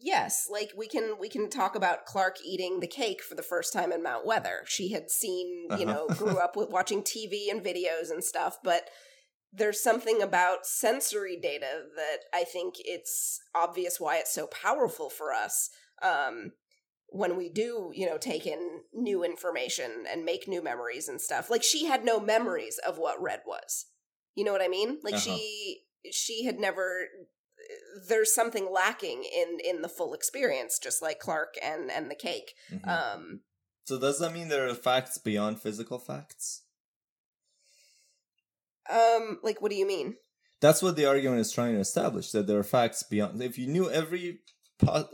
Yes, like we can we can talk about Clarke eating the cake for the first time in Mount Weather. She had seen, you know, Uh-huh. grew up with watching TV and videos and stuff, but there's something about sensory data that I think it's obvious why it's so powerful for us. Um when we do, you know, take in new information and make new memories and stuff. Like she had no memories of what red was. You know what I mean? Like Uh-huh. she she had never there's something lacking in in the full experience just like Clarke and and the cake. Mhm. Um so does that mean there are facts beyond physical facts? um like what do you mean? That's what the argument is trying to establish that there are facts beyond. If you knew every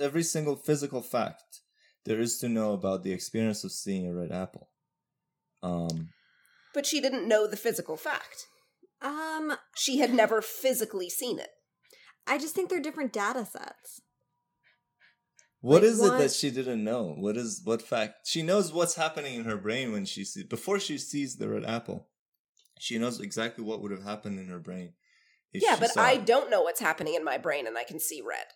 every single physical fact there is to know about the experience of seeing a red apple, um, But she didn't know the physical fact. Um, She had never physically seen it. I just think they're different data sets. What Like is it that she didn't know? What is what fact? She knows what's happening in her brain when she sees before she sees the red apple. She knows exactly what would have happened in her brain. if yeah, she but saw I it. don't know what's happening in my brain and I can see red.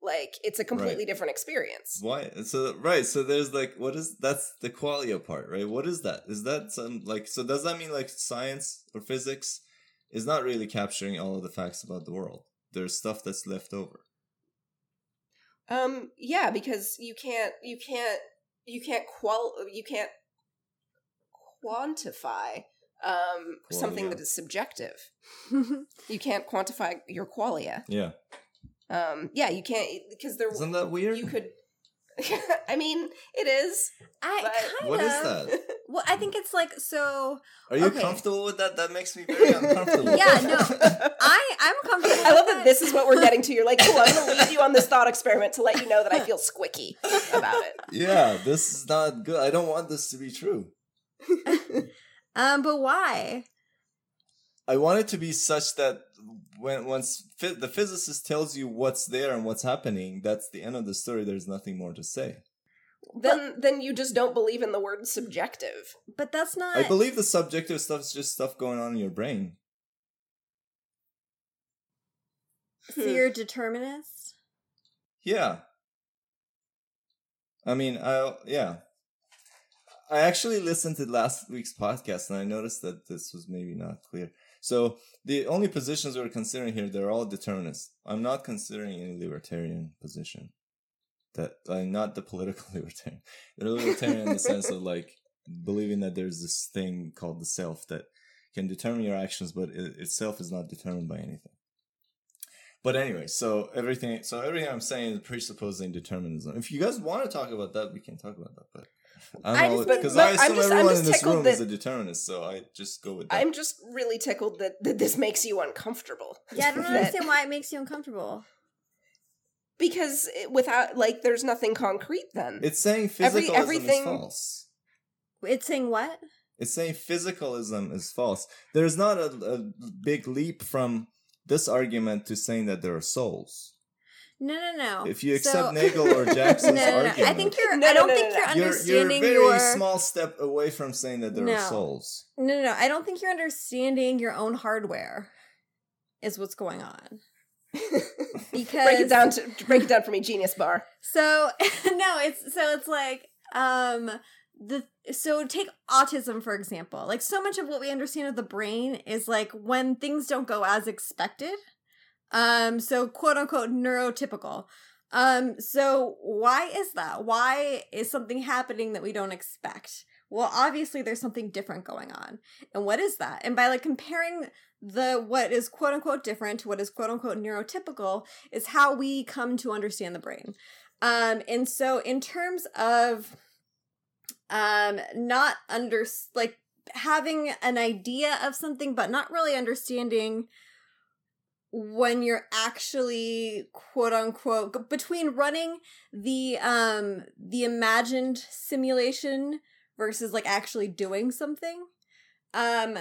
Like it's a completely Right. different experience. Why? So right. So there's like, what is that's the qualia part, right? What is that? Is that some like? So does that mean like science or physics is not really capturing all of the facts about the world? There's stuff that's left over. Um yeah, because you can't you can't you can't qual you can't quantify um something that is subjective. You can't quantify your qualia. Yeah, Um yeah, you can't because there isn't that weird? you could I mean, it is. I kind of. is that? Well, I think it's like so. Are you okay. comfortable with that? That makes me very uncomfortable. Yeah, no. I I'm comfortable. I love that this is what we're getting to. You're like, cool, I'm gonna leave you on this thought experiment to let you know that I feel squicky about it. yeah, this is not good. I don't want this to be true. Um, but why? I want it to be such that when once phy- the physicist tells you what's there and what's happening, that's the end of the story. There's nothing more to say. Then then you just don't believe in the word subjective. But that's not. I believe the subjective stuff is just stuff going on in your brain. so you're a determinist. Yeah. I mean, I yeah. I actually listened to last week's podcast and I noticed that this was maybe not clear. So the only positions we're considering here, they're all determinists. I'm not considering any libertarian position. That I'm not the political libertarian. They're libertarian in the sense of like believing that there's this thing called the self that can determine your actions, but it itself is not determined by anything. But anyway, so everything, so everything I'm saying is presupposing determinism. If you guys want to talk about that, we can talk about that. But I I don't just know because but I I'm assume just- I'm everyone just in this room that- is a determinist, so I just go with that. I'm just really tickled that, that this makes you uncomfortable. Yeah, I don't understand why it makes you uncomfortable. Because it- without like there's nothing concrete then. It's saying Every- physicalism everything- is false. It's saying what? It's saying physicalism is false. There's not a, a big leap from this argument to saying that there are souls. No, no, no. If you So- accept Nagel or Jackson's no, no, no. I think you're. No, I don't no, think no, you're no. you're, you're a understanding very your. small step away from saying that there No. are souls. No, no, no. I don't think you're understanding your own hardware. Is what's going on. Because break it down to break it down for me, genius bar. So no, it's so it's like um the so take autism for example. Like so much of what we understand of the brain is like when things don't go as expected. Um so quote unquote neurotypical. Um so why is that? Why is something happening that we don't expect? Well, obviously there's something different going on. And what is that? And by like comparing the what is quote unquote different to what is quote unquote neurotypical is how we come to understand the brain. Um, and so in terms of um not under like having an idea of something but not really understanding when you're actually quote unquote between running the um the imagined simulation versus like actually doing something um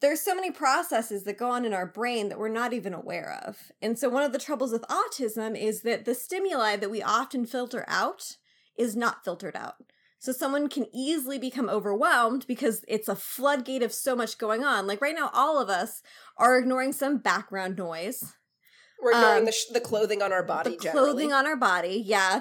there's so many processes that go on in our brain that we're not even aware of. And so one of the troubles with autism is that the stimuli that we often filter out is not filtered out. So someone can easily become overwhelmed because it's a floodgate of so much going on. Like right now all of us are ignoring some background noise. We're ignoring Um, the sh- the clothing on our body. the generally. clothing on our body, yeah.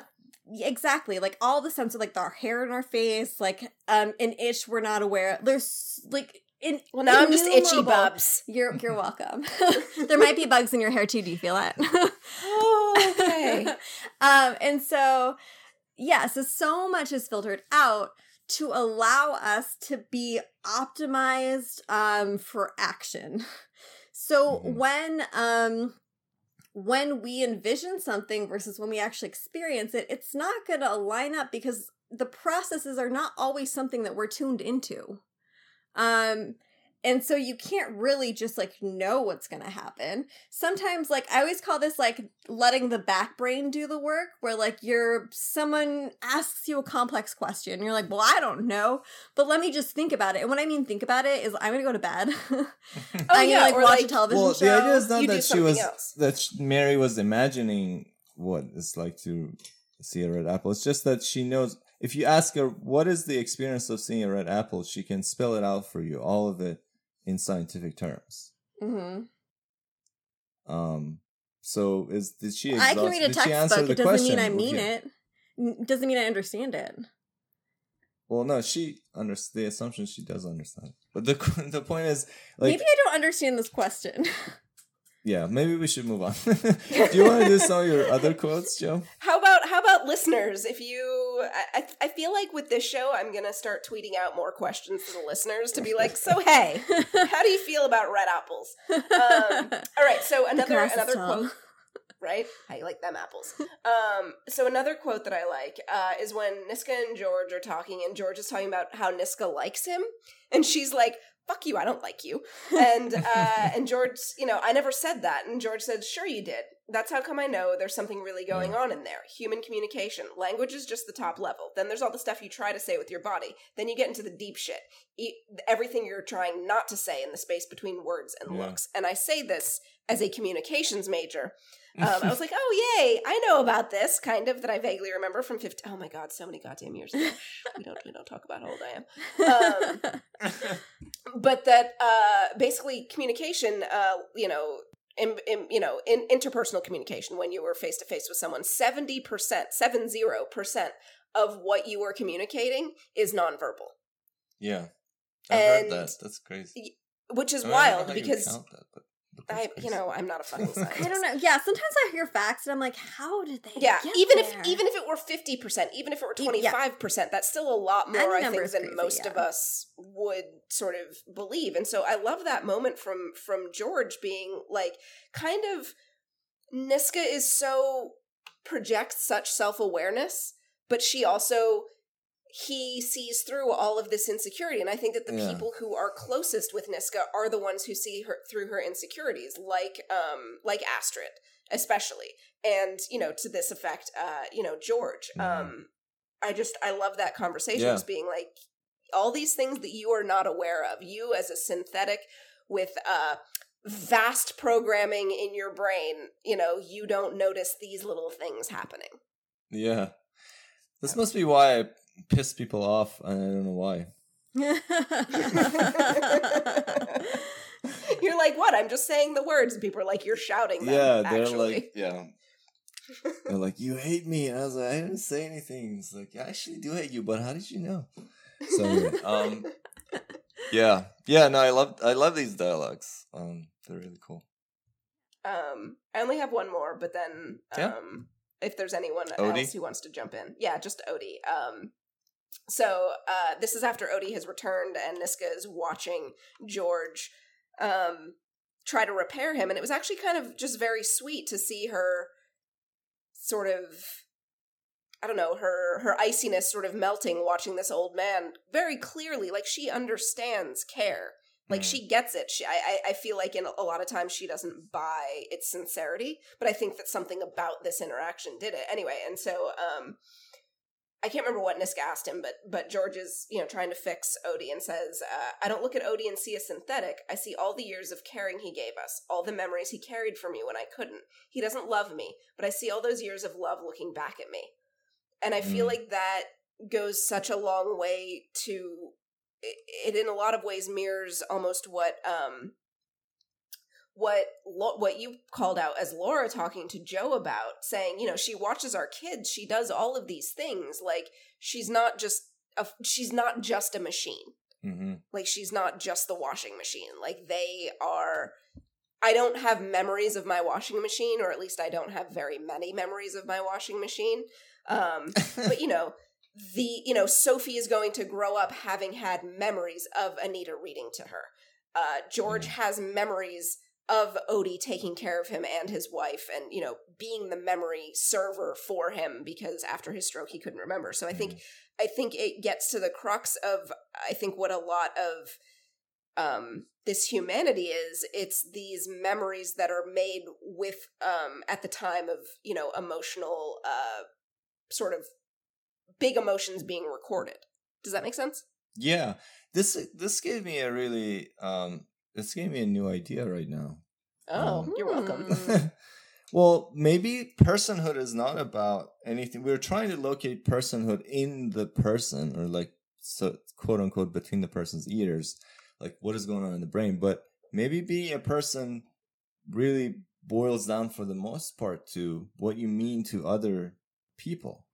Exactly. Like all the sense of like our hair in our face, like um an itch we're not aware. Of. There's like in Well, now I'm just itchy innumerable- bubs. you're you're welcome. there might be bugs in your hair too. Do you feel it? Oh, okay. um, and so yeah, so so much is filtered out to allow us to be optimized um for action. So Mhm. when um when we envision something versus when we actually experience it, it's not going to line up because the processes are not always something that we're tuned into. Um and so you can't really just like know what's going to happen. Sometimes like I always call this like letting the back brain do the work where like you're someone asks you a complex question you're like, "Well, I don't know, but let me just think about it." And what I mean think about it is I'm going to go to bed. Oh I'm yeah, gonna like or watch a like television well, show. the idea is not you that she was else. that Mary was imagining what it's like to see a red apple. It's just that she knows. If you ask her what is the experience of seeing a red apple, she can spell it out for you, all of it in scientific terms. hmm Um. So is did she? I can read a textbook. It doesn't question? mean I mean Okay. it. Doesn't mean I understand it. Well, no, she under the assumption she does understand. But the the point is, like, Maybe I don't understand this question. yeah, maybe we should move on. do you want to do some of your other quotes, Joe? How listeners? If you, I, I feel like with this show, I'm gonna start tweeting out more questions to the listeners to be like, so hey, how do you feel about red apples? Um, all right, so another another tall. quote. Right, I like them apples. Um, so another quote that I like uh, is when Niska and George are talking, and George is talking about how Niska likes him, and she's like, "Fuck you, I don't like you." And uh, and George, you know, I never said that, and George said, "Sure, you did. That's how come I know there's something really going on in there. Human communication, language is just the top level. Then there's all the stuff you try to say with your body. Then you get into the deep shit, e- everything you're trying not to say in the space between words and Yeah. looks. And I say this as a communications major." Um, I was like, oh, yay, I know about this, kind of, that I vaguely remember from 50. Oh my God, so many goddamn years ago. we, don't, we don't talk about how old I am. Um, but that uh, basically communication, uh, you know, in, in, you know, in interpersonal communication, when you were face to face with someone, 70%, 70% of what you are communicating is nonverbal, yeah, I heard that. That's crazy. which is I mean, I don't know wild because that, but I, you know, I'm not a fucking scientist. I don't know. Yeah, sometimes I hear facts and I'm like, how did they? Yeah, even there? if even if it were fifty percent, even if it were twenty yeah. five percent, that's still a lot more, I think, than crazy, most of us would sort of believe. And so I love that moment from from George being like, kind of, Niska is so projects such self awareness, but she also he sees through all of this insecurity and i think that the Yeah. people who are closest with niska are the ones who see her through her insecurities like um like astrid especially and you know to this effect uh you know george Mhm. um i just i love that conversation Yeah. being like all these things that you are not aware of you as a synthetic with uh vast programming in your brain you know you don't notice these little things happening Yeah. This must be why I piss people off. I don't know why. You're like, what? I'm just saying the words. And people are like, you're shouting them. yeah, they're actually. like, yeah. They're like, you hate me. And I was like, I didn't say anything. It's like, I actually do hate you, but how did you know? So um, yeah, yeah. No, I love, I love these dialogues. Um, they're really cool. Um, I only have one more, but then Yeah. um, if there's anyone Odi? else who wants to jump in, yeah, just Odi. Um, so uh, this is after Odi has returned and Niska is watching George um, try to repair him, and it was actually kind of just very sweet to see her sort of. I don't know her her iciness sort of melting watching this old man very clearly like she understands care like Mm. she gets it. She, I, I, I feel like in a lot of times she doesn't buy its sincerity, but I think that something about this interaction did it anyway. And so, um, I can't remember what Niska asked him, but but George is you know trying to fix Odi and says, uh, "I don't look at Odi and see a synthetic. I see all the years of caring he gave us, all the memories he carried for me when I couldn't. He doesn't love me, but I see all those years of love looking back at me, and I feel Mm. like that goes such a long way to it, it in a lot of ways mirrors almost what um what Lo- what you called out as Laura talking to Joe about saying you know she watches our kids she does all of these things like she's not just a, she's not just a machine Mm-hmm. like she's not just the washing machine like they are I don't have memories of my washing machine or at least I don't have very many memories of my washing machine um but you know the you know sophie is going to grow up having had memories of anita reading to her uh george Mm. has memories of odi taking care of him and his wife and you know being the memory server for him because after his stroke he couldn't remember so i think i think it gets to the crux of i think what a lot of um this humanity is it's these memories that are made with um at the time of you know emotional uh sort of big emotions being recorded. Does that make sense? Yeah, this this gave me a really um, this gave me a new idea right now. Oh, Um, you're welcome. Well, maybe personhood is not about anything. We're trying to locate personhood in the person, or like so quote unquote between the person's ears, like what is going on in the brain. But maybe being a person really boils down for the most part to what you mean to other people.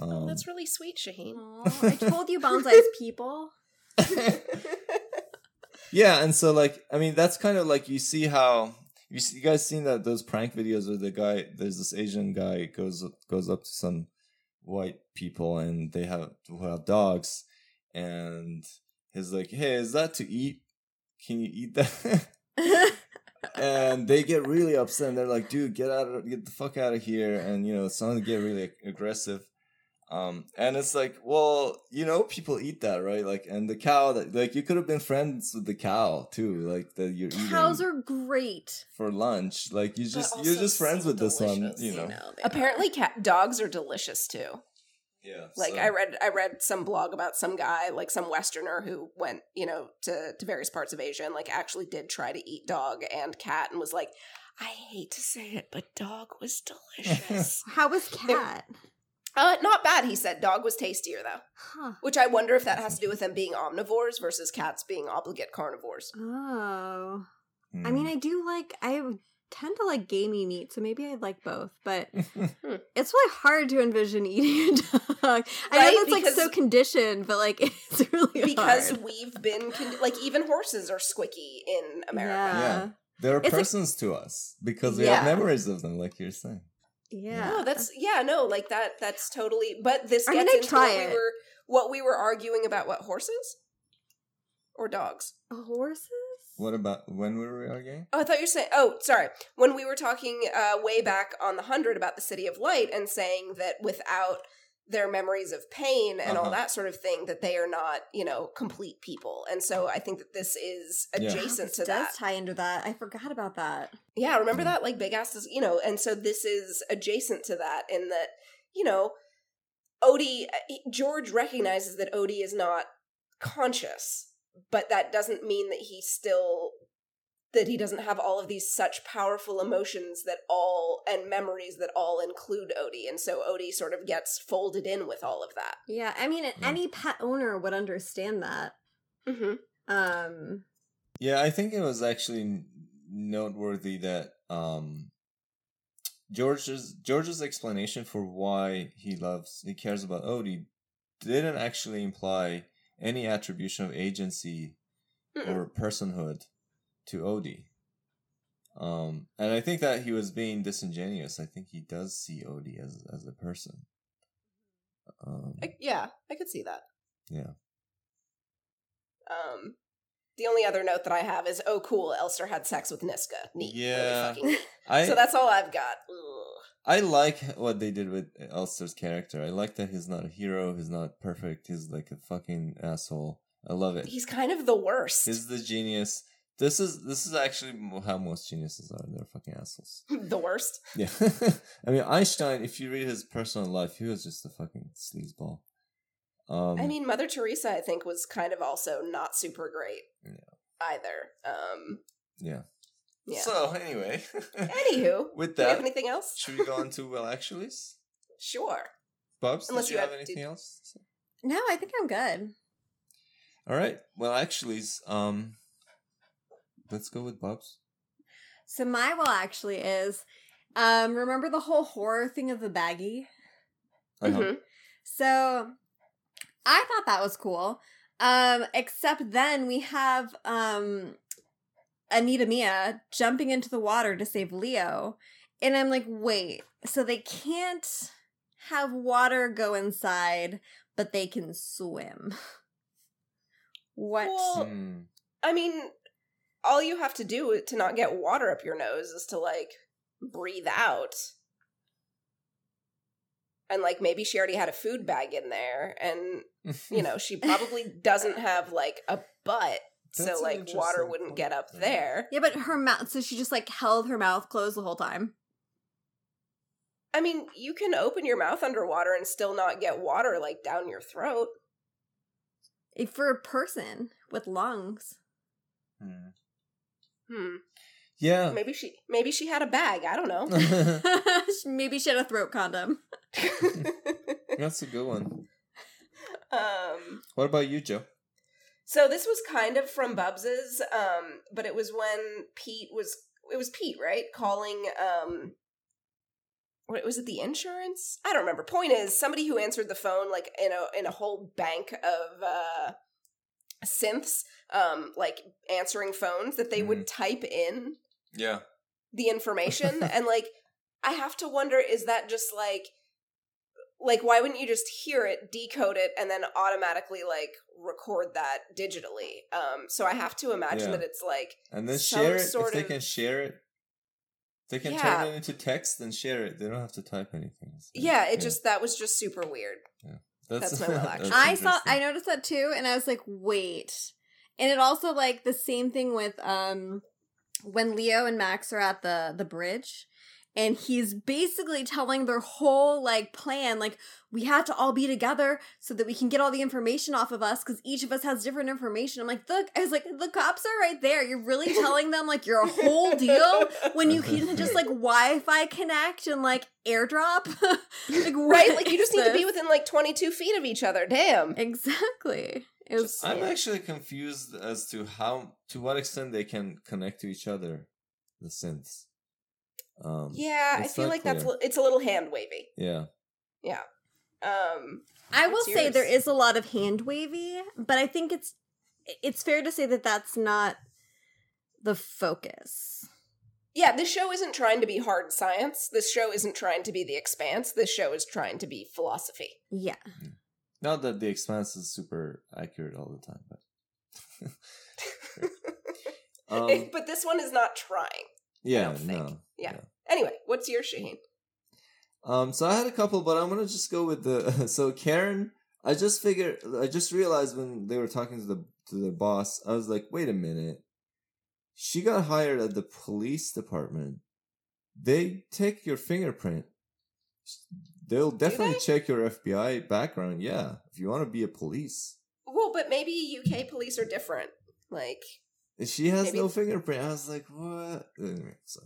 oh, Um, that's really sweet, Shahin. Aw, I told you bonsai's people. yeah, and so like I mean that's kind of like you see how you, see, you guys seen that those prank videos where the guy there's this Asian guy goes goes up to some white people and they have who have dogs and he's like, "Hey, is that to eat? Can you eat that?" and they get really upset and they're like, "Dude, get out of get the fuck out of here!" And you know, some of them get really aggressive. Um, and it's like, well, you know, people eat that, right? Like, and the cow that, like, you could have been friends with the cow too, like that you're Cows eating are great. for lunch. Like, you But just you're just friends with this one, delicious, you You know. know, Apparently, cat dogs are delicious too. Yeah. Like so- I read, I read some blog about some guy, like some Westerner who went, you know, to to various parts of Asia and like actually did try to eat dog and cat and was like, I hate to say it, but dog was delicious. How was cat? Uh, not bad, he said. Dog was tastier though. Huh. Which I wonder if that has to do with them being omnivores versus cats being obligate carnivores. Oh. I Hmm. mean, I do like. I tend to like gamey meat, so maybe I'd like both. But Hmm. it's really hard to envision eating a dog. I Right, know that's like so conditioned, but like it's really Because hard. we've been con- like even horses are squicky in America. Yeah. They're It's like- persons to us because we Yeah. have memories of them, like you're saying. Yeah. No, that's yeah, no, like that. That's totally. But this I gets I'd into try what it. we were what we were arguing about. What horses or dogs? horses. What about when were we arguing? Oh, I thought you were saying. Oh, sorry. When we were talking uh, way back on the hundred about the city of light and saying that without their memories of pain and all Uh-huh. that sort of thing that they are not, you know, complete people. And so I think that this is Yeah. adjacent This to does that. tie into that. I forgot about that. Yeah, remember Mm. that? Like big ass, you know, and so this is adjacent to that in that, you know, Odi, uh, George recognizes that Odi is not conscious, but that doesn't mean that he still, that he doesn't have all of these such powerful emotions that all, and memories that all include Odi. And so Odi sort of gets folded in with all of that. Yeah, I mean, Yeah. any pet owner would understand that. Mm-hmm. Um, Yeah, I think it was actually noteworthy that um George's George's explanation for why he loves he cares about Odi didn't actually imply any attribution of agency or personhood to Odi. Um, and I think that he was being disingenuous. I think he does see Odi as as a person. Um, I, yeah, I could see that. yeah. Um, the only other note that I have is, oh, cool, Elster had sex with Niska. Neat. Yeah. fucking. I so that's all I've got. Ugh. I like what they did with Elster's character. I like that he's not a hero. He's not perfect. He's like a fucking asshole. I love it. He's kind of the worst. He's the genius. This is this is actually how most geniuses are. They're fucking assholes. the worst. Yeah. I mean Einstein. If you read his personal life, he was just a fucking sleazeball. Um, I mean, Mother Teresa, I think, was kind of also not super great Yeah. either. Um, yeah. yeah. So anyway, Anywho, with do we have that, anything else? should we go on to well actuallys? Sure. Bubs, Unless did you you have have- anything did- else? no, I think I'm good. All right. Well, actuallys, um, let's go with Bubs. So my well actually is, um, remember the whole horror thing of the baggie? Uh-huh. Mhm. So I thought that was cool. Um, except then we have um Anita Mia jumping into the water to save Leo. And I'm like, wait, so they can't have water go inside, but they can swim. What? Well, Hmm. I mean, all you have to do to not get water up your nose is to like breathe out. And like maybe she already had a food bag in there and you know, she probably doesn't have like a butt That's so like water wouldn't point. get up Yeah. there. yeah, but her mouth, so she just like held her mouth closed the whole time. I mean, you can open your mouth underwater and still not get water like down your throat. For a person with lungs. Hmm. Hmm. Yeah. Maybe she maybe she had a bag, I don't know. Maybe she had a throat condom. That's a good one. um What about you, Joe? So this was kind of from Bubs's, um, but it was when Pete was it was Pete, right? Calling um what was it the insurance? I don't remember. Point is somebody who answered the phone like in a in a whole bank of uh synths, um, like answering phones that they would type in Yeah. the information and like I have to wonder is that just like like why wouldn't you just hear it decode it and then automatically like record that digitally um so I have to imagine Yeah. that it's like And then share it sort if they of- can share it. They can Yeah. turn it into text and share it. They don't have to type anything. So, yeah it just that was just super weird that's my will action. I saw. I noticed that too and I was like, "Wait." And it also like the same thing with um when Leo and Max are at the the bridge and he's basically telling their whole like plan like we have to all be together so that we can get all the information off of us cuz each of us has different information. I'm like, "Look, I was like, the cops are right there. You're really telling them like you're a whole deal when you can just like Wi-Fi connect and like airdrop." like right like you just is need to be within like 22 feet of each other damn Exactly. It was I'm yeah. actually confused as to how to what extent they can connect to each other, the synths. Um, yeah I feel like that's clear. li- it's a little hand wavy yeah. Yeah. Um I will What's say there is a lot of hand wavy, but I think it's it's fair to say that that's not the focus. Yeah, this show isn't trying to be hard science. This show isn't trying to be the expanse. This show is trying to be philosophy. Yeah. Not that the expanse is super accurate all the time, but um, but this one is not trying. yeah, don't think. no. Yeah. Anyway, what's your Shahin? Um, so I had a couple, but I'm gonna just go with the. so Karen, I just figured, I just realized when they were talking to the to the boss, I was like, wait a minute, she got hired at the police department. They take your fingerprint. They'll definitely they? check your FBI background. Yeah, if you want to be a police. Well, but maybe UK police are different. Like She has Maybe- no fingerprint. I was like, what? Anyway, so.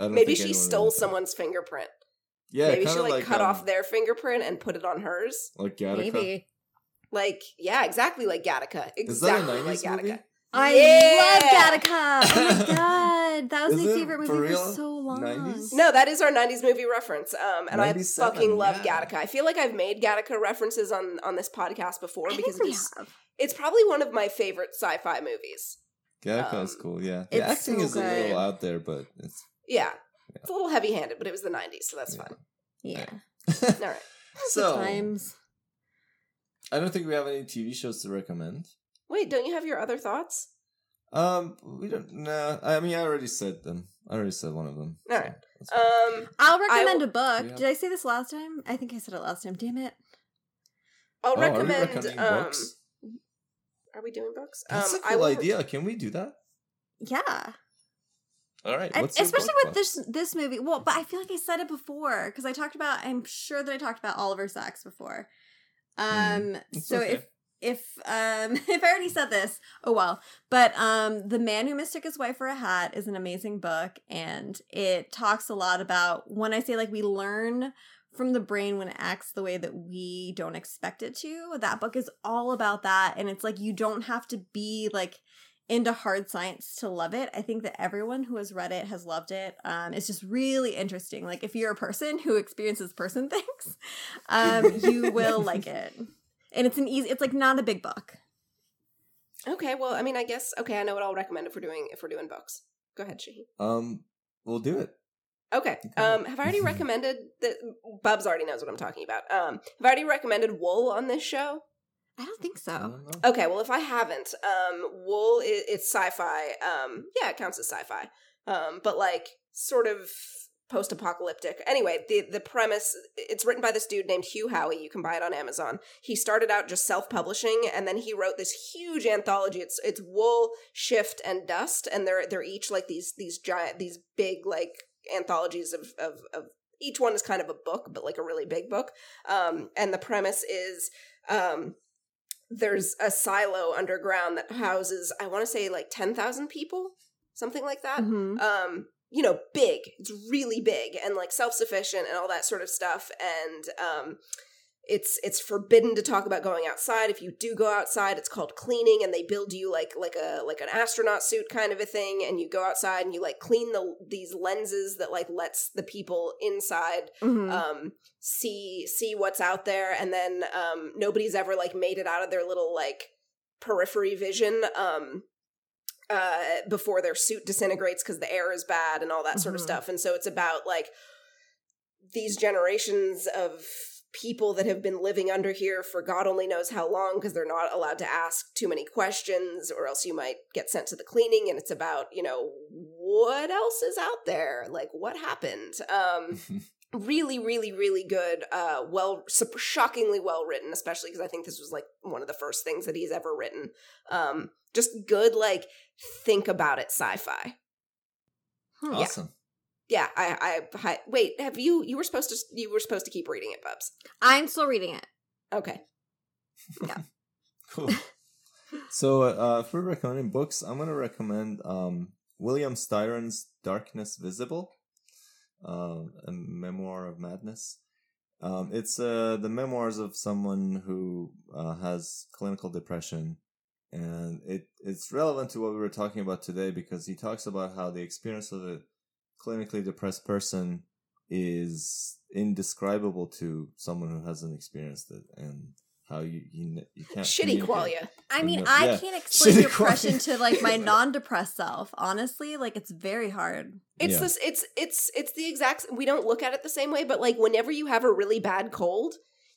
I don't maybe she stole knows that. someone's fingerprint. Yeah, maybe she kinda like, cut um, off their fingerprint and put it on hers. like Gattaca. Maybe. Like, yeah, exactly like Gattaca. Exactly Is that a like Gattaca. movie? I Yeah! love Gattaca. Oh my god, that was Is my favorite movie real? for so long. 90s? No, that is our '90s movie reference, um, and I fucking love yeah. Gattaca. I feel like I've made Gattaca references on on this podcast before I because think we it's, have. it's probably one of my favorite sci-fi movies. Gattaca is Um, cool, yeah. The it's acting so is a little out there, but it's. Yeah, it's a little heavy-handed, but it was the '90s, so that's Yeah. fine. Yeah. All right. so, times. I don't think we have any TV shows to recommend. Wait, don't you have your other thoughts? Um, we don't. No, I mean, I already said them. I already said one of them. All so right. Um, I'll recommend will- a book. Yeah. Did I say this last time? I think I said it last time. Damn it. I'll Oh, are we recommend. um, books? Are we doing books? That's um, a cool idea. Can we do that? Yeah. All right. Especially with this this movie. Well, but I feel like I said it before because I talked about. I'm sure that I talked about Oliver Sacks before. Um. Mm, It's so okay. if if um if I already said this, oh well. But um, the man who mistook his wife for a hat is an amazing book, and it talks a lot about when I say like we learn from the brain when it acts the way that we don't expect it to. That book is all about that, and it's like you don't have to be like into hard science to love it. I think that everyone who has read it has loved it. Um, it's just really interesting. Like if you're a person who experiences person things, um, you will like it. And it's an easy. It's like not a big book. Okay, well, I mean, I guess okay. I know what I'll recommend if we're doing if we're doing books. Go ahead, Shahi. Um, we'll do it. Okay. Okay. Um, have I already recommended that? Bubs already knows what I'm talking about. Um, have I already recommended Wool on this show? I don't think so. don't. Okay, well, if I haven't, um, Wool is, it's sci-fi. Um, yeah, it counts as sci-fi. Um, but like sort of post-apocalyptic. Anyway, the the premise it's written by this dude named Hugh Howey. You can buy it on Amazon. He started out just self-publishing, and then he wrote this huge anthology. It's it's Wool, Shift, and Dust, and they're they're each like these these giant these big like anthologies of of of each one is kind of a book, but like a really big book. Um, and the premise is um there's a silo underground that houses i want to say like 10,000 people something like that Mhm. um you know big it's really big and like self-sufficient and all that sort of stuff and um it's it's forbidden to talk about going outside if you do go outside it's called cleaning and they build you like like a like an astronaut suit kind of a thing and you go outside and you like clean the these lenses that like lets the people inside Mhm. um see see what's out there and then um nobody's ever like made it out of their little like periphery vision um uh before their suit disintegrates because the air is bad and all that sort of Mhm. stuff and so it's about like these generations of people that have been living under here for god only knows how long because they're not allowed to ask too many questions or else you might get sent to the cleaning and it's about you know what else is out there? Like what happened? Um really really really good uh well shockingly well written especially because i think this was like one of the first things that he's ever written. Um just good like think about it sci-fi. Awesome. yeah i i, I wait have you you were supposed to you were supposed to keep reading it bubs I'm still reading it. okay Yeah. Cool. so, uh, if we're recommending books, I'm gonna recommend um William Styron's Darkness Visible, um, a memoir of madness. Um, it's uh the memoirs of someone who uh, has clinical depression, and it it's relevant to what we were talking about today because he talks about how the experience of a clinically depressed person is indescribable to someone who hasn't experienced it, and how you you, n- you can't shitty communicate. qualia I mean, Yeah. I Yeah. can't explain Shitty depression quality. to like my non-depressed self. Honestly, like it's very hard. it's Yeah. this it's it's it's the exact we don't look at it the same way but like whenever you have a really bad cold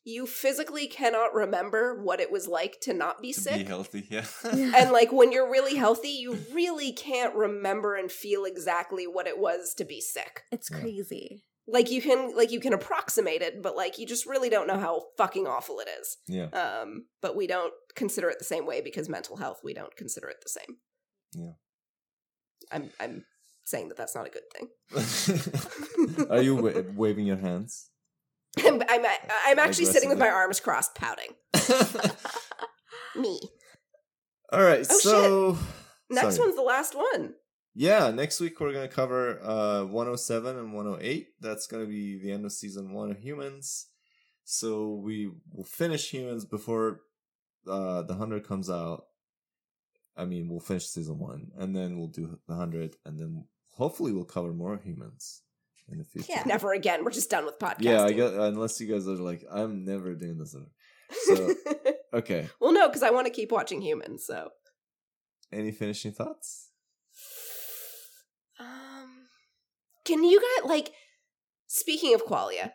you physically cannot remember what it was like to not be to sick be healthy. Yeah. and like when you're really healthy you really can't remember and feel exactly what it was to be sick It's crazy. like you can like you can approximate it, but like you just really don't know how fucking awful it is. Yeah. Um, but we don't consider it the same way because mental health we don't consider it the same. Yeah. I'm I'm saying that that's not a good thing. Are you wa- waving your hands? I'm I'm, I'm actually sitting with my arms crossed, pouting. Me. All right. Oh, so Next sorry. one's the last one. Yeah, next week we're gonna cover uh 107 and 108. That's gonna be the end of season one of Humans. So we will finish Humans before uh the hundred comes out. I mean, we'll finish season one, and then we'll do the hundred, and then hopefully we'll cover more Humans in the future. Yeah. Never again. We're just done with podcasting. Yeah, I guess unless you guys are like, I'm never doing this. So okay, well, no, because I want to keep watching humans. So, any finishing thoughts? um, can you guys like? Speaking of qualia,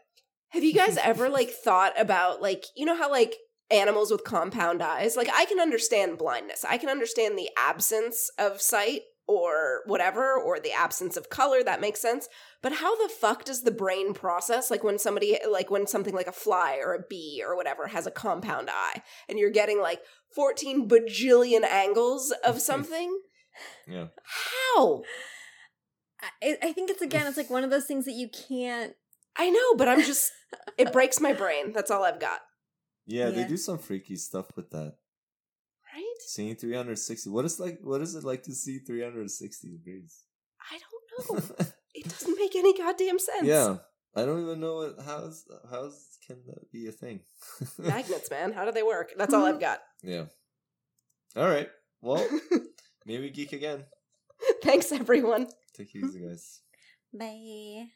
have you guys ever like thought about like you know how like animals with compound eyes? Like, I can understand blindness. I can understand the absence of sight or whatever, or the absence of color. That makes sense. But how the fuck does the brain process like when somebody like when something like a fly or a bee or whatever has a compound eye and you're getting like 14 bajillion angles of something? Yeah, How? I, I think it's again, it's like one of those things that you can't. I know, but I'm just it breaks my brain. That's all I've got. yeah, they do some freaky stuff with that. Right? Seeing 360. What is like? What is it like to see 360 degrees? I don't know. It doesn't make any goddamn sense. yeah, I don't even know what, how's how's can that be a thing. Magnets, man. How do they work? That's all I've got. yeah. All right. Well, maybe geek again. Thanks, everyone. Take it easy, guys. Bye.